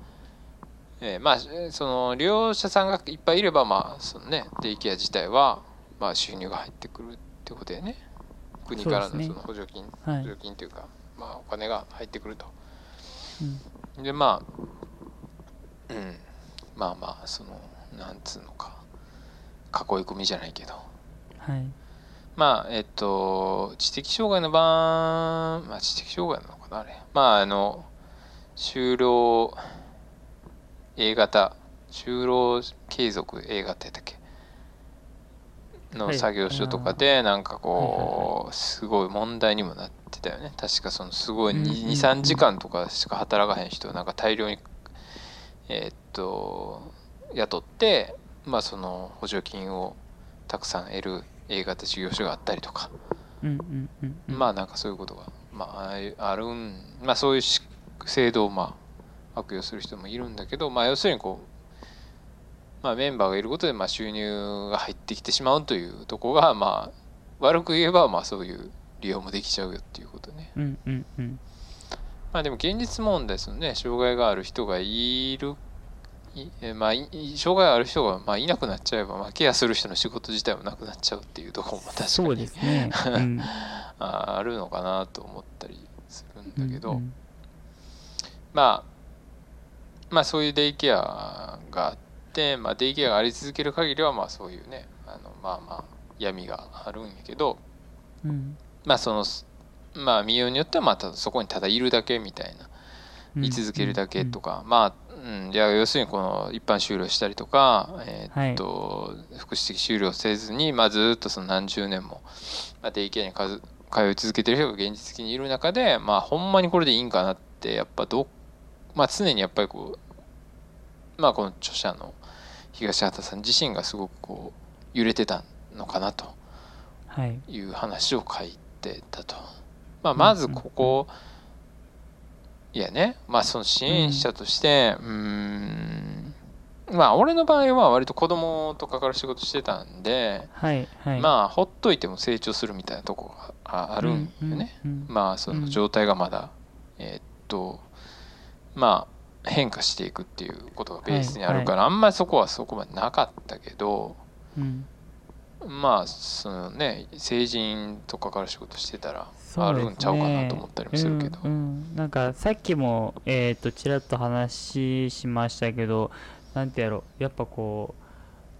えーまあえーその利用者さんがいっぱいいればまあそのねデイケア自体はまあ収入が入ってくるってことでね。国からのその補助金、はい。補助金というかまあお金が入ってくると。うん。でまあうん。まあまあそのなんつうのか囲い込みじゃないけど。はい。まあえっと知的障害の場まあ知的障害なのかなあれ。まああの就労 A 型就労継続 A 型やっけ？のはい。作業所とかでなんかこうすごい問題にもなってたよね。確かそのすごいうんうんうん。23時間とかしか働かへん人をなんか大量にえーっと雇ってまあその補助金をたくさん得る A 型事業所があったりとか、まあなんかそういうことが、まあ、あるんまあそういうし制度をまあ悪用する人もいるんだけどまあ要するにこう、まあ、メンバーがいることでまあ収入が入ってきてしまうというところがまあ悪く言えばまあそういう利用もできちゃうよっていうことね。うんうんうん。まあでも現実問題ですよね。障害がある人がいるいえまあ障害がある人がまあいなくなっちゃえば、まあ、ケアする人の仕事自体もなくなっちゃうっていうところも確かにそうですね。うん。あ あるのかなと思ったりするんだけど、うんうんまあまあそういうデイケアがあって、まあ、デイケアがあり続ける限りはまあそういうねあのまあまあ闇があるんやけどうん。まあそのまあ見ようによってはまあただそこにただいるだけみたいなうん。居続けるだけとか、まあ、うん、いや要するにこの一般就労したりとか、えーっと福祉的就労せずに、まあ、ずっとその何十年も、まあ、デイケアに通通い続けてる人が現実的にいる中で、まあ、ほんまにこれでいいんかなってやっぱど、まあ、常にやっぱりこう、まあ、この著者の東畑さん自身がすごくこう揺れてたのかなと。はい。いう話を書いてたと。まあ、まずここ、いやね。まあその支援者としてうーん。まあ俺の場合は割と子供と関わる仕事してたんで、はいはい。まあほっといても成長するみたいなとこがああるんよね。うんうん。まあその状態がまだ、えーっとまあ変化していくっていうことがベースにあるから、あんまりそこはそこまでなかったけどうん。まあそのね成人と関わる仕事してたらあるんちゃうかなと思ったりもするけど。うんうん。なんかさっきもえっ、とちらっと話しましたけどなんてやろう。やっぱこ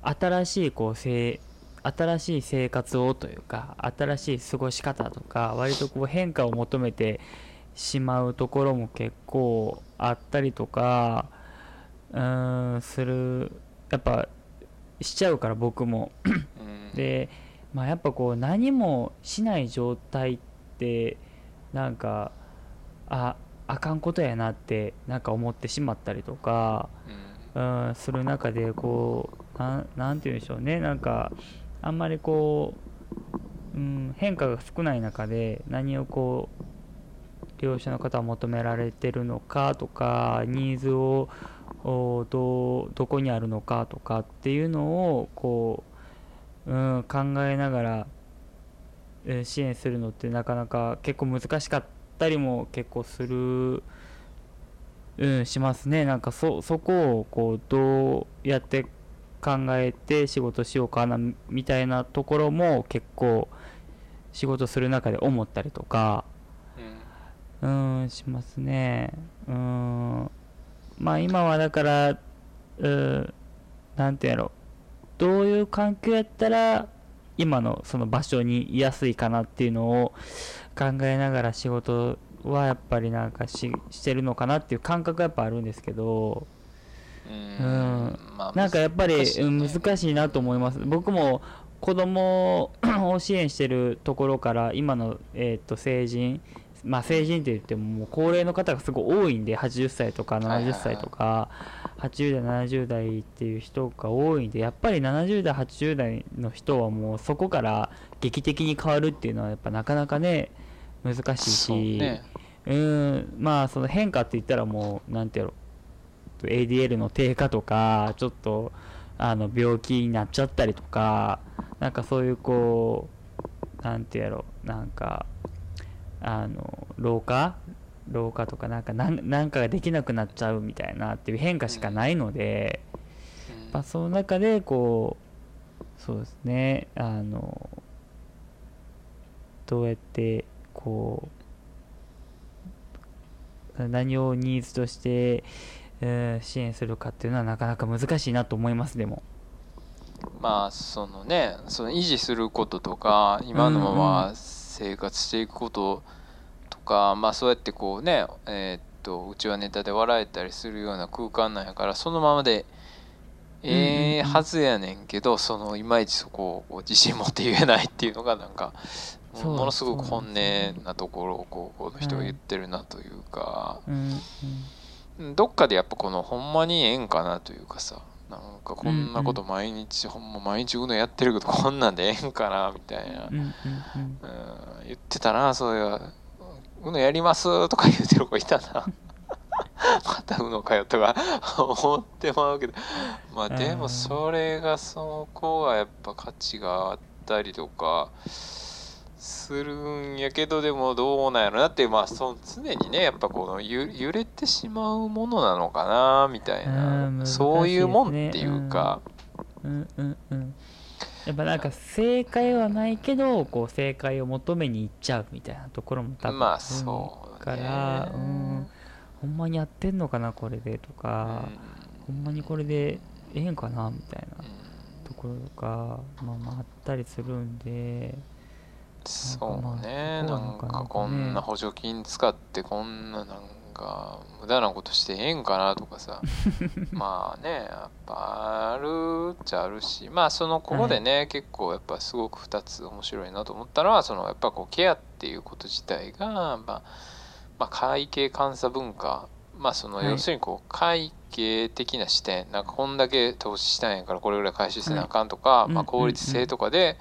う新しいこうせい新しい生活をというか新しい過ごし方とか割とこう変化を求めてしまうところも結構あったりとかうーんするやっぱしちゃうから僕も。うん。で、まあ、やっぱこう何もしない状態ってなんかああかんことやなってなんか思ってしまったりとか、うん。うん、する中でこうなんなんて言うんでしょうね。なんかあんまりこう、うん、変化が少ない中で何をこう利用者の方は求められてるのかとかニーズをどどこにあるのかとかっていうのをこう、うん、考えながら、え支援するのってなかなか結構難しかったりも結構する、うん、しますね。なんかそそこをこうどうやって考えて仕事しようかなみたいなところも結構仕事する中で思ったりとかうんうんしますね。うん。まあ今はだからうんなんてやろ。どういう環境やったら今のその場所に居やすいかなっていうのを考えながら仕事はやっぱりなんかししてるのかなっていう感覚はやっぱあるんですけどうんまあなんかやっぱり難しいなと思います。僕も子供を支援してるところから今の、えー、と成人まあ成人って言ってももう高齢の方がすごい多いんで80歳とか70はいはいはい。歳とか80代70代っていう人が多いんでやっぱり70代80代の人はもうそこから劇的に変わるっていうのはやっぱなかなかね難しいし。ね。うん。まあその変化って言ったらもうなんてやろ ADL の低下とかちょっとあの病気になっちゃったりとかなんかそういうこうなんてやろ？なんかあの老化老化とかなんかなんなんかができなくなっちゃうみたいなっていう変化しかないので、うん。まあ、その中でこうそうですねあのどうやってこう何をニーズとして、えー支援するかっていうのはなかなか難しいなと思いますでも。まあそのねその維持することとか今のまま生活していくこととか、まあそうやってこうねえーっとうちはネタで笑えたりするような空間なんやからそのままでええはずやねんけどそのいまいちそこを自信持って言えないっていうのがなんかものすごく本音なところをこうこの人が言ってるなというか、うん。どっかでやっぱこのほんまにええんかなというかさなんかこんなこと毎日、ほんま毎日うのやってるけどこんなんでええんかなみたいな、うんうん言ってたなそういやうのやります？とか言ってる子いたな。またうのかよとか。思ってまうけど。まあでもそれがそこはやっぱ価値があったりとかするんやけどでもどうなんやろなってまあその常にねやっぱこのゆ揺れてしまうものなのかなみたいな、ね。そういうもんっていうか、うん。うん。うん。やっぱなんか正解はないけどこう正解を求めに行っちゃうみたいなところも多分まあそうねから、うん、ほんまにやってんのかなこれでとか、ほんまにこれでええんかなみたいなところとか、まあ、まああったりするんでそうねななんんかこんねな補助金使ってこんななんか無駄なことしてええんかなとかさ。まあねやっぱあるっちゃあるし。まあそのここでね、結構やっぱすごく2つ面白いなと思ったのはそのやっぱこうケアっていうこと自体が、まあ、まあ会計監査文化。まあそのはい。要するにこう会計的な視点。なんかこんだけ投資したんやからこれぐらい回収せなあかんとか、まあ、いうん効率性とかで、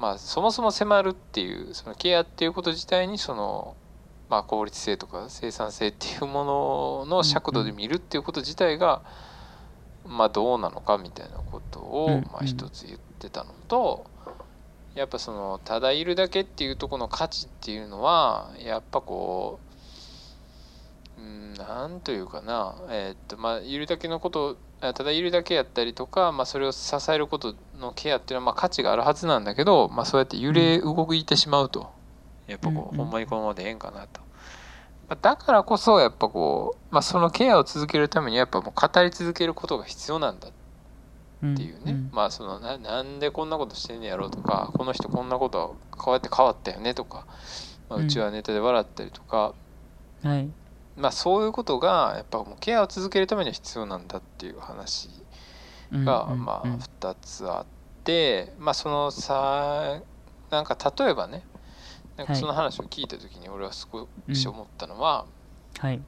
まあ、そもそも迫るっていうそのケアっていうこと自体にその、まあ、効率性とか生産性っていうものの尺度で見るっていうこと自体が、まあ、どうなのかみたいなことを、うんまあ、一つ言ってたのと、やっぱそのただいるだけっていうところの価値っていうのはやっぱこううんなんというかな。えーっとまあいるだけのことあただいるだけやったりとか、まあ、それを支えることのケアっていうのはまあ価値があるはずなんだけど、まあ、そうやって揺れ動いてしまうと、やっぱこう、うんうん。ほんまにこのままでええんかなと。まあだからこそやっぱこう、まあ、そのケアを続けるためにやっぱもう語り続けることが必要なんだっっていうね、うんまあそのななんでこんなことしてんねやろうとかこの人こんなことこうやって変わったよねとか、まあ、うん。うちはネタで笑ったりとか、はいまあそういうことがやっぱもうケアを続けるためには必要なんだっていう話が、まあうん2つあってまあそのさなんか例えばねなんかはいその話を聞いた時に俺は少し思ったのは、はい。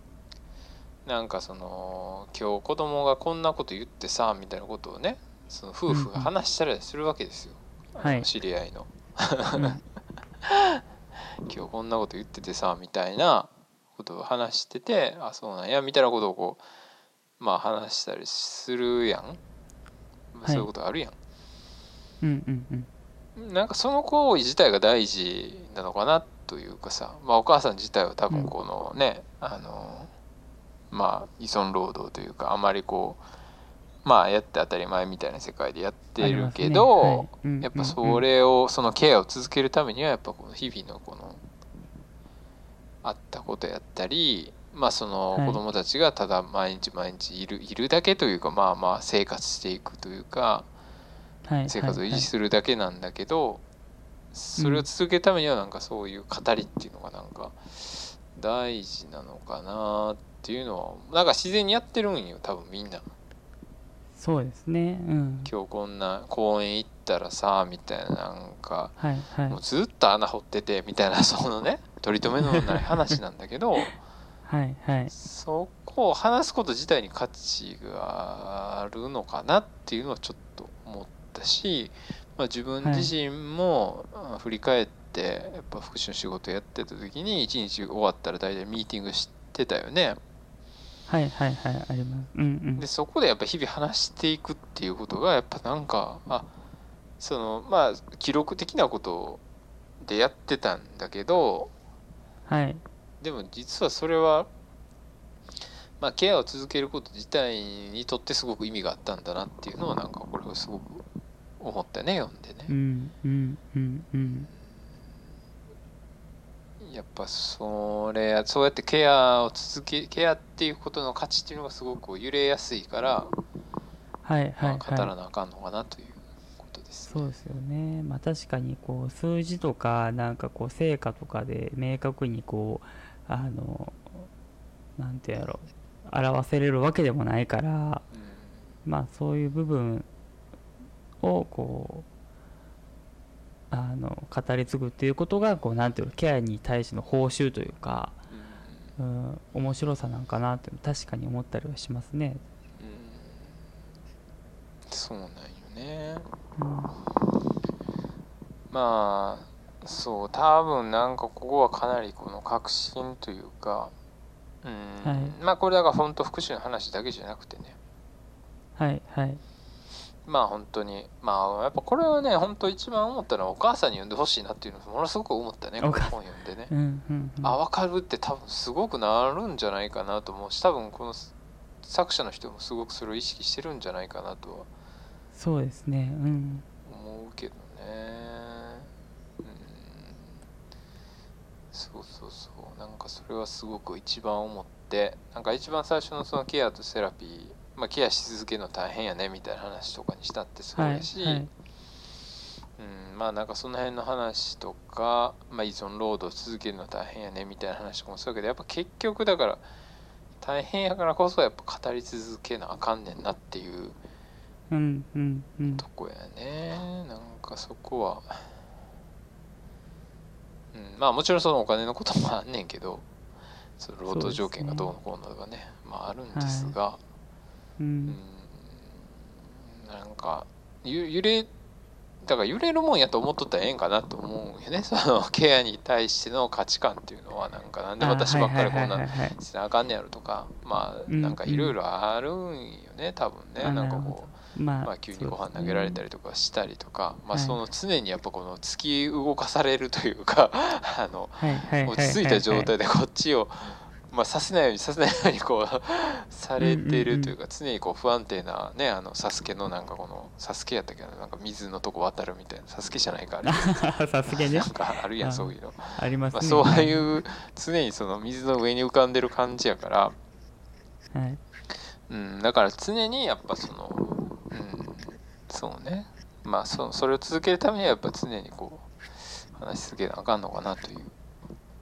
なんかその今日子供がこんなこと言ってさみたいなことをねその夫婦が話したりするわけですよ、はい。知り合いの。うん。今日こんなこと言っててさみたいなことを話しててあそうなんやみたいなことをこうまあ話したりするやん、まあそういうことあるやん、うんうんうん。なんかその行為自体が大事なのかなというかさ、まあ、お母さん自体は多分このね、あのまあ依存労働というかあまりこうまあやって当たり前みたいな世界でやってるけど、ね。はい。うん。やっぱそれをそのケアを続けるためにはやっぱこの日々のこのあったことやったりまあそのはい。子供たちがただ毎日毎日いるいるだけというかまあまあ生活していくというかはい生活を維持るするだけなんだけどそれを続けるためにはなんかそういう語りっていうのがなんか大事なのかなっていうのはなんか自然にやってるんよ多分みんな。そうですね。うん。今日こんな公園行ったらさみたいななんかはいはい。もうずっと穴掘っててみたいなそのね取り留めのない話なんだけど はいはい。そこを話すこと自体に価値があるのかなっていうのはちょっと思ったし、まあ、自分自身もあ振り返ってやっぱ福祉の仕事やってた時に一日終わったら大体ミーティングしてたよね。はいはいはいあります。うんうん。でそこでやっぱ日々話していくっていうことがやっぱなんかあそのまあ記録的なことでやってたんだけどはいでも実はそれはまあケアを続けること自体にとってすごく意味があったんだなっていうのはなんかこれをすごく思ったね読んでねう。んうんうんうんやっぱそれそうやってケアを続けケアっていうことの価値っていうのがすごく揺れやすいから、はいはいまあ、語らはいなあかんのかなという。そうですよね。まあ確かにこう数字とかなんかこう成果とかで明確にこうあのなんてやろ。う表せれるわけでもないからまあそういう部分をこうあの語り継ぐっていうことがこうなんていうのケアに対しての報酬というか、うん。面白さなんかなって確かに思ったりはしますね。うん。そうなんよね。うん。まあそう多分なんかここはかなりこの確信というか、うん。はい。まあこれだから本当福祉の話だけじゃなくてね。はいはい。まあ本当にまあやっぱこれはね本当一番思ったのはお母さんに読んでほしいなっていうのをものすごく思ったね本読んでね。う。んうんうん。あ分かるって多分すごくなるんじゃないかなと思うし多分この作者の人もすごくそれを意識してるんじゃないかなとはそうですね。うん。思うけどね。うん。そうそうそう。なんかそれはすごく一番思ってなんか一番最初のそのケアとセラピー、まあ、ケアし続けるの大変やねみたいな話とかにしたってそうはいやし、はいうん、まあなんかその辺の話とか、まあ、依存労働続けるの大変やねみたいな話とかもそうやけどやっぱ結局だから大変やからこそやっぱ語り続けなあかんねんなっていううんうんうん。とこやね。なんかそこは、うん、まあもちろんそのお金のこともあんねんけどその労働条件がどうのこうのとかね。まああるんですが、ううん。ん。なんかゆ揺れだから揺れるもんやと思っとったらええんかなと思うよね。そのケアに対しての価値観っていうのはなんかなんで私ばっかりこんなはいはいはいしなあかんねやろとか。まあうんなんかいろいろあるんよね多分ね。あなんかこどまあうまあ急にご飯投げられたりりとかしたりとかまあはい。その常にやっぱこの突き動かされるというか あの落ち着いた状態でこっちを、まあ、させないように させないようにこうされてるというか、常にこう不安定なねあのサスケのなんかこのサスケやったけどなんか水のとこ渡るみたいなサスケじゃないかあれ。さすがにね。なんかあるやんあそういうの、ありますね。まあ、そういう常にその水の上に浮かんでる感じやから、はい。うん、だから常にやっぱその、うん、そうね。まあそそれを続けるためにはやっぱ常にこう話し続けなあかんのかなという。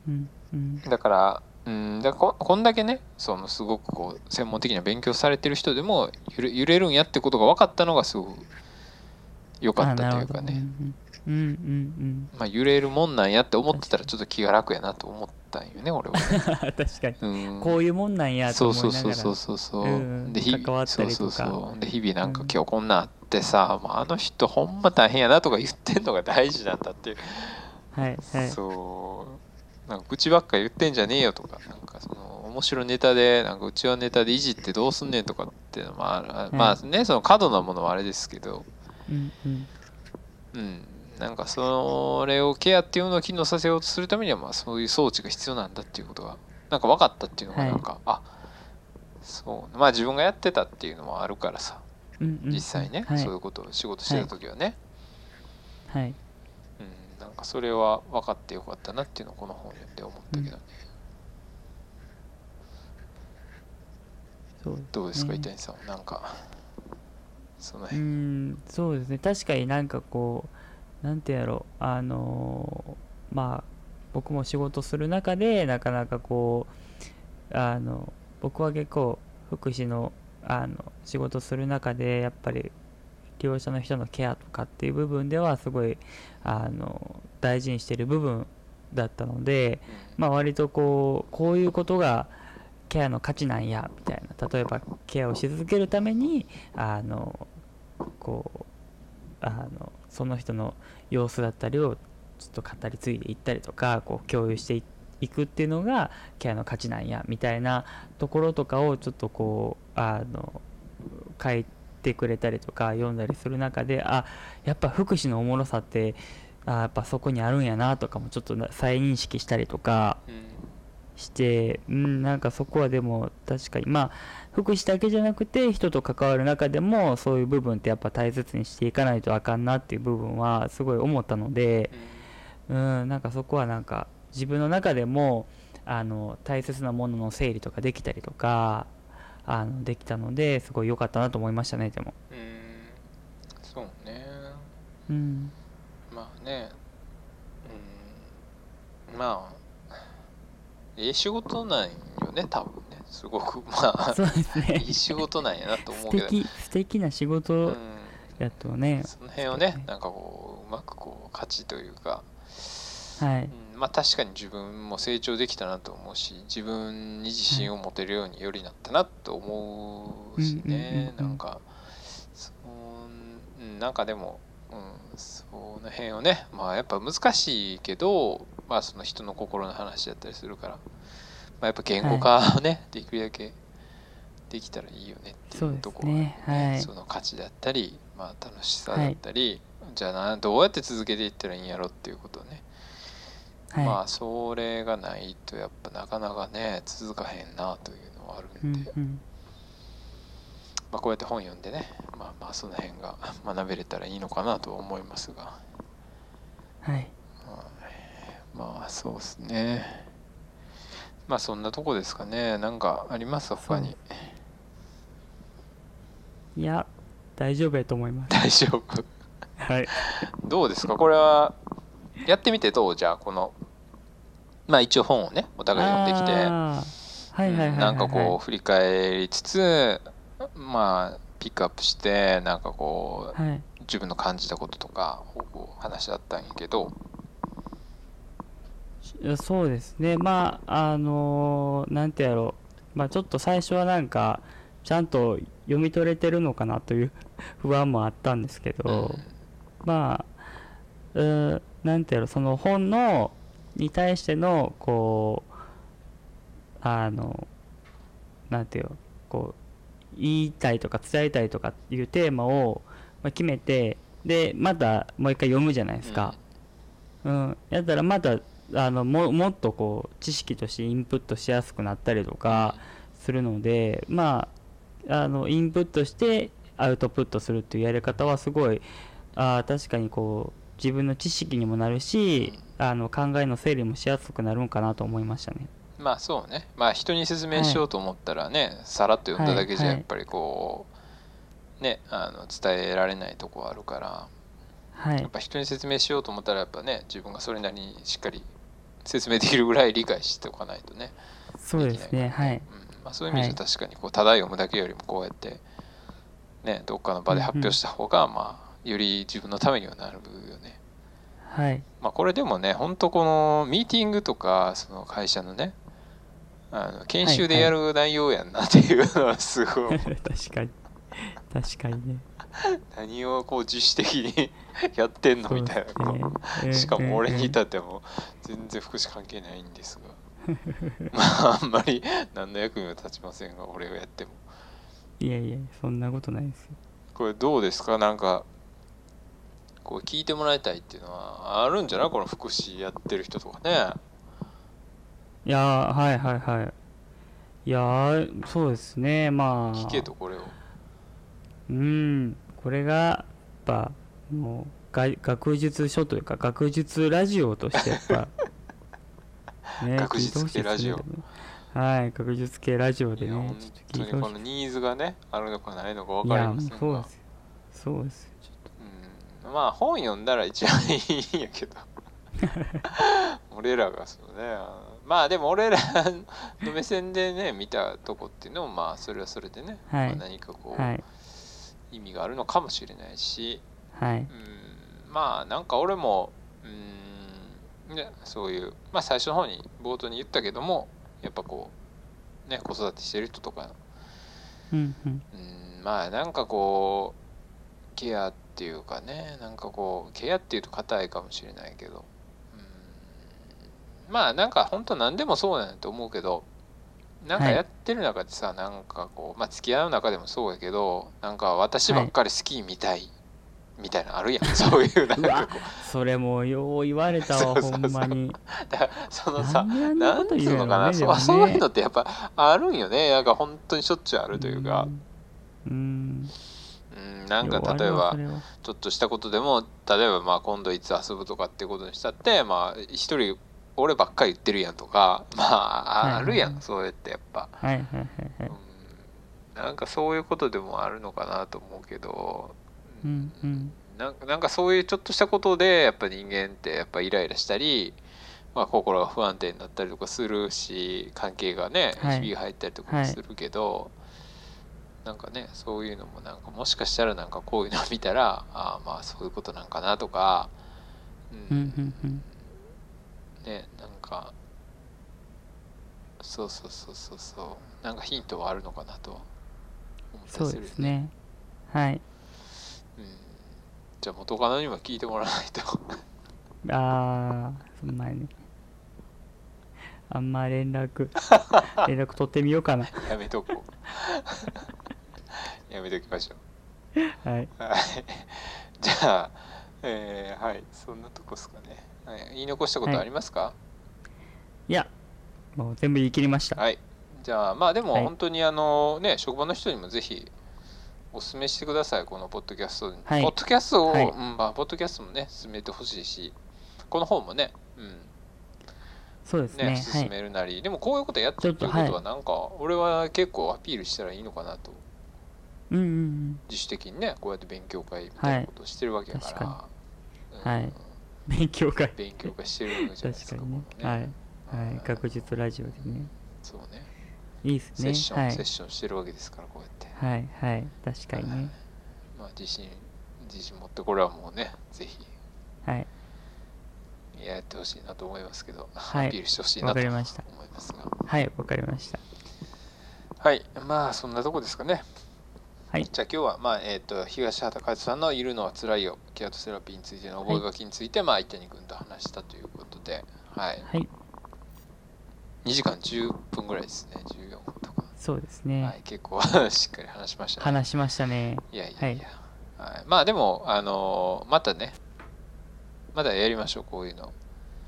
うん。うん。だからうんだここんだけねそのすごくこう専門的な勉強されてる人でも揺れ揺れるんやってことが分かったのがすごく良かったというかね、うんうんうん。まあ、揺れるもんなんやって思ってたらちょっと気が楽やなと思ったんよね俺は、う ん確かに。うん、こういうもんなんやとそう思いながら。そうそうそうそうそう、う。ん。で日そうそうそう。で日々なんかうん。今日こんなんあってさ、まあ、あの人ほんま大変やなとか言ってんのが大事なんだっていう、はいはい。そう。なんか口ばっか言ってんじゃねえよとかなんかその面白いネタでなんかうちはネタでいじってどうすんねんとかっていうのもある、まあねその過度なものはあれですけど。うんうん。うんなんかそれをケアっていうのを機能させようとするためにはまあそういう装置が必要なんだっていうことがなんか分かったっていうのがなんか、あそうまあ自分がやってたっていうのもあるからさうんうん。実際ね、はい。そういうことを仕事してた時はね、はい。うん、なんかそれは分かってよかったなっていうのをこの本読んで思ったけどね、そう。どうですかね伊谷さんなんかそのう辺、んそうですね。確かになんかこうなんてやろうあのまあ僕も仕事する中でなかなかこうあの僕は結構福祉のあの仕事する中でやっぱり利用者の人のケアとかっていう部分ではすごいあの大事にしてる部分だったので、まあ、割とこうこういうことがケアの価値なんやみたいな。例えばケアをし続けるためにあのこうあのその人の様子だったりをちょっと語り継いでいったりとかこう共有していくっていうのがケアの価値なんやみたいなところとかをちょっとこうあの書いてくれたりとか読んだりする中であやっぱ福祉のおもろさってあやっぱそこにあるんやなとかもちょっと再認識したりとかうん。して、うん、なんかそこはでも確かに。まあ福祉だけじゃなくて人と関わる中でもそういう部分ってやっぱ大切にしていかないとあかんなっていう部分はすごい思ったので、うん、なんかそこはなんか自分の中でもあの大切なものの整理とかできたりとかあのできたのですごい良かったなと思いましたねでも。うん。そうね。うん、まあね。うん。まあええ仕事なんよね多分ね。すごく。まあそうですね。いい仕事なんやなと思素うけど、敵素敵な仕う事ん、やとね、その辺をねなんかこううまくこう価値というか、はい。うん、まあ確かに自分も成長できたなと思うし自分に自信を持てるようによりなったなと思うしうんうんねうんうん。なんかそううんなんかでも、うん、その辺をねまあやっぱ難しいけどまあその人の心の話だったりするから、まあ、やっぱ言語化をね、できるだけできたらいいよねっていうところがあるよねはい。その価値だったり、まあ、楽しさだったり、じゃあなどうやって続けていったらいいんやろっていうことをねはい、まあそれがないとやっぱなかなかね続かへんなというのはあるうんんで、うんまあ、こうやって本読んでねまあまあその辺が 学べれたらいいのかなとは思いますが、はい。まあそうですね。まあそんなとこですかね。なんかあります？他に。いや大丈夫やと思います。大丈夫。はい。どうですか？これはやってみてどう？じゃあこのまあ一応本をねお互い読んできて。はいはいはいはい、はい、うんなんかこう振り返りつつまあピックアップしてなんかこうはい。自分の感じたこととか話し合ったんやけど。そうですね。まああのーなんてやろう。まあちょっと最初はなんかちゃんと読み取れてるのかなという 不安もあったんですけど、まあうーなんてやろう。その本のに対してのこうあのなんていうのこう言いたいとか伝えたいとかいうテーマをまあ決めてでまたもう一回読むじゃないですか。うん、やったらまたあのももっとこう知識としてインプットしやすくなったりとかするのでまああのインプットしてアウトプットするっていうやり方はすごいあー確かにこう自分の知識にもなるしあの考えの整理もしやすくなるんかなと思いましたね。まあそうね。まあ人に説明しようと思ったらね、さらっと読んだだけじゃはいやっぱりこうねあの伝えられないとこあるからはい。やっぱ人に説明しようと思ったらやっぱね自分がそれなりにしっかり説明できるぐらい理解しておかないとねそうですね。はい。うん。まあ、そういう意味じゃ確かにこうただ読むだけよりもこうやってねどっかの場で発表した方がまあより自分のためにはなるよね。はい。まあ、これでもね本当このミーティングとかその会社のねあの研修でやる内容やんなっていうのはすごい確かに。確かにね。何をこう自主的にやってんのみたいなね。しかも俺に至たっても全然福祉関係ないんですが。まああんまり何の役にも立ちませんが俺がやっても。いやいやそんなことないですよ。これどうですか？なんかこう聞いてもらいたいっていうのはあるんじゃない？この福祉やってる人とかねいやーはいはいはい。いやーそうですねまあ。聞けとこれを。うんこれがやっぱもうが学術書というか学術ラジオとしてやっぱ ね学術系ラジオ。ね。はい学術系ラジオでねちょっと当にこの聞いてほしい。ニーズがねあるのかないのか分かりませんがそうですよ。そうですよ。ちょっうん。まあ本読んだら一番いいんやけど。俺らがそのねまあでも俺らの目線でね見たとこっていうのもまあそれはそれでね、はい。まあ何かこう、とはい。意味があるのかもしれないしはい。うんまあなんか俺もうんねそういうまあ最初の方に冒頭に言ったけどもやっぱこうね子育てしてる人とかうんうん。うんまあなんかこうケアっていうかねなんかこうケアっていうと硬いかもしれないけどうんまあなんか本当何でもそうなんやと思うけどなんかはい。やってる中でさ、なんかこうまあ付き合う中でもそうやけどなんか私ばっかり好きみたい、みたいなのあるやん。そういうなんかこそれもよう言われたわほんまに。うだからそのさなんであんななんこと言うのかな、そうねそういうのってやっぱあるんよね。なんか本当にしょっちゅうあるというか、うん。うん、なんか例えばちょっとしたことでも例えばまあ今度いつ遊ぶとかっていうことにしたってまあ一人俺ばっかり言ってるやんとかまあはいはいあるやん、そうやってやっぱ、はいはいはいはい。うん、なんかそういうことでもあるのかなと思うけど、うんうん。なんかそういうちょっとしたことでやっぱ人間ってやっぱイライラしたり、まあ、心が不安定になったりとかするし関係がねはい。ひびが入ったりとかもするけど、なんかねそういうのもなんかもしかしたらなんかこういうのを見たらああまあそういうことなんかなとか、うんうんうんねなんかそうそうそうそうそうなんかヒントはあるのかなと思ったそうりする。よですね。はい。うん、じゃあ元カノにも聞いてもらわないと。ああそんまに。ねあんま連絡 連絡取ってみようかな。やめとこう。やめときましょう。はい。はい。じゃあ、えーはい、そんなとこですかね。はい、言い残したことありますか？い。やもう全部言い切りました。はい。じゃあ、まあでもはい。本当にあのね、職場の人にもぜひお勧めしてください、このポッドキャストに。はい。ポッドキャストを、はい。うん、まあ、ポッドキャストもね、進めてほしいし、この本もね、うん、ね、そうですね。は進いめるなり、でもこういうことやってるっていうことは、なんか、俺は結構アピールしたらいいのかなと。うんうんうん。自主的にね、こうやって勉強会みたいなことをしてるわけやから。確うん。はい勉強会。勉強会してるわけじゃないですか。確かにね。このはい。はい。学術ラジオでね。そうね。いいですね。セッション、はい。セッションしてるわけですから、こうやって。はい。はい。確かにね。まあ、自信、自信持って、これはもうね、ぜひ。はい。やってほしいなと思いますけど、はい。アピールしてほしいなわと思いかりました。ますが。はい。わかりました。はい、まあ、そんなとこですかね。はい。じゃあ今日は、まあえー、と東畑海人さんの「いるのはつらいよ」ケアとセラピーについての覚書きについて、まあ、伊谷君と話したということで、はい、はい。2時間10分ぐらいですね。14分とか、そうですはい。ね、結構 しっかり話しましたね。話しましたね。いやいやいや、はい。まあでもあのーまたねまだやりましょうこういうの。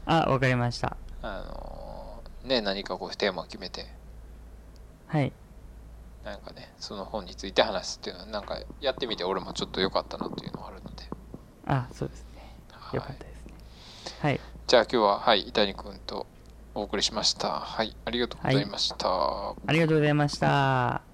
あわかりました。あのーね何かこうテーマを決めて。はいなんかねその本について話すっていうのはなんかやってみて俺もちょっと良かったなっていうのがあるので、あそうですね。はい。よかったですね。はい。じゃあ今日ははい伊谷君とお送りしました。はいありがとうございました、ありがとうございました